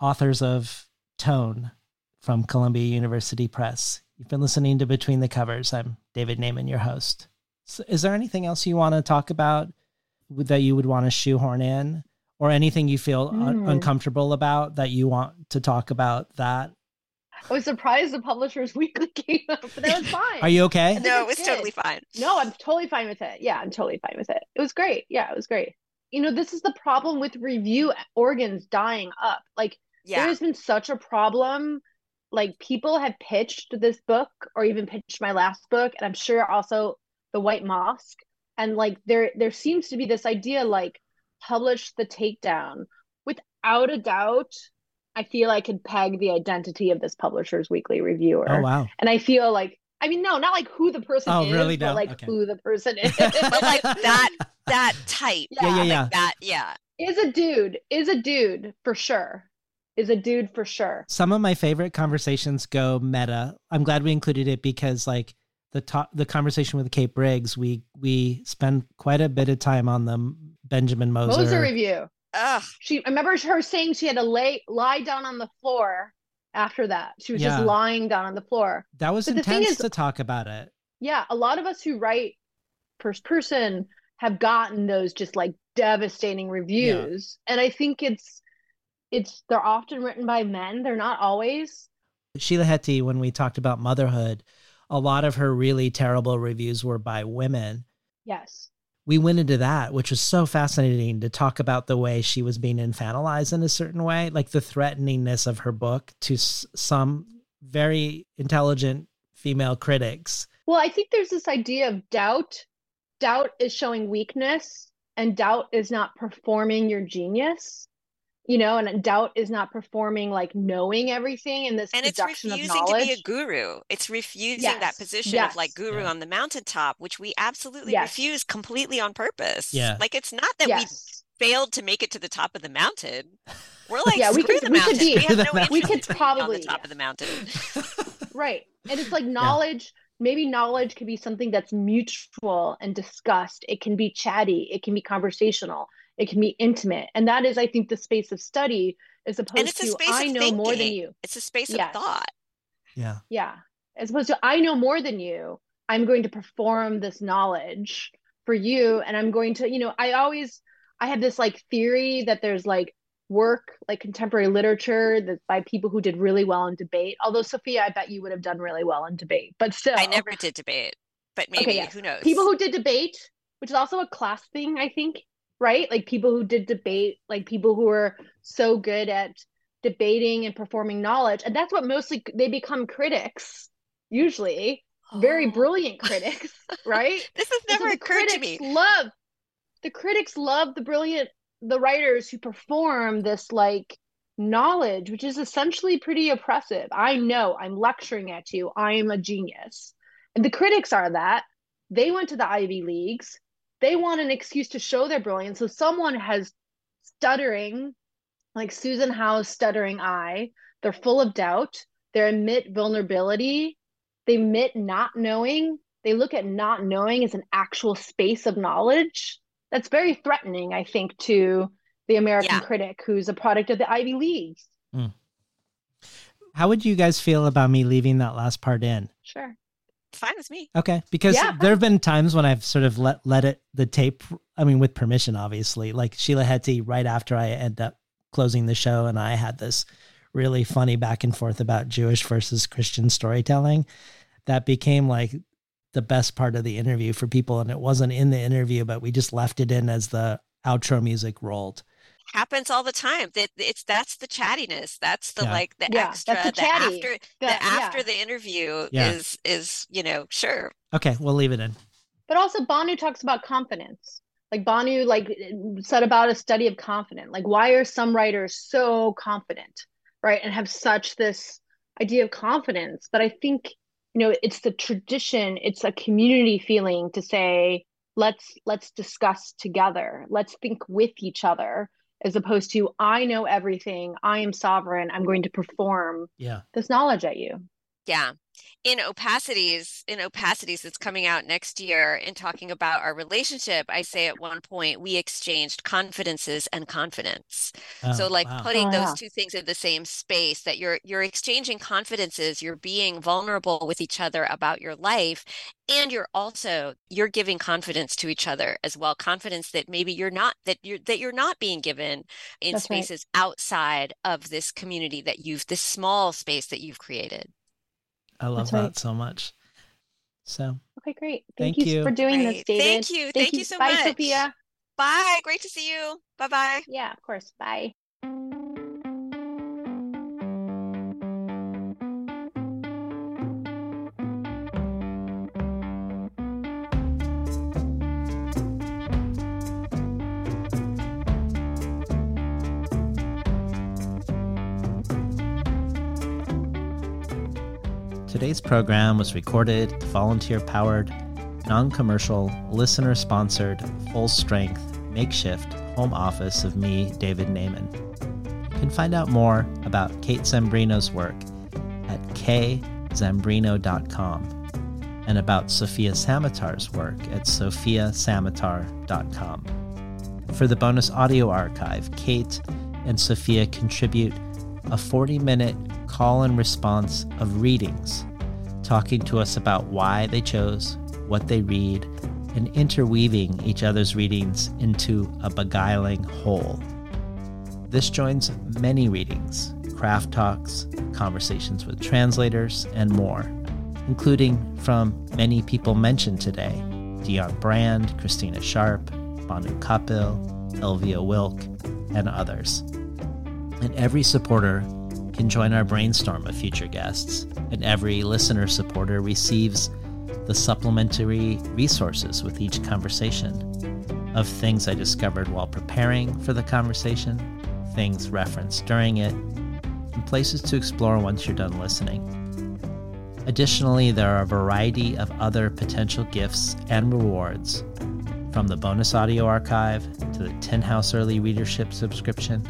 authors of Tone from Columbia University Press. You've been listening to Between the Covers. I'm David Naimon, your host. So is there anything else you want to talk about that you would want to shoehorn in? Or anything you feel mm. un- uncomfortable about that you want to talk about that I was surprised the Publishers Weekly came up, but that was fine. Are you okay? No, it was totally fine. No, I'm totally fine with it. Yeah, I'm totally fine with it. It was great. Yeah, it was great. You know, this is the problem with review organs dying up. Like, yeah. there has been such a problem. Like, people have pitched this book or even pitched my last book, and I'm sure also The White Mosque. And like, there there seems to be this idea like, publish the takedown. Without a doubt, I feel I could peg the identity of this publisher's weekly reviewer. Oh wow! And I feel like I mean, no, not like who the person oh, is, really? but no. like okay. who the person is. but like that that type. Yeah, yeah, yeah. Like that, yeah. Is a dude. Is a dude for sure. Is a dude for sure. Some of my favorite conversations go meta. I'm glad we included it because like the top the conversation with Kate Briggs, we we spend quite a bit of time on the Benjamin Moser, Moser review. Ugh. She I remember her saying she had to lay lie down on the floor after that. She was Yeah. just lying down on the floor. That was But the thing intense is- to talk about it. Yeah, a lot of us who write first person have gotten those just like devastating reviews. And I think it's it's they're often written by men. They're not always. Sheila Heti, when we talked about motherhood, a lot of her really terrible reviews were by women. Yes. We went into that, which was so fascinating to talk about the way she was being infantilized in a certain way, like the threateningness of her book to s- some very intelligent female critics. Well, I think there's this idea of doubt. Doubt is showing weakness, and doubt is not performing your genius. You know, and uh, doubt is not performing like knowing everything in this And it's production of refusing to be a guru. It's refusing that Yes, position of like guru Yeah. on the mountaintop, which we absolutely Yes. refuse completely on purpose. Yeah. Like it's not that yes. we failed to make it to the top of the mountain. We're like, Yeah, we could- the we could be- We have no We could in on probably- the top yeah. of the mountain. right and it's like knowledge maybe knowledge can be something that's mutual and discussed it can be chatty it can be conversational it can be intimate and that is i think the space of study as opposed And it's a to space i of know more than you It's a space Yes. of thought. Yeah. yeah as opposed to i know more than you i'm going to perform this knowledge for you and i'm going to you know i always i have this like theory that there's like work like contemporary literature that's by people who did really well in debate although sofia i bet you would have done really well in debate but still I never did debate, but maybe Okay, yes. who knows? people who did debate which is also a class thing i think right like people who did debate like people who were so good at debating and performing knowledge and that's what mostly they become critics usually very Oh. brilliant critics right This has so never the occurred to me. critics love the critics love the brilliant the writers who perform this like knowledge, which is essentially pretty oppressive. I know I'm lecturing at you. I am a genius. And the critics are that. They went to the Ivy Leagues. They want an excuse to show their brilliance. So someone has stuttering, like Susan Howe's stuttering eye. They're full of doubt. They admit vulnerability. They admit not knowing. They look at not knowing as an actual space of knowledge. That's very threatening, I think, to the American yeah. critic who's a product of the Ivy Leagues. Mm. How would you guys feel about me leaving that last part in? Sure. Fine with me. Okay. Because yeah, there have been times when I've sort of let let it the tape I mean with permission obviously. Like Sheila Heti right after I end up closing the show and I had this really funny back and forth about Jewish versus Christian storytelling that became like the best part of the interview for people and it wasn't in the interview but we just left it in as the outro music rolled happens all the time that it's that's the chattiness that's the yeah. like the yeah, extra the, the, after the, the after yeah. the interview is is you know sure. Okay we'll leave it in. But also bhanu talks about confidence. Like bhanu like said about a study of confidence. Like why are some writers so confident right and have such this idea of confidence? But i think you know it's the tradition it's a community feeling to say let's let's discuss together. Let's think with each other as opposed to I know everything, I am sovereign, I'm going to perform yeah. this knowledge at you. Yeah. In opacities, in opacities that's coming out next year in talking about our relationship, I say at one point we exchanged confidences and confidence. Oh, so like wow. putting oh, those yeah. two things in the same space that you're you're exchanging confidences, you're being vulnerable with each other about your life and you're also you're giving confidence to each other as well confidence that maybe you're not that you're that you're not being given in That's spaces right. outside of this community that you've this small space that you've created I love That's that right. so much. So okay, great. Thank, thank you, you, for doing this, David. Thank you. Thank, thank you, you so Bye, much. Sofia. Bye. Great to see you. Bye bye. Yeah, of course. Bye. Today's program was recorded volunteer powered, non commercial, listener sponsored, full strength, makeshift home office of me, David Naimon. You can find out more about Kate Zambreno's work at kzambrino.com and about Sofia Samatar's work at sofiasamatar.com. For the bonus audio archive, Kate and Sofia contribute a 40 minute call and response of readings talking to us about why they chose, what they read, and interweaving each other's readings into a beguiling whole. This joins many readings, craft talks, conversations with translators, and more, including from many people mentioned today Dionne Brand, Christina Sharpe, Bhanu Kapil, Elvia Wilk, and others. And every supporter can join our brainstorm of future guests and every listener supporter receives the supplementary resources with each conversation of things I discovered while preparing for the conversation, things referenced during it, and places to explore once you're done listening. Additionally, there are a variety of other potential gifts and rewards from the bonus audio archive to the Tin House Early Readership subscription,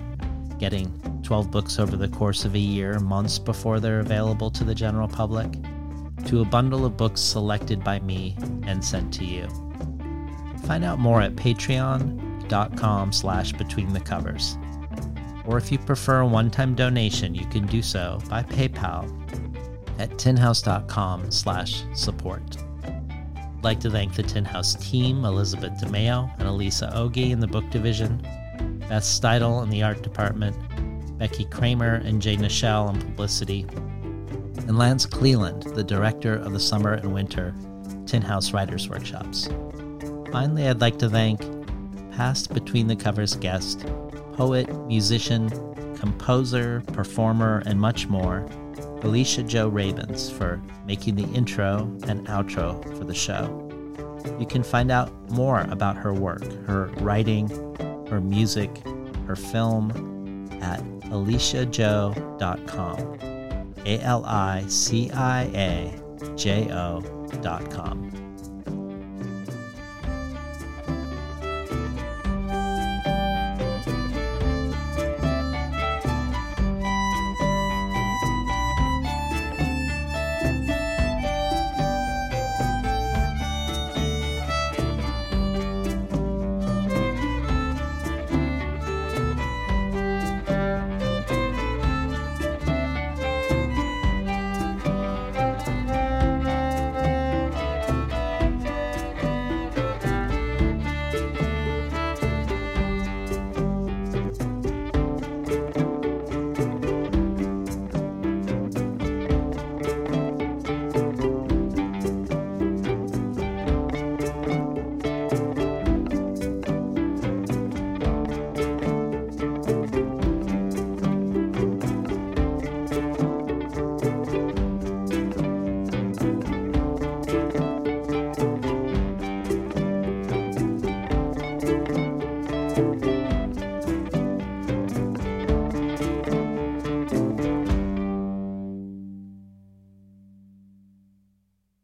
getting 12 books over the course of a year, months before they're available to the general public, to a bundle of books selected by me and sent to you. Find out more at patreon.com slash between the covers. Or if you prefer a one-time donation, you can do so by PayPal at tinhouse.com slash support. I'd like to thank the Tin House team, Elizabeth DeMeo and Alyssa Ogi in the book division, Beth Steidel in the art department, Becky Kramer and Jae Nichelle on publicity, and Lance Cleland, the director of the summer and winter Tin House Writers Workshops. Finally, I'd like to thank past Between the Covers guest, poet, musician, composer, performer, and much more, Alicia Jo Rabins, for making the intro and outro for the show. You can find out more about her work, her writing, her music, her film, at aliciajo.com. A L I C I A J O.com.